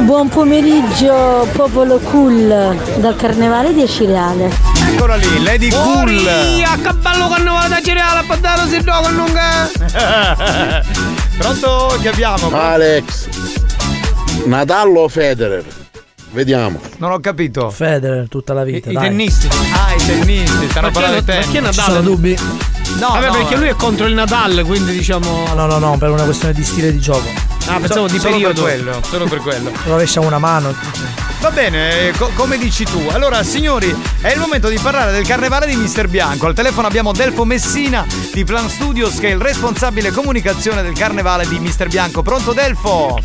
Buon pomeriggio, popolo cool, dal carnevale di Cireale. Eccola lì, Lady Cool. Via, che bello carnevale da cereale, a padano si do con lunga. Pronto? Che abbiamo? Alex. Nadal o Federer? Vediamo. Non ho capito. Federer tutta la vita. I dai. tennisti. Ah, i tennisti, stanno parlando di tennis. è Nadal? Ci sono dubbi? No, Vabbè, no, perché eh. lui è contro il Nadal, quindi diciamo. No, no, no, per una questione di stile di gioco. Ah, pensavo di solo periodo. per quello, solo per quello. Rovescia una mano. Va bene, co- come dici tu. Allora, signori, è il momento di parlare del carnevale di Mister Bianco. Al telefono abbiamo Delfo Messina di Plan Studios, che è il responsabile comunicazione del carnevale di Mister Bianco. Pronto, Delfo?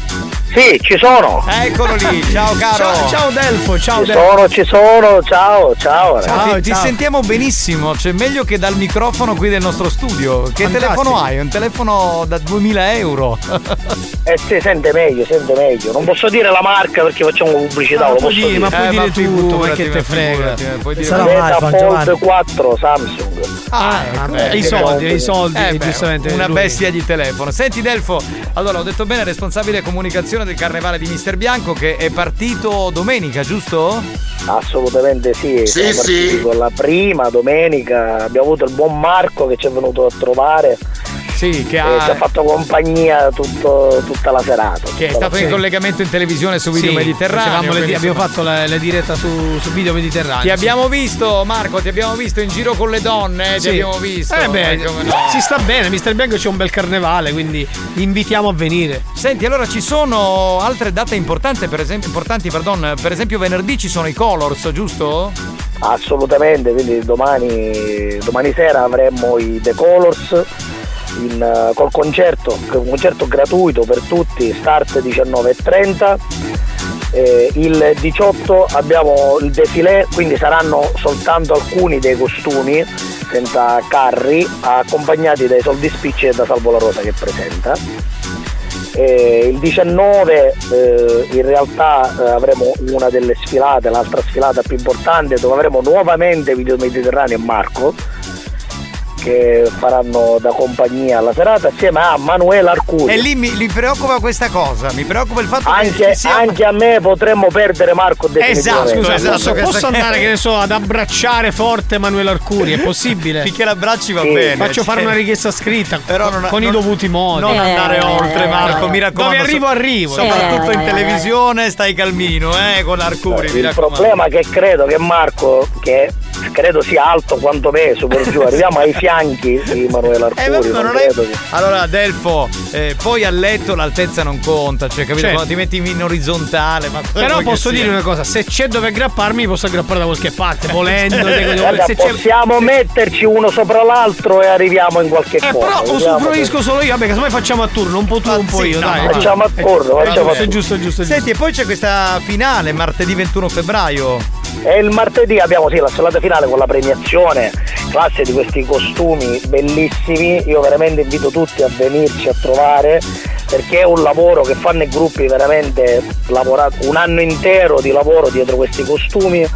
Sì, ci sono. Eccolo lì, ciao caro. Ciao, ciao Delfo, ciao Ci Delfo. sono, ci sono, ciao, ciao. Ciao, ti, ti sentiamo benissimo, c'è meglio che dal microfono qui del nostro studio. Che Fantastico. telefono hai? Un telefono da 2000 euro. Eh sì, sente meglio, sente meglio. Non posso dire la marca perché facciamo pubblicità, Ma lo posso dire, ma puoi Eh, dire ma tutto, figurati, ma che te frega. figurati, puoi dire- Sarà iPhone, Fold Giovanni. 4 Samsung. Ah, Vabbè, i soldi, i soldi, Eh beh, giustamente. Una lui. bestia di telefono. Senti Delfo, allora ho detto bene, responsabile comunicazione del carnevale di Mister Bianco che è partito domenica, giusto? Assolutamente sì. Sì, Siamo partiti sì. Con la prima domenica abbiamo avuto il buon Marco che ci è venuto a trovare Sì, che e ha, ci ha fatto compagnia tutto- tutta la serata. che è stato in collegamento in televisione su Video Sì, Mediterraneo. le- abbiamo fatto la, la diretta su, su video mediterraneo. Ti abbiamo visto, Marco, ti abbiamo visto in giro con le donne, eh, Sì. ti abbiamo visto. Eh beh, Eh, no. si sta bene, Mister Bianco c'è un bel carnevale, quindi vi invitiamo a venire. Senti, allora ci sono altre date importanti, per esempio, importanti, perdon, per esempio venerdì ci sono i Colors, giusto? Assolutamente, quindi domani, domani sera avremo i The Colors in, eh, col concerto, un concerto gratuito per tutti, start 19.30. Eh, il 18 abbiamo il defilé, quindi saranno soltanto alcuni dei costumi senza carri, accompagnati dai soldi spicci e da Salvo la Rosa che presenta. Eh, il 19 eh, in realtà eh, avremo una delle sfilate, l'altra sfilata più importante dove avremo nuovamente Video Mediterraneo e Marco che faranno da compagnia alla serata assieme a Manuela Arcuri. E lì mi, mi preoccupa questa cosa, mi preoccupa il fatto che Anche, ci sia... anche a me potremmo perdere Marco Esatto, definitivamente. scusa, esatto, posso, andare, che ne so, ad abbracciare forte Emanuele Arcuri? È possibile? Finché l'abbracci va Sì. bene. Faccio cioè- fare una richiesta scritta Però non- con non- i dovuti modi. Non Eh, andare eh, oltre, eh, Marco, eh. mi raccomando. Dove arrivo, arrivo. Soprattutto Eh, in televisione, stai calmino, eh, con Arcuri, mi Il raccomando. problema è che credo che Marco, che credo sia alto quanto me, su per giù, arriviamo ai fianchi di Manuela Arcuri. Eh, vabbè, ma non non è... credo che- Allora, Delfo, eh, poi a letto l'altezza non conta, cioè, capito? Certo. Quando ti metti in orizzontale, ma Però posso dire una cosa, se c'è dove aggrapparmi, posso aggrappare da qualche parte, volendo. dico, Guarda, se c'è... possiamo metterci uno sopra l'altro e arriviamo in qualche Eh, cosa. però usufruisco solo io, vabbè, casomai facciamo a turno, un po' tu, un po' sì, io, no, dai. no, Facciamo a turno, È facciamo a giusto, è turno. giusto, giusto. è Senti, e poi c'è questa finale martedì 21 febbraio. E il martedì abbiamo sì, la serata finale con la premiazione, classe di questi costumi bellissimi. Io veramente invito tutti a venirci a trovare perché è un lavoro che fanno i gruppi veramente lavorato un anno intero di lavoro dietro questi costumi,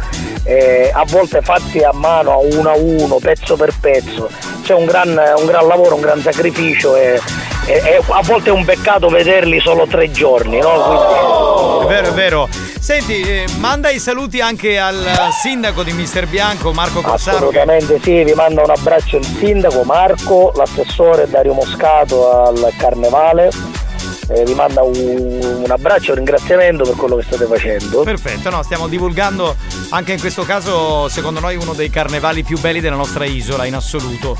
eh, a volte fatti a mano a uno a uno, pezzo per pezzo. C'è un gran, un gran lavoro, un gran sacrificio e, e- e a volte è un peccato vederli solo tre giorni, no? È vero, è vero. Senti, eh, manda i saluti anche al sindaco di Mister Bianco, Marco Corsaro. che- Assolutamente sì, vi mando un abbraccio il sindaco Marco, l'assessore Dario Moscato al Carnevale. Eh, vi manda un, un abbraccio e un ringraziamento per quello che state facendo. Perfetto, no, stiamo divulgando anche in questo caso, secondo noi, uno dei carnevali più belli della nostra isola in assoluto.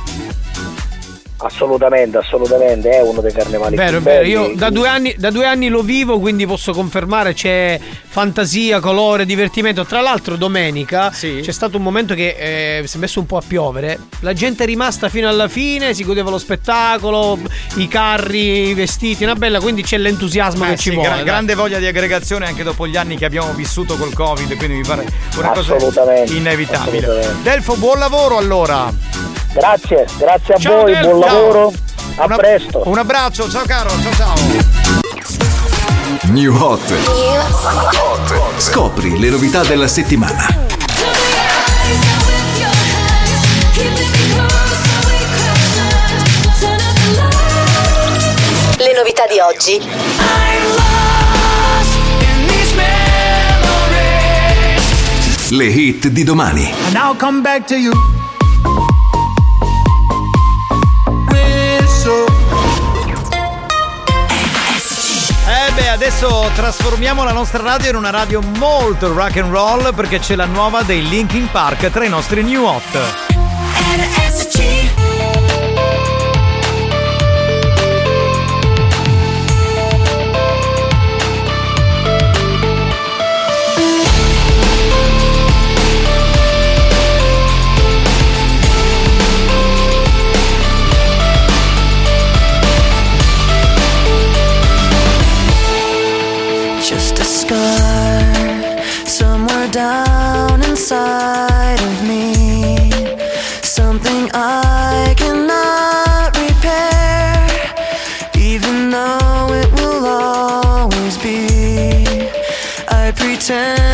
Assolutamente, assolutamente, è uno dei carnevali Vero, più vero, belli. io da due, anni, da due anni lo vivo, quindi posso confermare c'è fantasia, colore, divertimento. Tra l'altro domenica c'è stato un momento che eh, si è messo un po' a piovere, la gente è rimasta fino alla fine, si godeva lo spettacolo, i carri, i vestiti, una bella, quindi c'è l'entusiasmo Eh che ci sì, vuole. gra- grande voglia di aggregazione anche dopo gli anni che abbiamo vissuto col Covid, quindi mi pare una cosa Assolutamente, inevitabile. Delfo, buon lavoro allora. Grazie, grazie a ciao voi, Del, buon ciao. lavoro. A Una, presto. Un abbraccio, ciao caro, ciao ciao. New Hot. New Hot. Scopri le novità della settimana. Le novità di oggi. Le hit di domani. And I'll come back to you. Adesso trasformiamo la nostra radio in una radio molto rock and roll perché c'è la nuova dei Linkin Park tra i nostri new hot. Inside of me. Something I cannot repair, even though it will always be. I pretend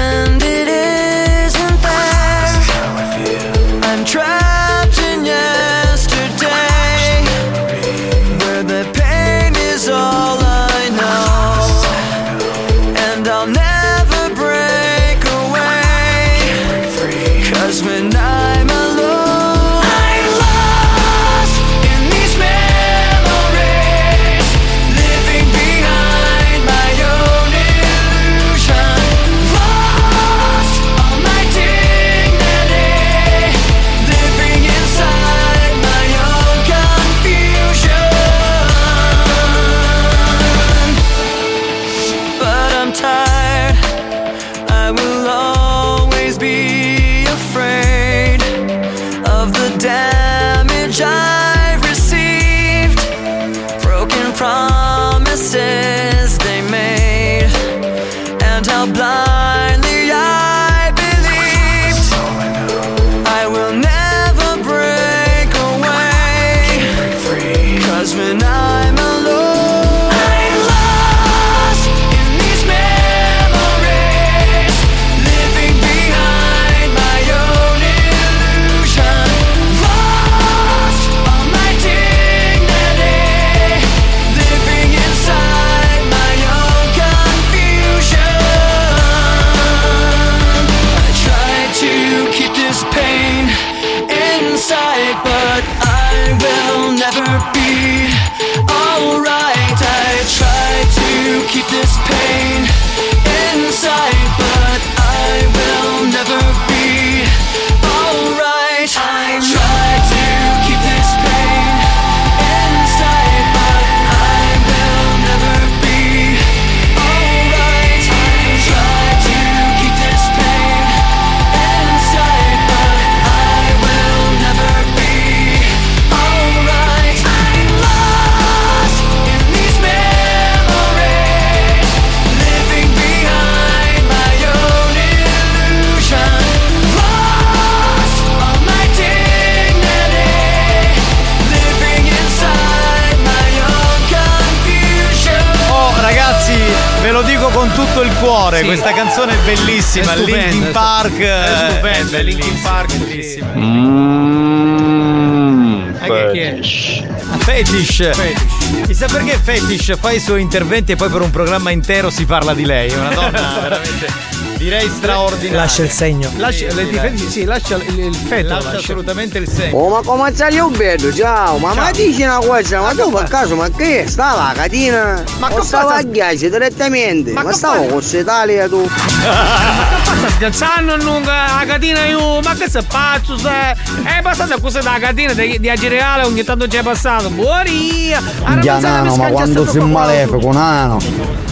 Fetish fa i suoi interventi e poi per un programma intero si parla di lei. È una donna veramente direi straordinaria. Lascia il segno. Lascia, le Sì, difendi- sì, lascia il, il feto. Lascia assolutamente il segno. Oh ma come stai un bello, ciao, ma ma dici una cosa, ma tu per caso ma che è? Stava la catina? Ma che stava a ghiaccio direttamente, Ma ma, stavo con Italia tu. Passa schiazzando lunga la catina io, ma che sei pazzo sei? È passata così da catina di, di Agireale ogni tanto c'è passato. Buoria! Già nano, ma quando si malefico, nano.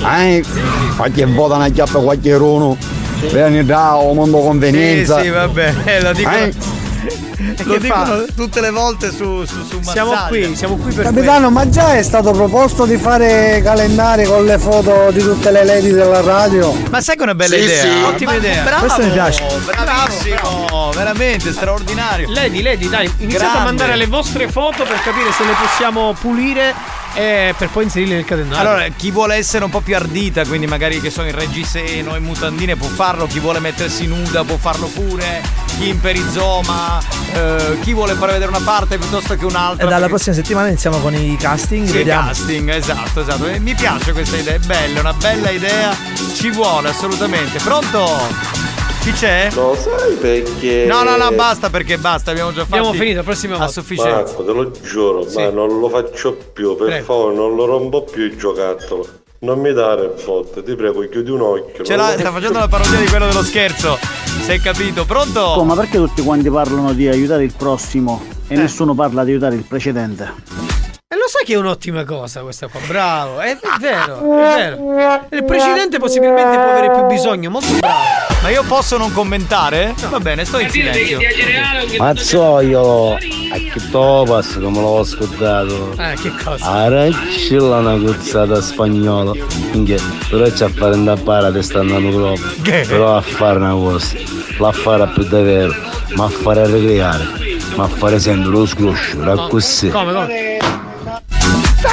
Eh, qualche volta una chiappa qualche runo. Vieni da, o mondo convenienza. Sì, sì, vabbè, eh, lo dicono. Eh. Lo Che dicono fa? tutte le volte su, su, su Siamo qui, siamo qui per Capitano, ma già è stato proposto di fare calendari con le foto di tutte le lady della radio? Ma sai che è una bella Sì, idea? sì. Ottima Ma- idea. Bravo, Questo mi piace. Bravissimo, veramente straordinario. Lady, Lady, dai, iniziate Grande. a mandare le vostre foto per capire se le possiamo pulire E per poi inserirli nel calendario. Allora, chi vuole essere un po' più ardita, quindi magari che sono in reggiseno e mutandine può farlo, chi vuole mettersi nuda può farlo pure, chi in perizoma, eh, chi vuole fare vedere una parte piuttosto che un'altra. E dalla perché- prossima settimana iniziamo con i casting. Sì, vediamo. casting, esatto, esatto. E mi piace questa idea, è bella, è una bella idea, ci vuole assolutamente. Pronto? Chi c'è? Lo sai perché. No, no, no, basta perché basta, abbiamo già fatto. Abbiamo finito, la prossima A volta. sufficienza. Marco, te lo giuro, ma non lo faccio più, per Prego. favore, non lo rompo più il giocattolo. Non mi dare il bot, ti prego, chiudi un occhio. Ce l'ha, sta facendo la parodia di quello dello scherzo. Si è capito? Pronto? Oh, ma perché tutti quanti parlano di aiutare il prossimo e Eh. nessuno parla di aiutare il precedente? E lo sai che è un'ottima cosa questa qua, bravo, è, è vero, è vero. Il precedente possibilmente può avere più bisogno, molto bravo. Ma io posso non commentare? Va bene, sto in silenzio. Mazzoiolo, a che topas come l'avevo scordato. Eh, che cosa? Arancella una cozzata spagnola. Minchia, però c'è a fare indappare te sta andando proprio. Che? Però a fare una cosa, la fare più davvero, ma a fare ricreare, ma a fare sempre lo scroscio, la così. Come, come?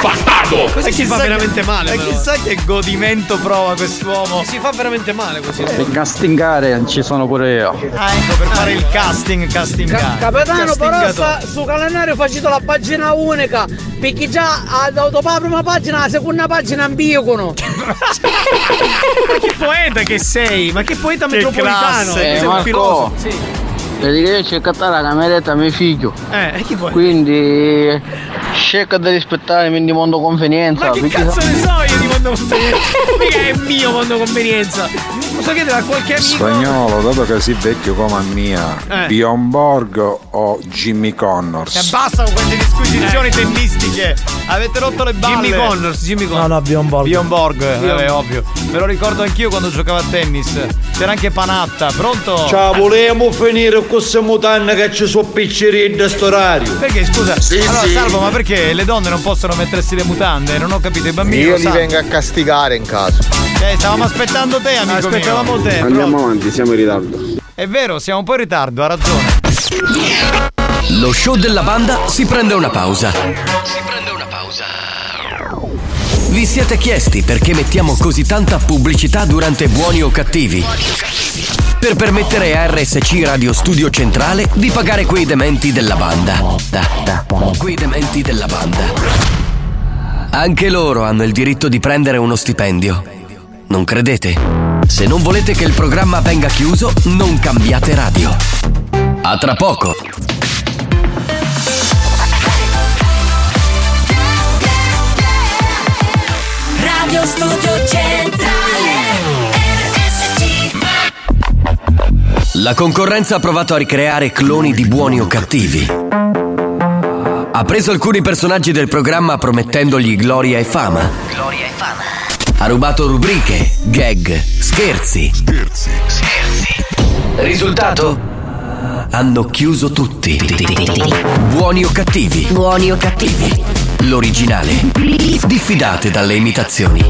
Bastardo! Così si fa veramente male, E chissà che godimento prova quest'uomo. Si fa veramente male così. Per castingare ci sono pure io. Ah, ecco, per fare il casting, castingare. Capitano, però sta, su calendario facito la pagina unica, perché già dopo la prima pagina, la seconda pagina ambigono. Ma che poeta che sei? Ma che poeta Che metropolitano? classe. Sei Eh, un Marco. filosofo. Sì. Vedi che io cerco la cameretta a mio figlio. Eh, chi vuoi? Quindi cerca di rispettare il mondo convenienza. Ma che cazzo ne so io di mondo convenienza? Mica è mio mondo convenienza. Posso chiedere a qualche amico? Spagnolo, dato che sei vecchio come a mia, Eh. Bjorn Borg o Jimmy Connors? E basta con queste disquisizioni tennistiche. Avete rotto le balle. Jimmy Connors, Jimmy No, Connors. no, Bjorn Borg. Bjorn Borg, eh, è ovvio. Me lo ricordo anch'io quando giocavo a tennis. C'era anche Panatta, pronto? Ciao, volevamo finire con queste mutande che ci sono piccerini a sto orario. Perché scusa? Sì, allora, sì. Salvo, ma perché le donne non possono mettersi le mutande? Non ho capito, i bambini. Io li vengo a castigare in caso. Eh, stavamo aspettando te, amico Aspettavamo mio. te. Andiamo avanti, siamo in ritardo. È vero, siamo un po' in ritardo, ha ragione. Lo show della banda si prende una pausa. Vi siete chiesti perché mettiamo così tanta pubblicità durante buoni o cattivi? Per permettere a RSC Radio Studio Centrale di pagare quei dementi della banda. Da, da, quei dementi della banda. Anche loro hanno il diritto di prendere uno stipendio. Non credete? Se non volete che il programma venga chiuso, non cambiate radio. A tra poco. Radio Studio Centrale RSC La concorrenza ha provato a ricreare cloni di buoni o cattivi. Ha preso alcuni personaggi del programma promettendogli gloria e fama. Gloria e fama Ha rubato rubriche, gag, scherzi. Scherzi. Risultato? Hanno chiuso tutti. Buoni o cattivi? Buoni o cattivi L'originale. Diffidate dalle imitazioni.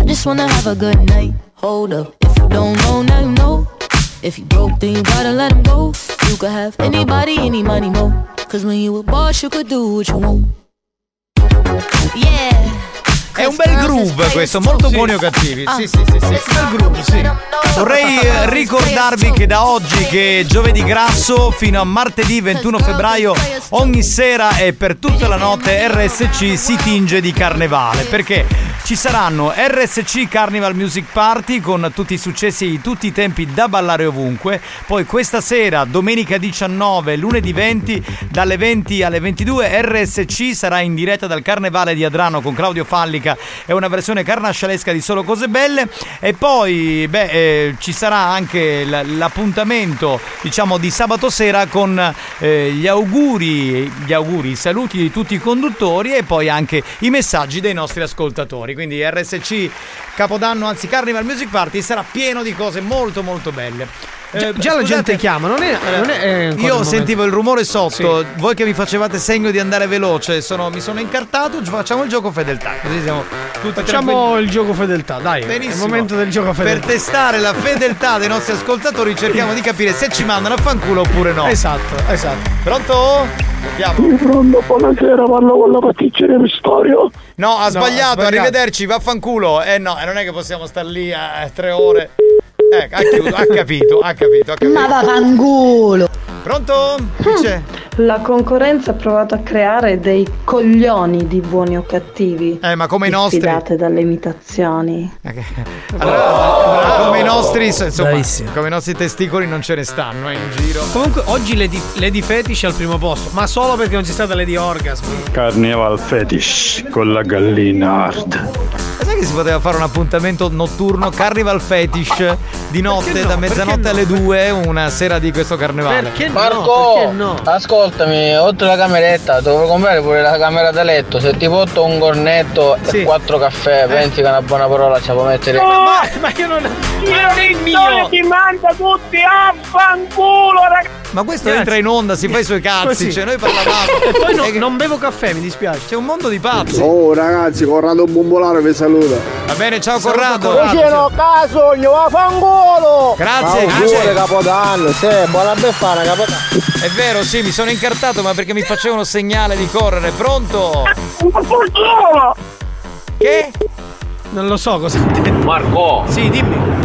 I just wanna have a good night. Hold up, if you don't know, now you know. If you broke, then you gotta let him go. You could have anybody, any money, mo. Cause when you a boss, you could do what you want. Yeah. È un bel groove questo, molto buoni o cattivi. Sì, sì, sì, sì. Bel groove, sì. Vorrei eh, ricordarvi che da oggi, che è giovedì grasso, fino a martedì 21 febbraio, ogni sera e per tutta la notte RSC si tinge di carnevale. Perché ci saranno RSC Carnival Music Party con tutti i successi di tutti i tempi da ballare ovunque. Poi questa sera, domenica 19, lunedì 20, dalle 20 alle 22, RSC sarà in diretta dal Carnevale di Adrano con Claudio Fallica. È una versione carnascialesca di Solo Cose Belle. E poi, beh, eh, ci sarà anche l- l'appuntamento, diciamo, di sabato sera con eh, gli auguri, gli auguri, i saluti di tutti i conduttori e poi anche i messaggi dei nostri ascoltatori. Quindi RSC Capodanno, anzi Carnival Music Party sarà pieno di cose molto molto belle. Già, Eh, già la gente chiama, non è. Non è eh, ancora io il sentivo il rumore sotto, Sì. voi che mi facevate segno di andare veloce, sono- mi sono incartato, facciamo il gioco fedeltà, così siamo tutti Facciamo tranquilli. il gioco fedeltà, dai. È Benissimo. il momento del gioco Per fedeltà. testare la fedeltà dei nostri ascoltatori cerchiamo di capire se ci mandano a fanculo oppure no. Esatto, esatto. Pronto? Andiamo. Pronto, buonasera, parlo con la pasticceria Pistorio. No, ha No, sbagliato, sbagliato. arrivederci, vaffanculo. Eh no, non è che possiamo star lì a eh, tre ore. Ecco, ha, chiuso, ha capito, ha capito, ha capito. Ma vaffanculo! Pronto? Chi c'è? La concorrenza ha provato a creare dei coglioni di buoni o cattivi. Eh, ma come i nostri. Ispirate dalle imitazioni. Allora, come i nostri, insomma, come i nostri testicoli non ce ne stanno eh, in giro. Comunque, oggi Lady, Lady Fetish è al primo posto, ma solo perché non c'è stata Lady Orgasm. Carnival fetish con la gallina hard. Sai che si poteva fare un appuntamento notturno Carnival Fetish di notte no? da mezzanotte Perché no? alle 2 una sera di questo carnevale? Marco, ascoltami, oltre alla cameretta, dovevo comprare pure la camera da letto. Se ti porto un cornetto e quattro caffè, pensi che una buona parola ci può mettere. Ma, ma io non. Ma non è il mio! ti manda tutti a fanculo, ragazzi. Ma questo Grazie. entra in onda, si fa i suoi cazzi, Così. cioè noi parlavamo. E poi no- non bevo caffè, mi dispiace. C'è un mondo di pazzi. Oh ragazzi, Corrado Bombolaro vi saluta. Va bene, ciao Corrado. Vicino caso, io a. Grazie, grazie. capodanno, sì, buona beffana capodanno. È vero, sì, mi sono incartato, ma perché mi facevano segnale di correre. Pronto? Che? Non lo so cosa. Marco! Sì, dimmi.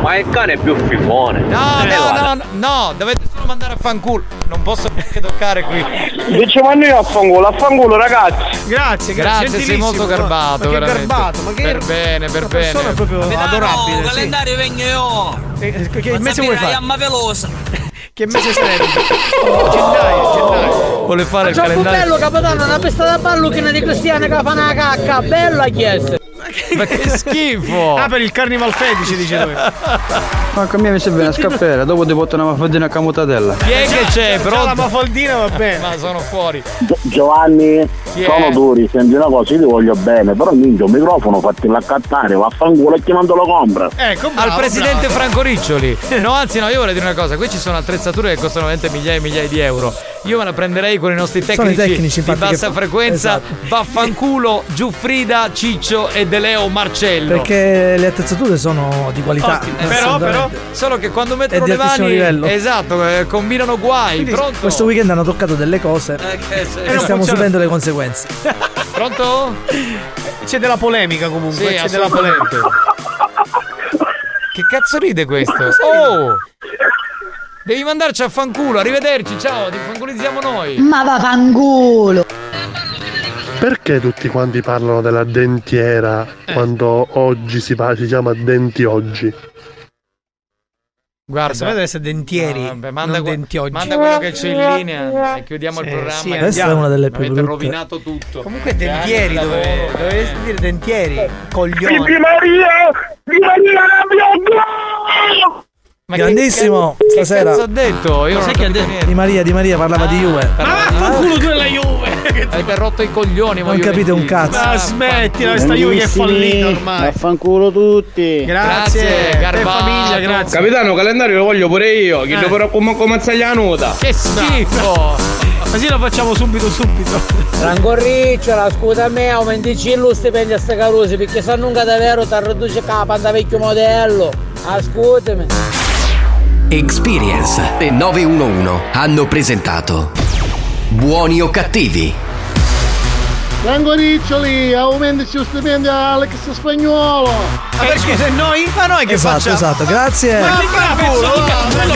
Ma il cane è più fifone. No, Eh, no, no, no, dovete solo mandare a fanculo. Non posso neanche toccare qui. Diciamo io a fanculo, a fanculo ragazzi. Grazie, Grazie, sei molto garbato, Ma che veramente. garbato, ma che Per bene, per bene. proprio adorabile. il sì. calendario vengo io. Eh, Che Ma mese vuoi fare? Yamma velosa. Che mese sarebbe? gennaio, gennaio. Vuole fare il Troppo calendario. bello capodanno, una pesta da ballucchina di cristiani che fa una cacca, bella chiesa. Ma che schifo! Ah, per il Carnival Fetish, dice lui. Manco a me mi serve una scappera, dopo ti porto una maffadina a camutatella. Chi è che c'è? Già la Pronto? mafaldina va bene. Ma sono fuori. Giovanni, Chi sono duri, senti una cosa, io ti voglio bene, però minchia un microfono fatelo accattare, vaffanculo e chiamando lo compra. Ecco, Al presidente Franco Riccioli. No, anzi, no, io vorrei dire una cosa. Qui ci sono attrezzature che costano veramente migliaia e migliaia di euro. Io me la prenderei con i nostri Sono i tecnici, tecnici, di bassa che- frequenza. esatto. Vaffanculo, Giuffrida, Ciccio e De Leo Marcello. Perché le attrezzature sono di qualità. Ottime. Però, però, solo che quando mettono le mani, livello. esatto, eh, combinano guai. Quindi Pronto? Questo weekend hanno toccato delle cose Eh, che e stiamo subendo le conseguenze. Pronto? C'è della polemica comunque. Sì, c'è della polemica. Che cazzo ride questo? Oh! Devi mandarci a fanculo, arrivederci, ciao, ti fanculizziamo noi. Ma vaffanculo! Perché tutti quanti parlano della dentiera quando oggi si, fa, si chiama denti oggi? Guarda, me deve essere dentieri. No, vabbè, manda, non que- dentioggi. manda quello che c'è in linea e chiudiamo il Sì, programma. sì, Questa è una delle più Avete brutte. rovinato tutto. Comunque dentieri, dove, dovresti dire dentieri. Coglioni. Di Maria! Di Maria la Ma Grandissimo, che, stasera. Che ha detto? Io non ho sai che ha detto? niente. Di Maria, Di Maria parlava di Juve. Ma vaffanculo tu e la Juve! Hai rotto i coglioni, Non voglio capite un cazzo. Ma smettila, questa Juve che è fallita ormai. Vaffanculo tutti. Grazie, Grazie, famiglia, grazie. Capitano, calendario lo voglio pure io, che Eh. dovrò come come la nuda. Che schifo! Così lo facciamo subito, subito. Rancorricciola, scusa a me, aumentici lo stipendio a sta carusi perché se non davvero ti riduce capa da vecchio modello. Ascoltami. Experience e 911 hanno presentato Buoni o cattivi? Rangoriccioli, aumentaci lo stipendio a Alex Spagnuolo. Ma perché se noi? Ma noi che Esatto, facciamo? esatto, grazie. Ma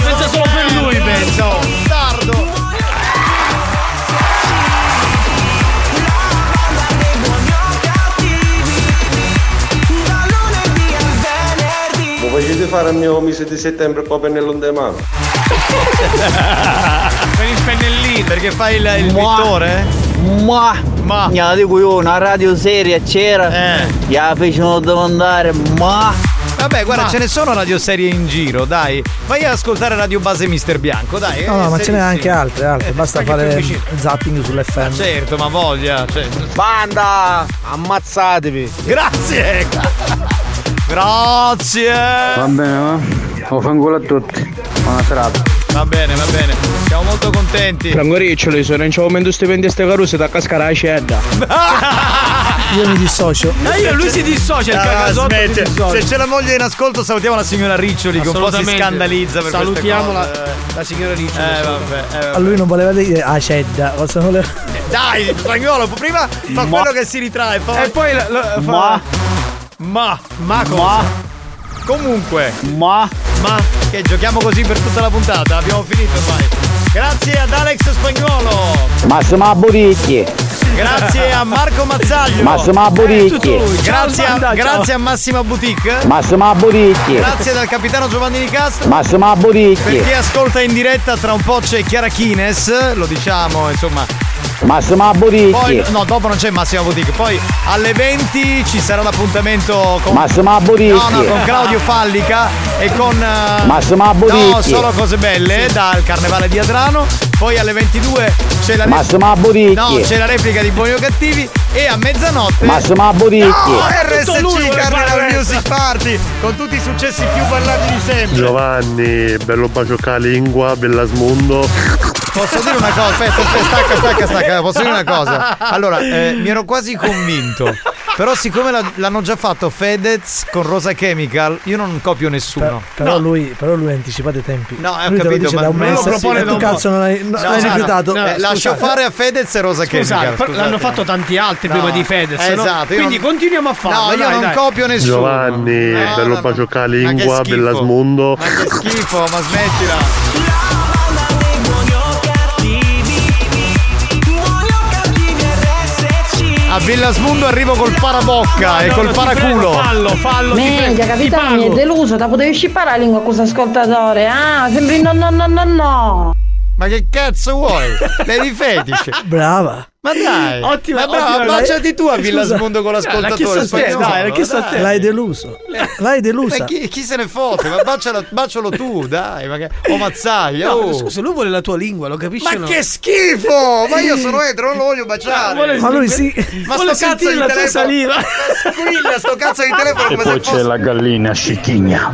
pensa solo per lui, pensa. oh. Tardo. Mi facete fare il mio mese di settembre qua per nell'ondemano? Per il pennellino, perché fai il, il pittore? Ma, Ma. ne dico io, una radio seria c'era, Eh. la fecero domandare, ma... Vabbè, guarda, Ma- ce ne sono radioserie in giro, dai. Vai ad ascoltare Radio Base Mister Bianco, dai. No, no, eh, ma ce n'è anche altre, altre. Basta perché più fare zapping sull'FM. Certo, ma voglia. cioè- Banda, ammazzatevi. Grazie! Grazie! Va bene, va? Vaffanculo a tutti. Buona serata. Va bene, va bene. Siamo molto contenti. Rangoriccioli, se non c'è aumento stipendio a ste caruse, da cascare la cedda. Io mi dissocio. Ma io, lui si dissocia, il Ah, cagasotto si dissocia. Se c'è la moglie in ascolto, salutiamo la signora Riccioli che un po' si scandalizza per Salutiamo la, la signora Riccioli. Eh, vabbè, eh, A vabbè. lui non voleva dire ah cedda, cosa voleva... Dai, spagnolo, prima fa quello che si ritrae, poi. E poi la- la- fa- Ma, Ma, Ma cosa? ma, comunque, ma... ma che giochiamo così per tutta la puntata, abbiamo finito ormai. Grazie ad Alex Spagnolo, Massimo Buricchi, grazie a Marco Mazzaglio, Massimo Tutto Buricchi, grazie, a, grazie a Massima Boutique, Massimo Buricchi, grazie dal capitano Giovanni Di Castro. Massimo Per Buricchi, chi ascolta in diretta tra un po' c'è Chiara Kines, lo diciamo insomma. Massimo Poi, Buricchi, no, dopo non c'è Massima Boutique. Poi alle 20 ci sarà l'appuntamento con. Massimo No, no, Buricchi, con Claudio Fallica e con. eh, Massimo No, Buricchi, solo cose belle dal Carnevale di Adrano. Poi alle 22 c'è la Massimo No, Buricchi, c'è la replica di Buoni o Cattivi e a mezzanotte. Massimo Buricchi, No, RSC Carnival Music Party con tutti i successi più ballati di sempre. Giovanni, bello bacio ca lingua, bella smundo. Posso dire una cosa? Aspetta, aspetta, stacca, stacca, stacca. Posso dire una cosa? Allora, eh, mi ero quasi convinto. Però, siccome la- l'hanno già fatto Fedez con Rosa Chemical, io non copio nessuno. Però, lui, però lui ha anticipato i tempi. No, ho lo capito, ma da un me lo mese propone e tu dopo. cazzo non hai, non hai rifiutato. Eh, lascio fare a Fedez e Rosa Scusate, Chemical. scusate. l'hanno fatto tanti altri No, prima di Fedez. no? esatto, io Quindi non- continuiamo a farlo. No, io dai, non dai. copio nessuno. Giovanni, No, bello no, bacio ca ma che lingua, bella smundo. Ma che schifo, ma smettila. A Villasmundo arrivo col parabocca e col ti paraculo. prego, fallo, fallo. ti capitano, mi è deluso, te potevi scippare la lingua con questo ascoltatore. Ah, sembri no no no no no. Ma che cazzo vuoi? Lady Fetish. Brava. Ma dai. Ottima, Ma brava, ottima, baciati tu a Scusa. Villasmundo con l'ascoltatore spagnolo. dai, chiesto a te. L'hai deluso. L'hai delusa. Ma chi, chi se ne fotte? Ma bacialo, bacialo tu, dai. Ma che... O mazzaglia. No, oh. scusa, lui vuole la tua lingua, lo capisci? Ma no? che schifo! Ma io sono etero, non lo voglio baciare. Vuole- Ma lui sì. Ma vuole sto cazzo di telefono. saliva. Squilla sto cazzo di telefono E come poi se c'è fosse. la gallina scicchigna.